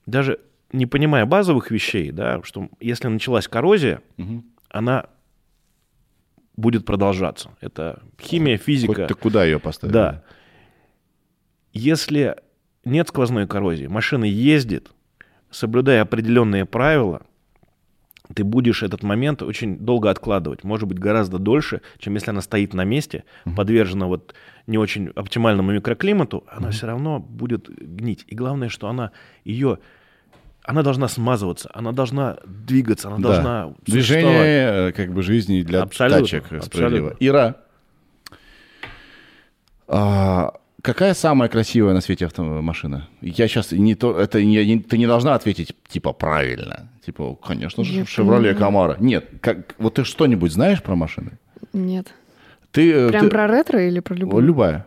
Даже не понимая базовых вещей, да, что если началась коррозия, она будет продолжаться. Это химия, физика. Хоть ты куда ее поставил? Да. Если нет сквозной коррозии, машина ездит, соблюдая определенные правила, ты будешь этот момент очень долго откладывать. Может быть, гораздо дольше, чем если она стоит на месте, подвержена вот не очень оптимальному микроклимату, она все равно будет гнить. И главное, что она ее... Она должна смазываться, она должна двигаться, она Да. должна. Движение э, как бы жизни для Абсолютно, тачек э, абсолютно. справедливо. Ира, а, какая самая красивая на свете автомашина? Я сейчас не то, это не, не- ты не должна ответить типа правильно, типа, конечно же, Я Шевроле. Камара. Нет, как, вот ты что-нибудь знаешь про машины? Нет. Ты э, Прям ты- про ретро или про любую? любая.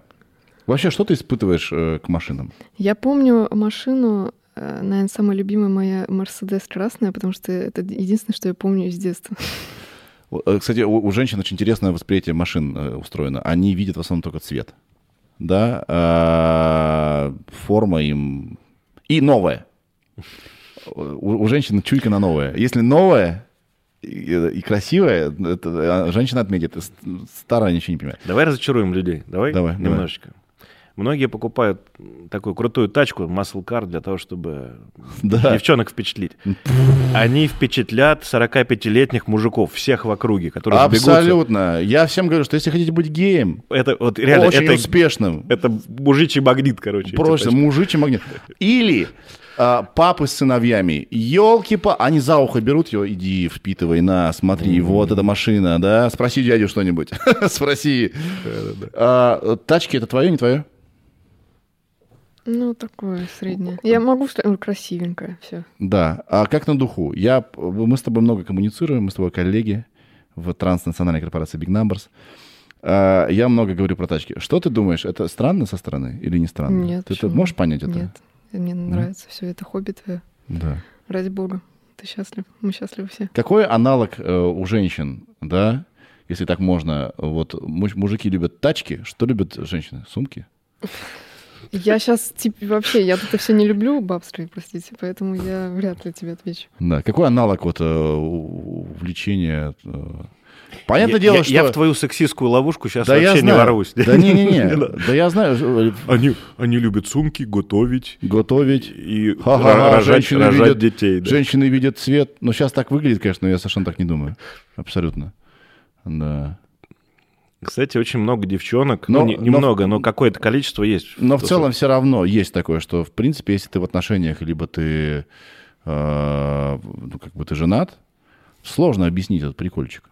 Вообще, что ты испытываешь э, к машинам? Я помню машину, э, наверное, самая любимая моя Мерседес красная, потому что это единственное, что я помню из детства. Э, Кстати, у, у женщин очень интересное восприятие машин э, устроено. Они видят в основном только цвет. Да, а, форма им... И новое. У, у женщин чуйка на новое. Если новое и, и красивое, это, а, женщина отметит. Старая ничего не понимает. Давай разочаруем людей. Давай, Давай, давай. Многие покупают такую крутую тачку, muscle car, для того, чтобы Да. девчонок впечатлить. Они впечатлят 45-летних мужиков, всех в округе, которые сбегутся. Абсолютно. Я всем говорю, что если хотите быть геем, Это вот реально, очень это, успешным, это мужичий магнит, короче. Просто мужичий магнит. Или а, папы с сыновьями. елки па они за ухо берут ее, иди, впитывай, на, смотри, вот эта машина, да, спроси дядю что-нибудь, <laughs> спроси. А, Тачки это твое, не твое? Ну, такое среднее. Я могу сказать, ну, красивенькая, все. Да. А как на духу? Я, мы с тобой много коммуницируем, мы с тобой коллеги в транснациональной корпорации Big Numbers. А, Я много говорю про тачки. Что ты думаешь, это странно со стороны или не странно? Нет, Ты, почему? можешь понять это? Нет, мне нравится все это хобби твое. Да. Ради бога. ты счастлив. Мы счастливы все. Какой аналог э, у женщин, да, если так можно? Вот муж- мужики любят тачки, что любят женщины? Сумки? <laughs> Я сейчас, типа, вообще, я это все не люблю, бабство, простите, поэтому я вряд ли тебе отвечу. Да. Какой аналог вот э, увлечения? э? Понятное я, дело, я- что... я в твою сексистскую ловушку сейчас Да я вообще не ворвусь. Да не-не-не, <laughs> да я знаю, э, Они, они любят сумки, готовить готовить. и Ха-ха-ха, рожать, женщины рожать видят- детей. да. Женщины видят цвет. Ну, сейчас так выглядит, конечно, но я совершенно так не думаю. Абсолютно. Да. Кстати, очень много девчонок, Но- ну, не- но- немного, но, какое-то количество есть. Но в целом все равно есть такое, что, в принципе, если ты в отношениях, либо ты, э, ну, как бы ты женат, сложно объяснить этот прикольчик.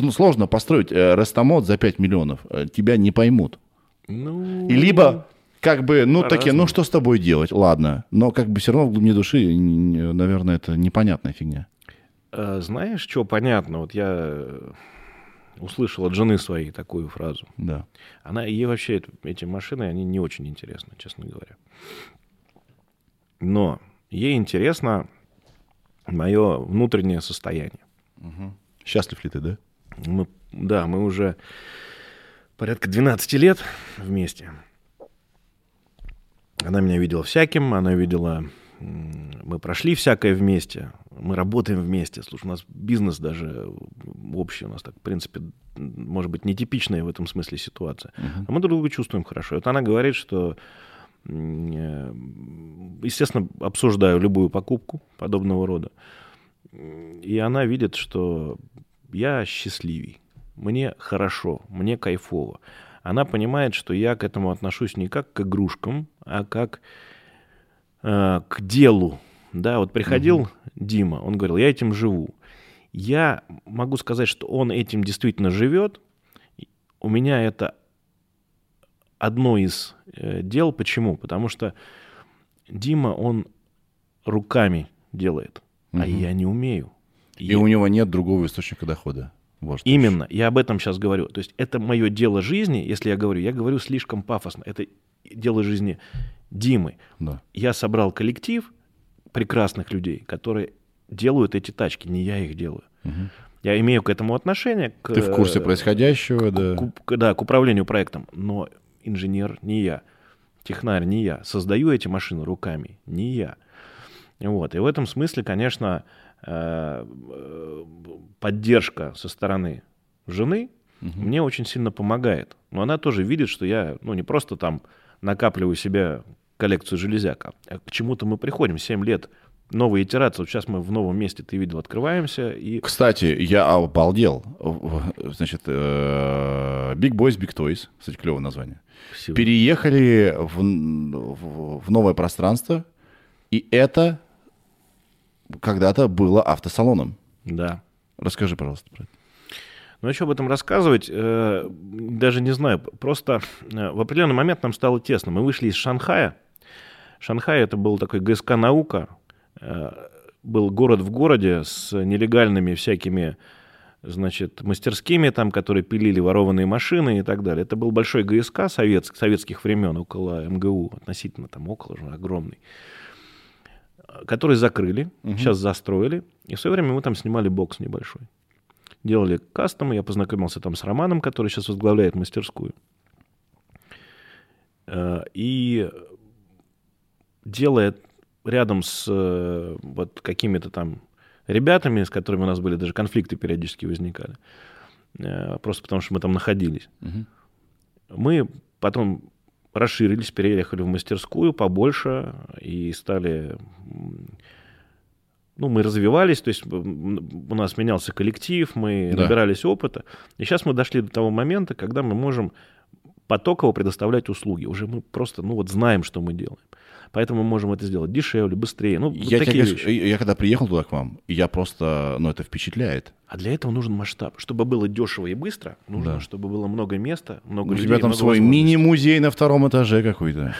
Ну, Сложно построить э, рестомод за 5 миллионов. Э, Тебя не поймут. Ну, И либо, как бы, ну, такие, ну, По-разному. что с тобой делать? Ладно. Но, как бы, все равно в глубине души, н- наверное, это непонятная фигня. э, знаешь, что понятно? Вот я э, услышал от жены своей такую фразу. Да. Она, ей вообще эти машины, они не очень интересны, честно говоря. Но ей интересно мое внутреннее состояние. Счастлив ли ты, да? Мы, да, мы уже порядка 12 лет вместе. Она меня видела всяким, она видела... Мы прошли всякое вместе, мы работаем вместе. Слушай, у нас бизнес даже общий, у нас так, в принципе, может быть, нетипичная в этом смысле ситуация. Мгм. А мы друг друга чувствуем хорошо. Вот она говорит, что, э, естественно, обсуждаю любую покупку подобного рода. И она видит, что я счастливей, мне хорошо, мне кайфово. Она понимает, что я к этому отношусь не как к игрушкам, а как э, к делу. Да, вот приходил Дима, он говорил, я этим живу. Я могу сказать, что он этим действительно живет. И У меня это одно из э, дел. Почему? Потому что Дима, он руками делает, а Мгм. я не умею. И у него нет другого источника дохода. Вот Именно, я об этом сейчас говорю. То есть это мое дело жизни, если я говорю, я говорю слишком пафосно. Это дело жизни Димы. Да. Я собрал коллектив прекрасных людей, которые делают эти тачки, не я их делаю. Мгм. Я имею к этому отношение. К, Ты в курсе э, происходящего, к- да. к- да, к управлению проектом. Но инженер не я, технарь не я. Создаю эти машины руками не я. Вот. И в этом смысле, конечно, э, поддержка со стороны жены Мгм. мне очень сильно помогает. Но она тоже видит, что я ну, не просто там накапливаю себе коллекцию железяк, а- к чему-то мы приходим. 7 лет, новые итерации. Вот сейчас мы в новом месте, ты видел, открываемся. И Кстати, я обалдел. Значит, э, Big Boys, Big Toys, кстати, клевое название. всё. Переехали в, в- в новое пространство, и это когда-то было автосалоном. Да. Расскажи, пожалуйста, про это. Ну, а что об этом рассказывать, э, даже не знаю. Просто э, в определенный момент нам стало тесно. Мы вышли из Шанхая. Шанхай это был такой ГСК «Наука». Э, был город в городе с нелегальными всякими, значит, мастерскими там, которые пилили ворованные машины и так далее. Это был большой ГСК советск, советских времен, около МГУ, относительно там около, же, огромный, который закрыли, сейчас застроили. И в свое время мы там снимали бокс небольшой делали кастомы. Я познакомился там с Романом, который сейчас возглавляет мастерскую. Э, И делая рядом с э, вот какими-то там ребятами, с которыми у нас были даже конфликты периодически возникали, э, просто потому что мы там находились, Мгм. мы потом расширились, переехали в мастерскую побольше и стали... Ну, мы развивались, то есть у нас менялся коллектив, мы Да. набирались опыта. И сейчас мы дошли до того момента, когда мы можем потоково предоставлять услуги. Уже мы просто, ну вот, знаем, что мы делаем. Поэтому мы можем это сделать дешевле, быстрее. Ну, вот Я, тебе такие говорю, вещи. я когда приехал туда к вам, я просто, ну, это впечатляет. А для этого нужен масштаб. Чтобы было дешево и быстро, нужно, Да. чтобы было много места, много У людей. тебя там свой мини-музей на втором этаже какой-то.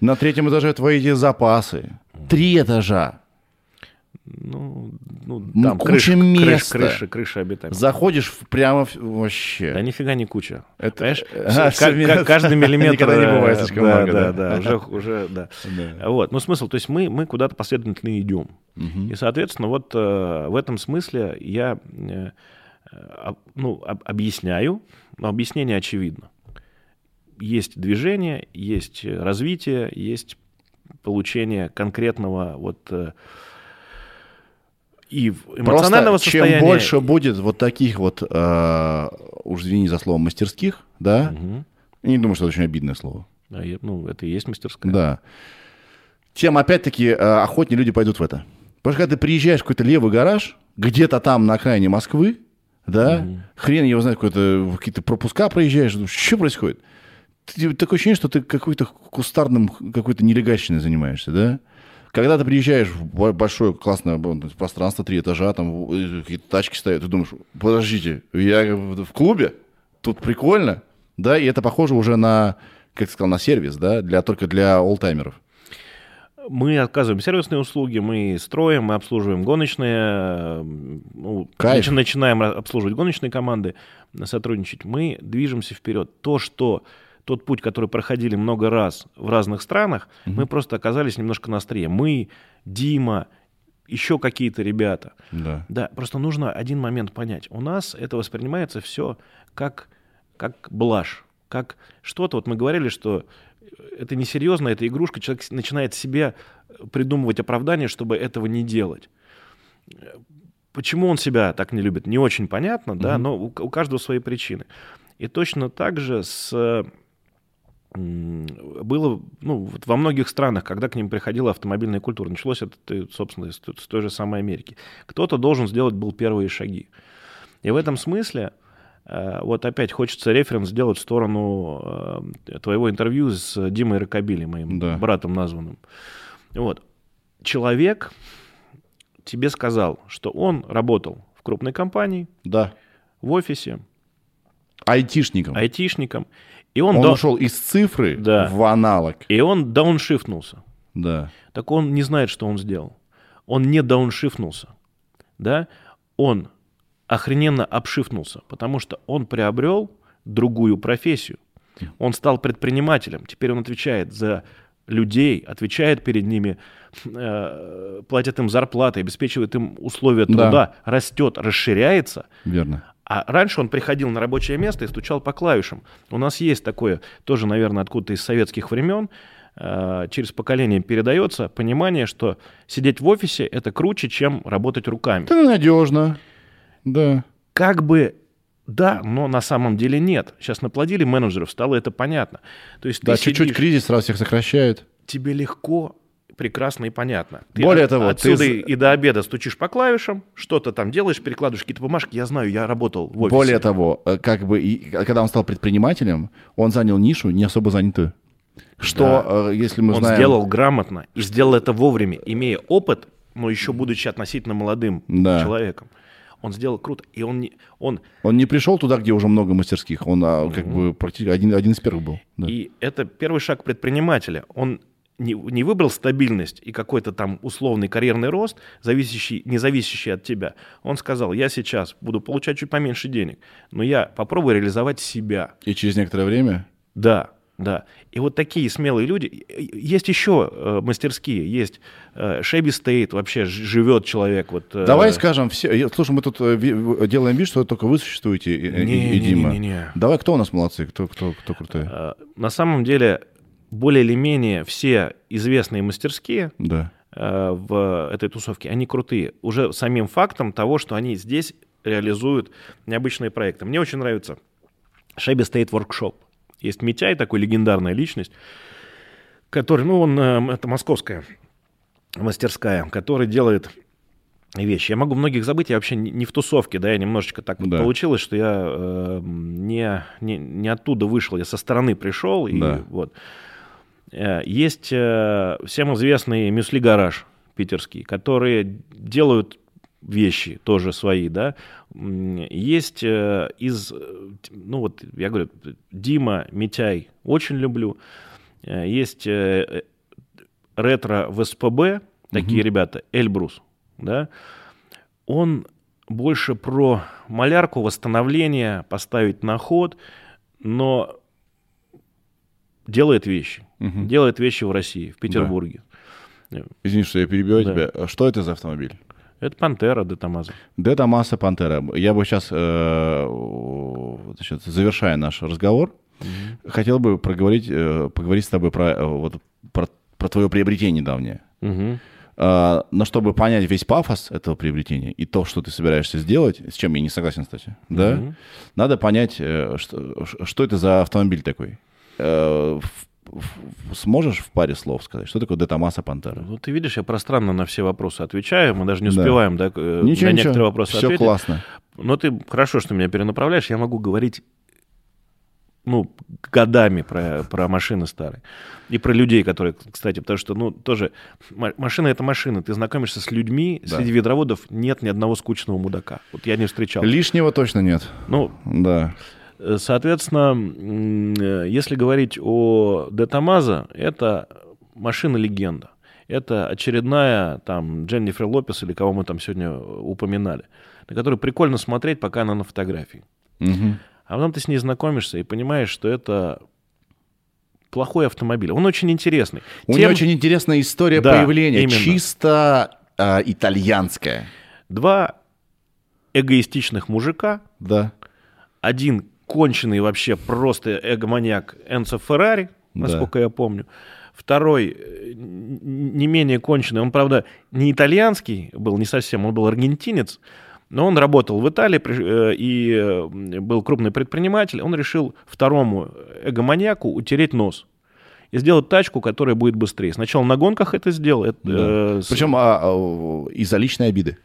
На третьем этаже твои запасы. Три этажа. Ну, ну, Ну, там куча крыша, места. крыша, крыша, крыша обитаемая. Заходишь прямо в- вообще. Да нифига не куча. Это- Понимаешь, А, всё- всё ка- место. ка- каждый миллиметр... Никогда не э, бывает слишком да, много, да, да. да, уже, уже, да. Да. Вот, ну смысл, то есть мы, мы куда-то последовательно идем. И, соответственно, вот э, в этом смысле я э, э, об- ну, об- объясняю, но объяснение очевидно. Есть движение, есть э, развитие, есть получение конкретного вот э, и эмоционального Просто чем состояния. больше будет вот таких вот, э, уж извини за слово, мастерских, да, я не думаю, что это очень обидное слово, Да, ну, это и есть мастерская. да, тем опять-таки э, охотнее люди пойдут в это. Потому что когда ты приезжаешь в какой-то левый гараж, где-то там на окраине Москвы, да, хрен его знает, какой-то, какие-то пропуска проезжаешь, думаешь, что происходит? Ты- такое ощущение, что ты какой-то кустарным, какой-то нелегальщиной занимаешься, да? Когда ты приезжаешь в бо- большое классное пространство, три этажа, там какие-то тачки стоят, ты думаешь, подождите, я в клубе, тут прикольно, да, и это похоже уже на, как ты сказал, на сервис, да, для, только для олдтаймеров. Мы оказываем сервисные услуги, мы строим, мы обслуживаем гоночные, ну, Кайф. начи- начинаем обслуживать гоночные команды, сотрудничать. Мы движемся вперед. То, что тот путь, который проходили много раз в разных странах, мы просто оказались немножко на острие. Мы, Дима, еще какие-то ребята. Да. Да, просто нужно один момент понять. У нас это воспринимается все как, как блажь, как что-то. Вот мы говорили, что это несерьезно, это игрушка. Человек начинает себе придумывать оправдание, чтобы этого не делать. Почему он себя так не любит, не очень понятно, да, но у, у каждого свои причины. И точно так же с было ну, вот во многих странах, когда к ним приходила автомобильная культура, началось это, собственно, с той же самой Америки. Кто-то должен сделать был первые шаги. И в этом смысле, э, вот опять хочется референс сделать в сторону э, твоего интервью с Димой Рокобили, моим Да. братом названным. Вот. Человек тебе сказал, что он работал в крупной компании, Да. в офисе, Айтишником. айтишником, и он, Он да- ушел из цифры Да. в аналог. и он дауншифтнулся. Да. Так он не знает, что он сделал. Он не дауншифтнулся. Да? Он охрененно обшифтнулся, потому что он приобрел другую профессию. Он стал предпринимателем. Теперь он отвечает за людей, отвечает перед ними, э, платит им зарплаты, обеспечивает им условия Да. труда, растет, расширяется. Верно. А раньше он приходил на рабочее место и стучал по клавишам. У нас есть такое, тоже, наверное, откуда-то из советских времен, э, через поколение передается понимание, что сидеть в офисе это круче, чем работать руками. Это надежно. Да. Как бы да, но на самом деле нет. Сейчас наплодили менеджеров, стало это понятно. То есть Да, чуть-чуть кризис сразу всех сокращает. тебе легко, прекрасно и понятно. Ты Более от- того, ты отсюда з- и до обеда стучишь по клавишам, что-то там делаешь, перекладываешь какие-то бумажки. Я знаю, я работал в офисе. Более того, э, как бы, и, когда он стал предпринимателем, он занял нишу, не особо занятую. Что, э, если мы он знаем... сделал грамотно и сделал это вовремя, имея опыт, но еще будучи относительно молодым Да. человеком. Он сделал круто. И он, не, он Он не пришел туда, где уже много мастерских. Он а, как бы практически один, один из первых был. Да. И это первый шаг предпринимателя. Он не, не выбрал стабильность и какой-то там условный карьерный рост, зависящий, не зависящий от тебя. Он сказал, я сейчас буду получать чуть поменьше денег, но я попробую реализовать себя. И через некоторое время... Да, да. И вот такие смелые люди. Есть еще э, мастерские, есть э, Шеби Стейт, вообще живет человек. Вот, э, Давай скажем все... Слушай, мы тут э, делаем вид, что только вы существуете, и, и- Не, и не, Дима. не, не, не. Давай, кто у нас молодцы, кто, кто, кто крутой? э, на самом деле более или менее все известные мастерские Да. э, в этой тусовке, они крутые. Уже самим фактом того, что они здесь реализуют необычные проекты. Мне очень нравится Шеби State Workshop. Есть Митяй, такой легендарная личность, который, ну, он, э, это московская мастерская, который делает вещи. Я могу многих забыть, я вообще не в тусовке, да, я немножечко так вот Да. получилось, что я э, не, не, не оттуда вышел, я со стороны пришел, и Да. вот. Э, Есть э, всем известный Мюсли Гараж питерский, которые делают вещи тоже свои, да. Есть э, из, ну вот, я говорю, Дима, Митяй, очень люблю. Есть ретро в СПБ, такие ребята, Эльбрус, да, он больше про малярку, восстановление, поставить на ход, но делает вещи. Мгм. Делает вещи в России, в Петербурге. Извини, что я перебиваю Да. тебя. Что это за автомобиль? Это Пантера де Томазо. Дета Масса Пантера. Я бы сейчас, значит, завершая наш разговор, хотел бы проговорить, э, поговорить с тобой про, э, вот, про, про твое приобретение недавнее. Мгм. А, но чтобы понять весь пафос этого приобретения и то, что ты собираешься сделать, с чем я не согласен, кстати, да, Мгм. надо понять, э, что, что это за автомобиль такой. Э, Сможешь в паре слов сказать, что такое Детамаса Пантера? Ну, ты видишь, я пространно на все вопросы отвечаю. Мы даже не Да. успеваем да, э, Ничего, на ничего, некоторые вопросы все ответить. классно. Но ты хорошо, что меня перенаправляешь. Я могу говорить ну, годами про, про машины старые. И про людей, которые, кстати, потому что, ну, тоже, ма- машина — это машина. Ты знакомишься с людьми, Да. среди ведроводов нет ни одного скучного мудака. Вот я не встречал. Лишнего точно нет. Ну, Да. Э, Соответственно, э, если говорить о Де Томазо, это машина-легенда. Это очередная там Дженнифер Лопес или кого мы там сегодня упоминали, на которую прикольно смотреть, пока она на фотографии. Мгм. А потом ты с ней знакомишься и понимаешь, что это плохой автомобиль. Он очень интересный. У Тем- нее очень интересная история Да, появления, именно. чисто а, итальянская. Два эгоистичных мужика, Да. один конченый вообще просто эгоманьяк Энцо Феррари, Да. насколько я помню. Второй э, не менее конченый, он, правда, не итальянский был, не совсем, он был аргентинец, но он работал в Италии э, и э, был крупный предприниматель. Он решил второму эгоманьяку утереть нос и сделать тачку, которая будет быстрее. Сначала на гонках это сделал. это, э, с- Причем а, а, из-за личной обиды.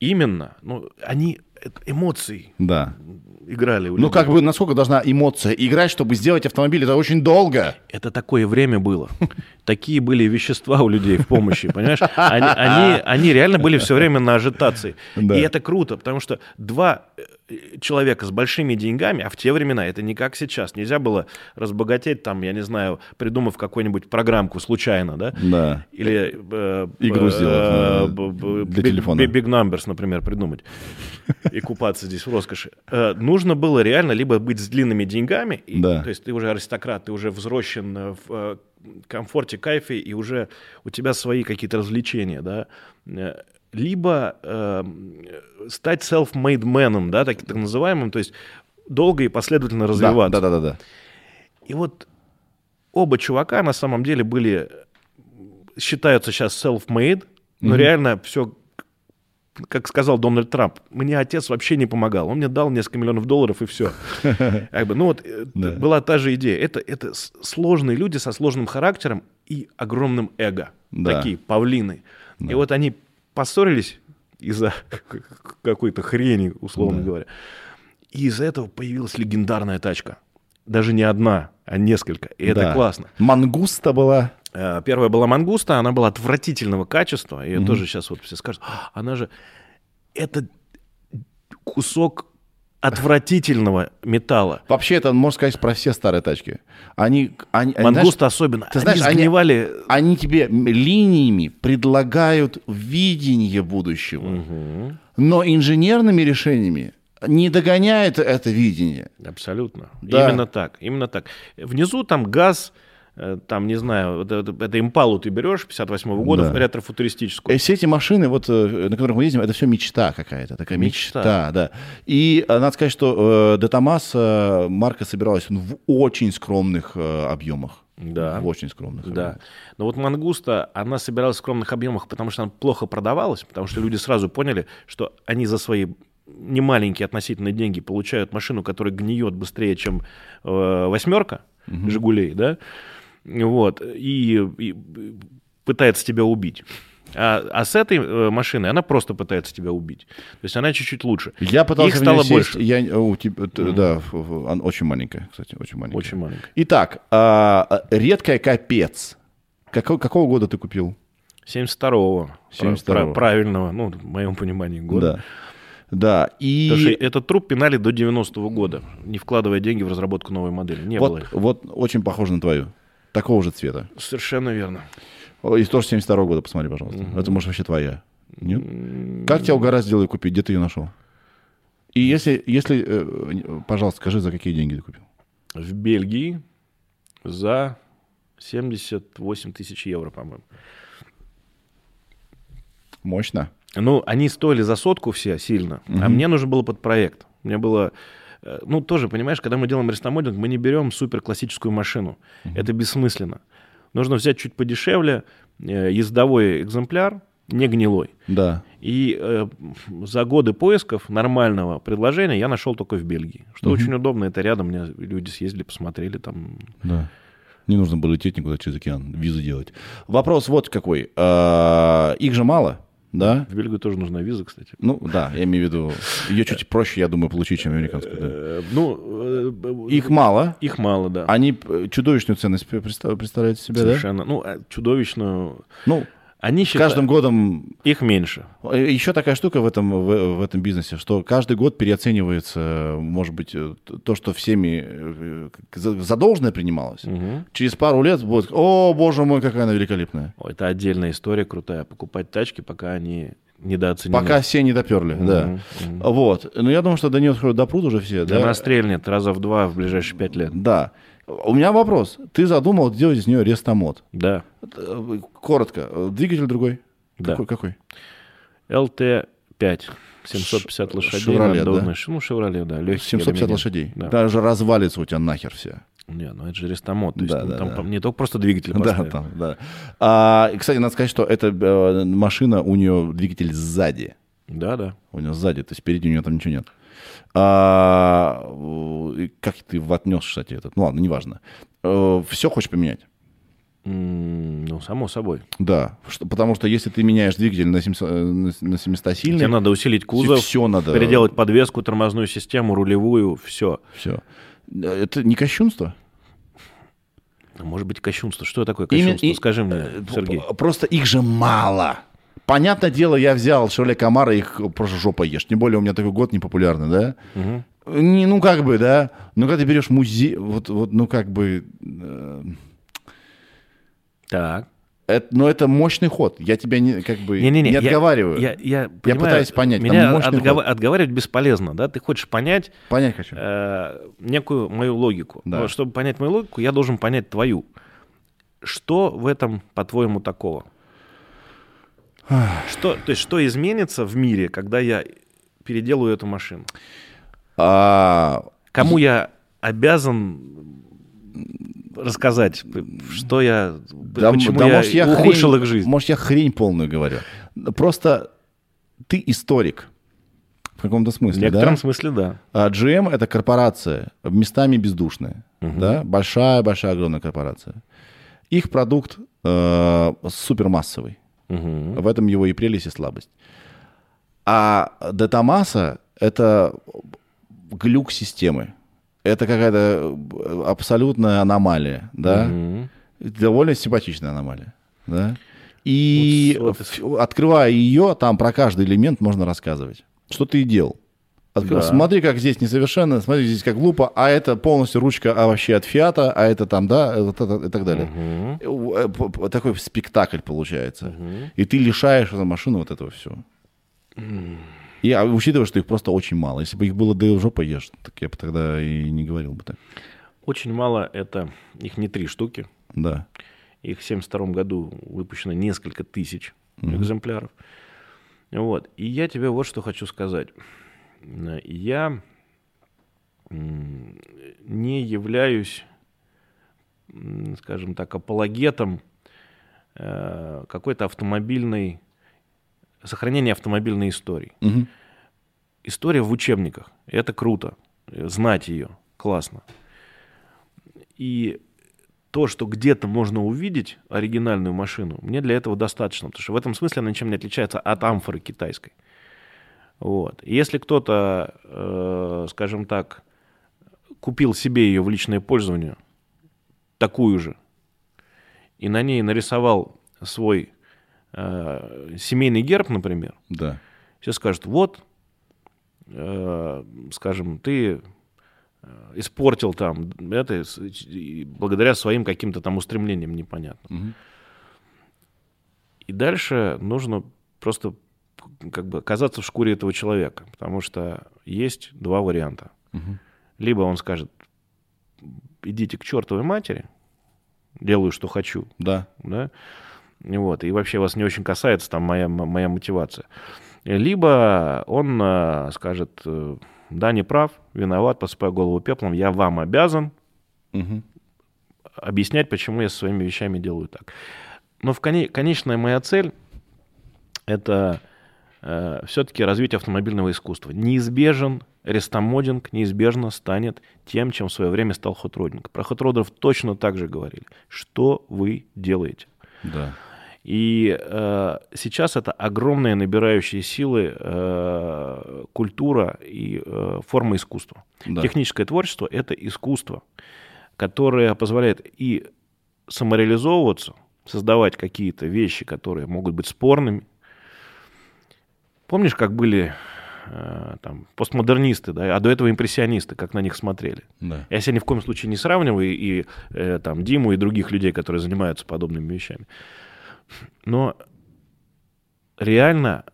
Именно. Ну, они это эмоции Да. играли Ну, как бы, насколько должна эмоция играть, чтобы сделать автомобиль, это очень долго. Это такое время было. <laughs> Такие были вещества у людей в помощи, понимаешь? Они, они, они реально были все время на ажитации. Да. И это круто, потому что два человека с большими деньгами, а в те времена это не как сейчас. Нельзя было разбогатеть, там, я не знаю, придумав какую-нибудь программку случайно, да? Да. Или э, Игру э, сделать, э, для телефона. Big Numbers, например, придумать. И купаться здесь в роскоши. Нужно было реально либо быть с длинными деньгами, то есть ты уже аристократ, ты уже взросшен в комфорте, кайфе, и уже у тебя свои какие-то развлечения, да. Либо э, стать self-made man, да, так, так называемым, то есть долго и последовательно развиваться. Да, да, да, да. И вот оба чувака на самом деле были, считаются сейчас self-made, но Мгм. реально все, как сказал Дональд Трамп, мне отец вообще не помогал, он мне дал несколько миллионов долларов и все. <laughs> Как бы, ну вот э, была та же идея. Это, это сложные люди со сложным характером и огромным эго. Такие павлины. И вот они поссорились из-за какой-то хрени, условно Да. говоря. И из-за этого появилась легендарная тачка. Даже не одна, а несколько. И это Да. классно. Мангуста была. Э, Первая была мангуста, она была отвратительного качества. Ее Мгм. тоже сейчас вот все скажут. «А, Она же... Это кусок отвратительного металла. Вообще, это можно сказать про все старые тачки. Они, они, они, знаешь, особенно. ты они знаешь, они- сгнивали... они тебе м- линиями предлагают видение будущего, Мгм. но инженерными решениями не догоняет это видение. Абсолютно. Да. Именно так. Именно так. Внизу там газ, там, не знаю, это, это импалу ты берешь 58 года, Да. ретро-футуристическую. И все эти машины, вот, э, на которых мы ездим, это все мечта какая-то, такая мечта, Мечта. да. И э, надо сказать, что э, Де Томас э, марка собиралась в очень скромных э, объемах. Да. В очень скромных. Да. объемах. Но вот мангуста, она собиралась в скромных объемах, потому что она плохо продавалась, потому что люди сразу поняли, что они за свои немаленькие относительно деньги получают машину, которая гниет быстрее, чем э, восьмерка Жигулей, да, вот, и, и пытается тебя убить. А, а с этой э, машиной она просто пытается тебя убить. То есть она чуть-чуть лучше. Я пытался Их стало сесть, больше. Я, о, типа, т- Да, она очень маленькая, кстати, очень маленькая. Очень маленькая. Итак, а, редкая капец. Какого, какого года ты купил? 72-го. 72-го. правильного, ну, в моем понимании, года. Да. Да, и... Потому что этот труп пинали до 90-го года, не вкладывая деньги в разработку новой модели. Не было вот, их. вот очень похоже на твою. Такого же цвета. Совершенно верно. И тоже 72 года, посмотри, пожалуйста. Это, может, вообще твоя. Нет? Как тебя угораздило ее купить? Где ты ее нашел? И если, если, э, пожалуйста, скажи, за какие деньги ты купил? В Бельгии за 78 тысяч евро, по-моему. Мощно. Ну, они стоили за сотку все сильно, а мне нужно было под проект. Мне было... э, Ну, тоже, понимаешь, когда мы делаем рестомодинг, мы не берем супер классическую машину. Это бессмысленно. Нужно взять чуть подешевле э, ездовой экземпляр, не гнилой. Да. И э, за годы поисков нормального предложения я нашел только в Бельгии. Что очень удобно, это рядом, мне люди съездили, посмотрели там. Да. Не нужно было лететь никуда через океан, визу делать. Вопрос вот какой. А, Их же мало, да? В Бельгию тоже нужна виза, кстати. Ну, да, я имею в виду, ее чуть проще, я думаю, получить, чем американскую. да. Э, Ну, э, Их мало, их мало, да. они э, чудовищную ценность представ- представляют из себя, да? Совершенно. Ну, а чудовищную. Ну, Они считают, каждым годом их меньше. Еще такая штука в этом, в, в этом бизнесе, что каждый год переоценивается, может быть, то, что всеми э, как за за должное принималось. Мгм. Через пару лет будет, о, боже мой, какая она великолепная. Это отдельная история крутая. Покупать тачки, пока они недооценены. Пока все не доперли, да. Мгм, мгм. Вот. Но я думаю, что до нее допрут уже все, Да да? она стрельнет раза в два в ближайшие пять лет. Да. У меня вопрос. Ты задумал сделать из нее рестомод. Да. Коротко. Двигатель другой? Да. Какой? какой? ЛТ-5. 750 лошадей. «Шевроле», ш- Ну, Шевроле, да. Легкий 750 алюминий. лошадей. Да. Даже развалится у тебя нахер все. Не, ну это же рестомод. То есть, Да, ну, да, там да. не только просто двигатель Да, поставили. там, да. А, кстати, надо сказать, что эта э, машина, у нее двигатель сзади. Да, да. У нее сзади, то есть впереди у нее там ничего нет. А, э, как ты вотнес, кстати, этот? Ну ладно, неважно. Все хочешь поменять? Ну, само собой. Да, что- потому что если ты меняешь двигатель на 700, э, на на 700 Тебе сильный, надо усилить кузов, все надо. переделать подвеску, тормозную систему, рулевую, все. Все. Это не кощунство? Может быть, кощунство. Что такое Именно- кощунство? и- Скажи мне, Э, Сергей. Просто их же мало. Понятное дело, я взял Шевле Камара, их просто жопа ешь. Тем более у меня такой год непопулярный, да? Мгм. Не, ну как бы, да. Но когда ты берешь музей, вот, вот, ну как бы, э, Так. это, но это мощный ход. Я тебя не, как бы, Не-не-не, не я- отговариваю. Я, я, понимаю, пытаюсь понять, Меня отгова- ход. отговаривать бесполезно, да? Ты хочешь понять Понять хочу. э, некую мою логику. Да. Но чтобы понять мою логику, я должен понять твою. Что в этом, по-твоему, такого? Что, то есть, что изменится в мире, когда я переделаю эту машину? А, Кому я обязан рассказать, что я, да, почему да, я, может, я ухудшил хрень- их жизнь? Может, я хрень полную говорю. Просто ты историк. В каком-то В смысле, некотором да? смысле, да. А GM — это корпорация, местами бездушная, да? Большая-большая огромная корпорация. Их продукт э, супермассовый. Мгм. В этом его и прелесть, и слабость. А Датамаса — это глюк системы. Это какая-то э, абсолютная аномалия, да? Мгм. Довольно симпатичная аномалия, да? И Вот- вот открывая ее, там про каждый элемент можно рассказывать. Что ты и делал. Да. Смотри, как здесь несовершенно, смотри, здесь как глупо, а это полностью ручка а вообще от Фиата, а это там, да, вот это, и так далее. Э, п- Такой спектакль получается. Мгм. И ты лишаешь эту машину вот этого всего. И а, учитывая, что их просто очень мало. Если бы их было да жопа ешь, так я бы тогда и не говорил бы так. Очень мало это, их не три штуки. Да. Их в 1972 году выпущено несколько тысяч экземпляров. Вот. И я тебе вот что хочу сказать. Э, Я не являюсь, скажем так, апологетом э, какой-то автомобильной, сохранения автомобильной истории. Мгм. История в учебниках. Это круто. Э, Знать ее. Классно. И то, что где-то можно увидеть оригинальную машину, мне для этого достаточно. Потому что в этом смысле она ничем не отличается от амфоры китайской. Вот. Если кто-то, э, скажем так, купил себе ее в личное пользование, такую же, и на ней нарисовал свой э, семейный герб, например, Да. все скажут, вот, э, скажем, ты э, испортил там это благодаря своим каким-то там устремлениям непонятным. Мгм. И дальше нужно просто как бы оказаться в шкуре этого человека, потому что есть два варианта. Либо он скажет, идите к чертовой матери, делаю, что хочу. Да. Да? Вот, и вообще вас не очень касается там моя, моя мотивация. Либо он э, скажет, э, да, не прав, виноват, посыпаю голову пеплом, я вам обязан Мгм. объяснять, почему я со своими вещами делаю так. Но в коне- конечная моя цель — это все-таки развитие автомобильного искусства. Неизбежен рестомодинг, неизбежно станет тем, чем в свое время стал хотродинг. Про хотродеров точно так же говорили. Что вы делаете? Да. И э, сейчас это огромная набирающая силы э, культура и э, форма искусства. Да. Техническое творчество — это искусство, которое позволяет и самореализовываться, создавать какие-то вещи, которые могут быть спорными. Помнишь, как были э, там, постмодернисты, да, а до этого импрессионисты, как на них смотрели? Да. Я себя ни в коем случае не сравниваю и, и, э, там, Диму и других людей, которые занимаются подобными вещами. Но реально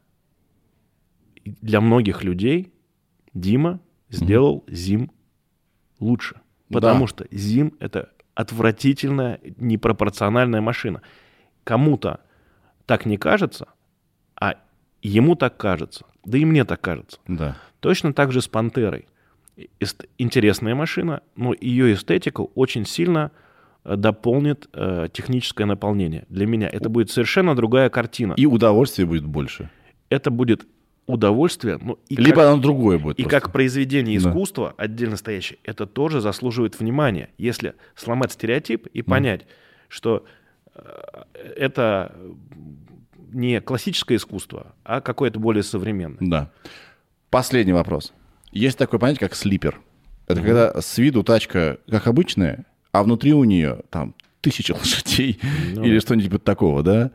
для многих людей Дима сделал Зим лучше. Потому Да. что Зим — это отвратительная, непропорциональная машина. Кому-то так не кажется, а ему так кажется. Да и мне так кажется. Да. Точно так же с «Пантерой». Интересная машина, но ее эстетику очень сильно э, дополнит э, техническое наполнение. Для меня это будет совершенно другая картина. И удовольствия будет больше. Это будет удовольствие, ну, и, Либо как, оно другое будет. и просто. как произведение Да. искусства, отдельно стоящее, это тоже заслуживает внимания. Если сломать стереотип и понять, что э, это не классическое искусство, а какое-то более современное. Да. Последний вопрос. Есть такое понятие, как слипер. Это когда с виду тачка как обычная, а внутри у нее там тысяча лошадей Ну или что-нибудь такого, да?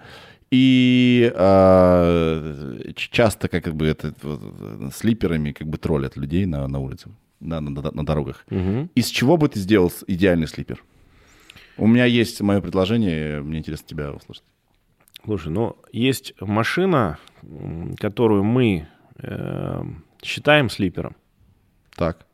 И а, часто как бы это вот, слиперами как бы троллят людей на, на улице, на, на, на дорогах. Мгм. Из чего бы ты сделал идеальный слипер? У меня есть мое предложение, мне интересно тебя услышать. Слушай, ну есть машина, которую мы э, считаем слипером, Так.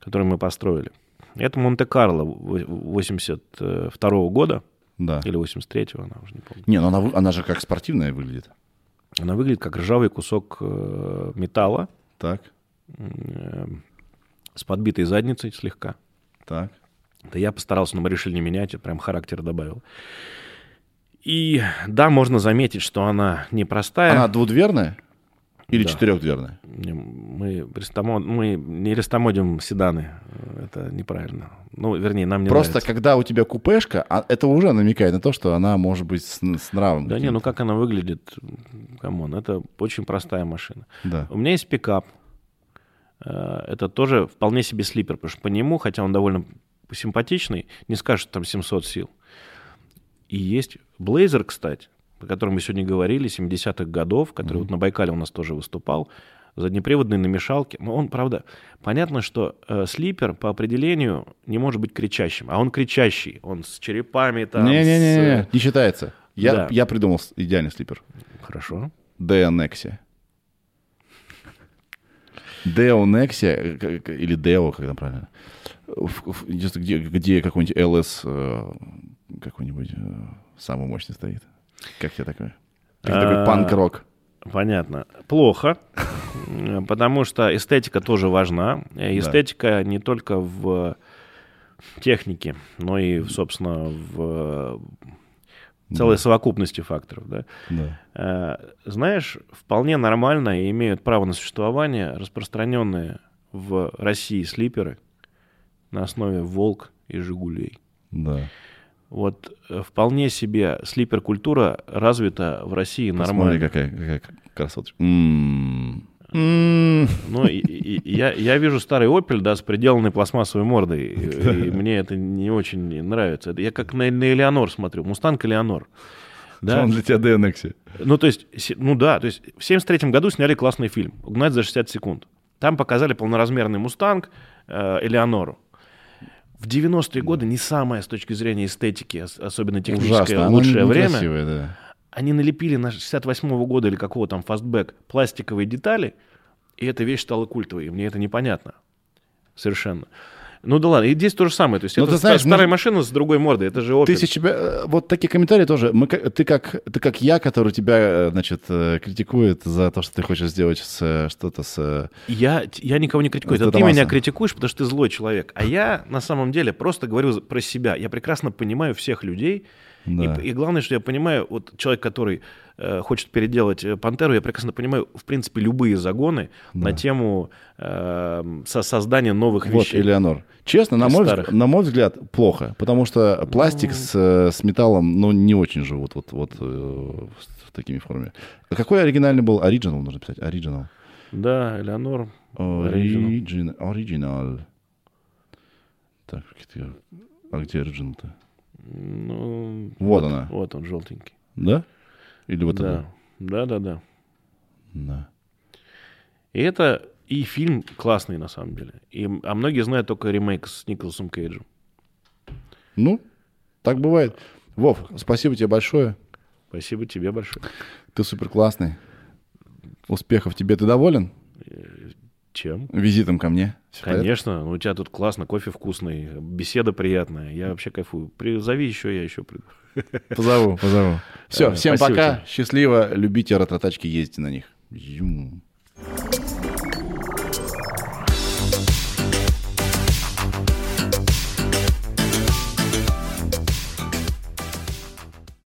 которую мы построили. Это Монте-Карло 82 года Да. или 83-го, она уже не помню. Не, ну она, она же как спортивная выглядит. Она выглядит как ржавый кусок э, металла Так, э, с подбитой задницей слегка. так. Да я постарался, но мы решили не менять, я прям характер добавил. И да, можно заметить, что она непростая. Она двудверная или Да. четырехдверная? Мы, рестомо- мы не рестомодим седаны. Это неправильно. Ну, вернее, нам не Просто нравится. когда у тебя купешка, а это уже намекает на то, что она может быть с, с нравом. Да не, ну как она выглядит? Come on, это очень простая машина. Да. У меня есть пикап. Э, Это тоже вполне себе слипер, потому что по нему, хотя он довольно симпатичный, не скажешь, что там 700 сил. И есть Блейзер, кстати, о котором мы сегодня говорили, 70-х годов, который вот на Байкале у нас тоже выступал, заднеприводный на мешалке. Но он, правда, понятно, что э, слипер по определению не может быть кричащим, а он кричащий, он с черепами там. Не-не-не, с- не считается. Я, Да. я придумал идеальный слипер. Хорошо. Э, к- к- или Deo, как там правильно, В- в- где, где какой-нибудь LS э, какой-нибудь э, самый мощный стоит. Как я такой? Как такой панк-рок. Понятно. Плохо, потому что эстетика тоже важна. Э, Эстетика не только в технике, но и, собственно, в целой совокупности факторов. Да? Да. Э, Знаешь, вполне нормально и имеют право на существование распространенные в России слиперы на основе «Волк» и «Жигулей». Да. Вот э, вполне себе слипер-культура развита в России Посмотри, нормально. какая, какая красоточка. М. М. Ну, и- и- и я, я вижу старый Opel, да, с приделанной пластмассовой мордой, и, <laughs> и мне это не очень нравится. Это я как на, на Элеонор смотрю, Мустанг Элеонор. Да? Он для тебя Nexia. Ну, то есть, ну да, то есть в 73 году сняли классный фильм «Угнать за 60 секунд». Там показали полноразмерный Мустанг э, Элеонору. В 90-е годы не самое с точки зрения эстетики, ос- особенно техническое, Ужасно. Оно лучшее время. некрасивое, да. они налепили на 68 года или какого там фастбэк пластиковые детали, и эта вещь стала культовой, и мне это непонятно совершенно. Ну да ладно, и здесь то же самое. То есть Но это ты знаешь, старая может- машина с другой мордой, это же Opel. Ты себя, вот такие комментарии тоже. Мы, ты, как, ты как я, который тебя, э, значит, э, критикует за то, что ты хочешь сделать с, э, что-то с... Я, я никого не критикую. Это Это ты меня критикуешь, потому что ты злой человек. А я на самом деле просто говорю про себя. Я прекрасно понимаю всех людей. Да. И, и главное, что я понимаю, вот человек, который э, хочет переделать э, Пантеру, я прекрасно понимаю, в принципе, любые загоны на тему э, со- создания новых Вот, вещей. Элеонор. Честно, на мой, старых. на мой взгляд, плохо. Потому что пластик с, э, с металлом, ну, не очень живут вот, вот э, в, в такими формами. Какой оригинальный был? Оригинал нужно писать. Оригинал. Да, Элеонор. Оригин- Оригинал. Так, а где оригинал-то? Ну, Вот она. Вот он, желтенький. Да? Или вот да. она? да, да, да. Да. И это и фильм классный на самом деле. И, а многие знают только ремейк с Николасом Кейджем. Ну, так бывает. Вов, спасибо тебе большое. Спасибо тебе большое. Ты супер классный. Успехов тебе. Ты доволен Чем? визитом ко мне? Всё в порядке? Конечно, ну, у тебя тут классно, кофе вкусный, беседа приятная. Я вообще кайфую. Призови еще, я еще приду. Позову, позову. Все, э, всем пока. Счастливо. Любите рататачки, ездите на них.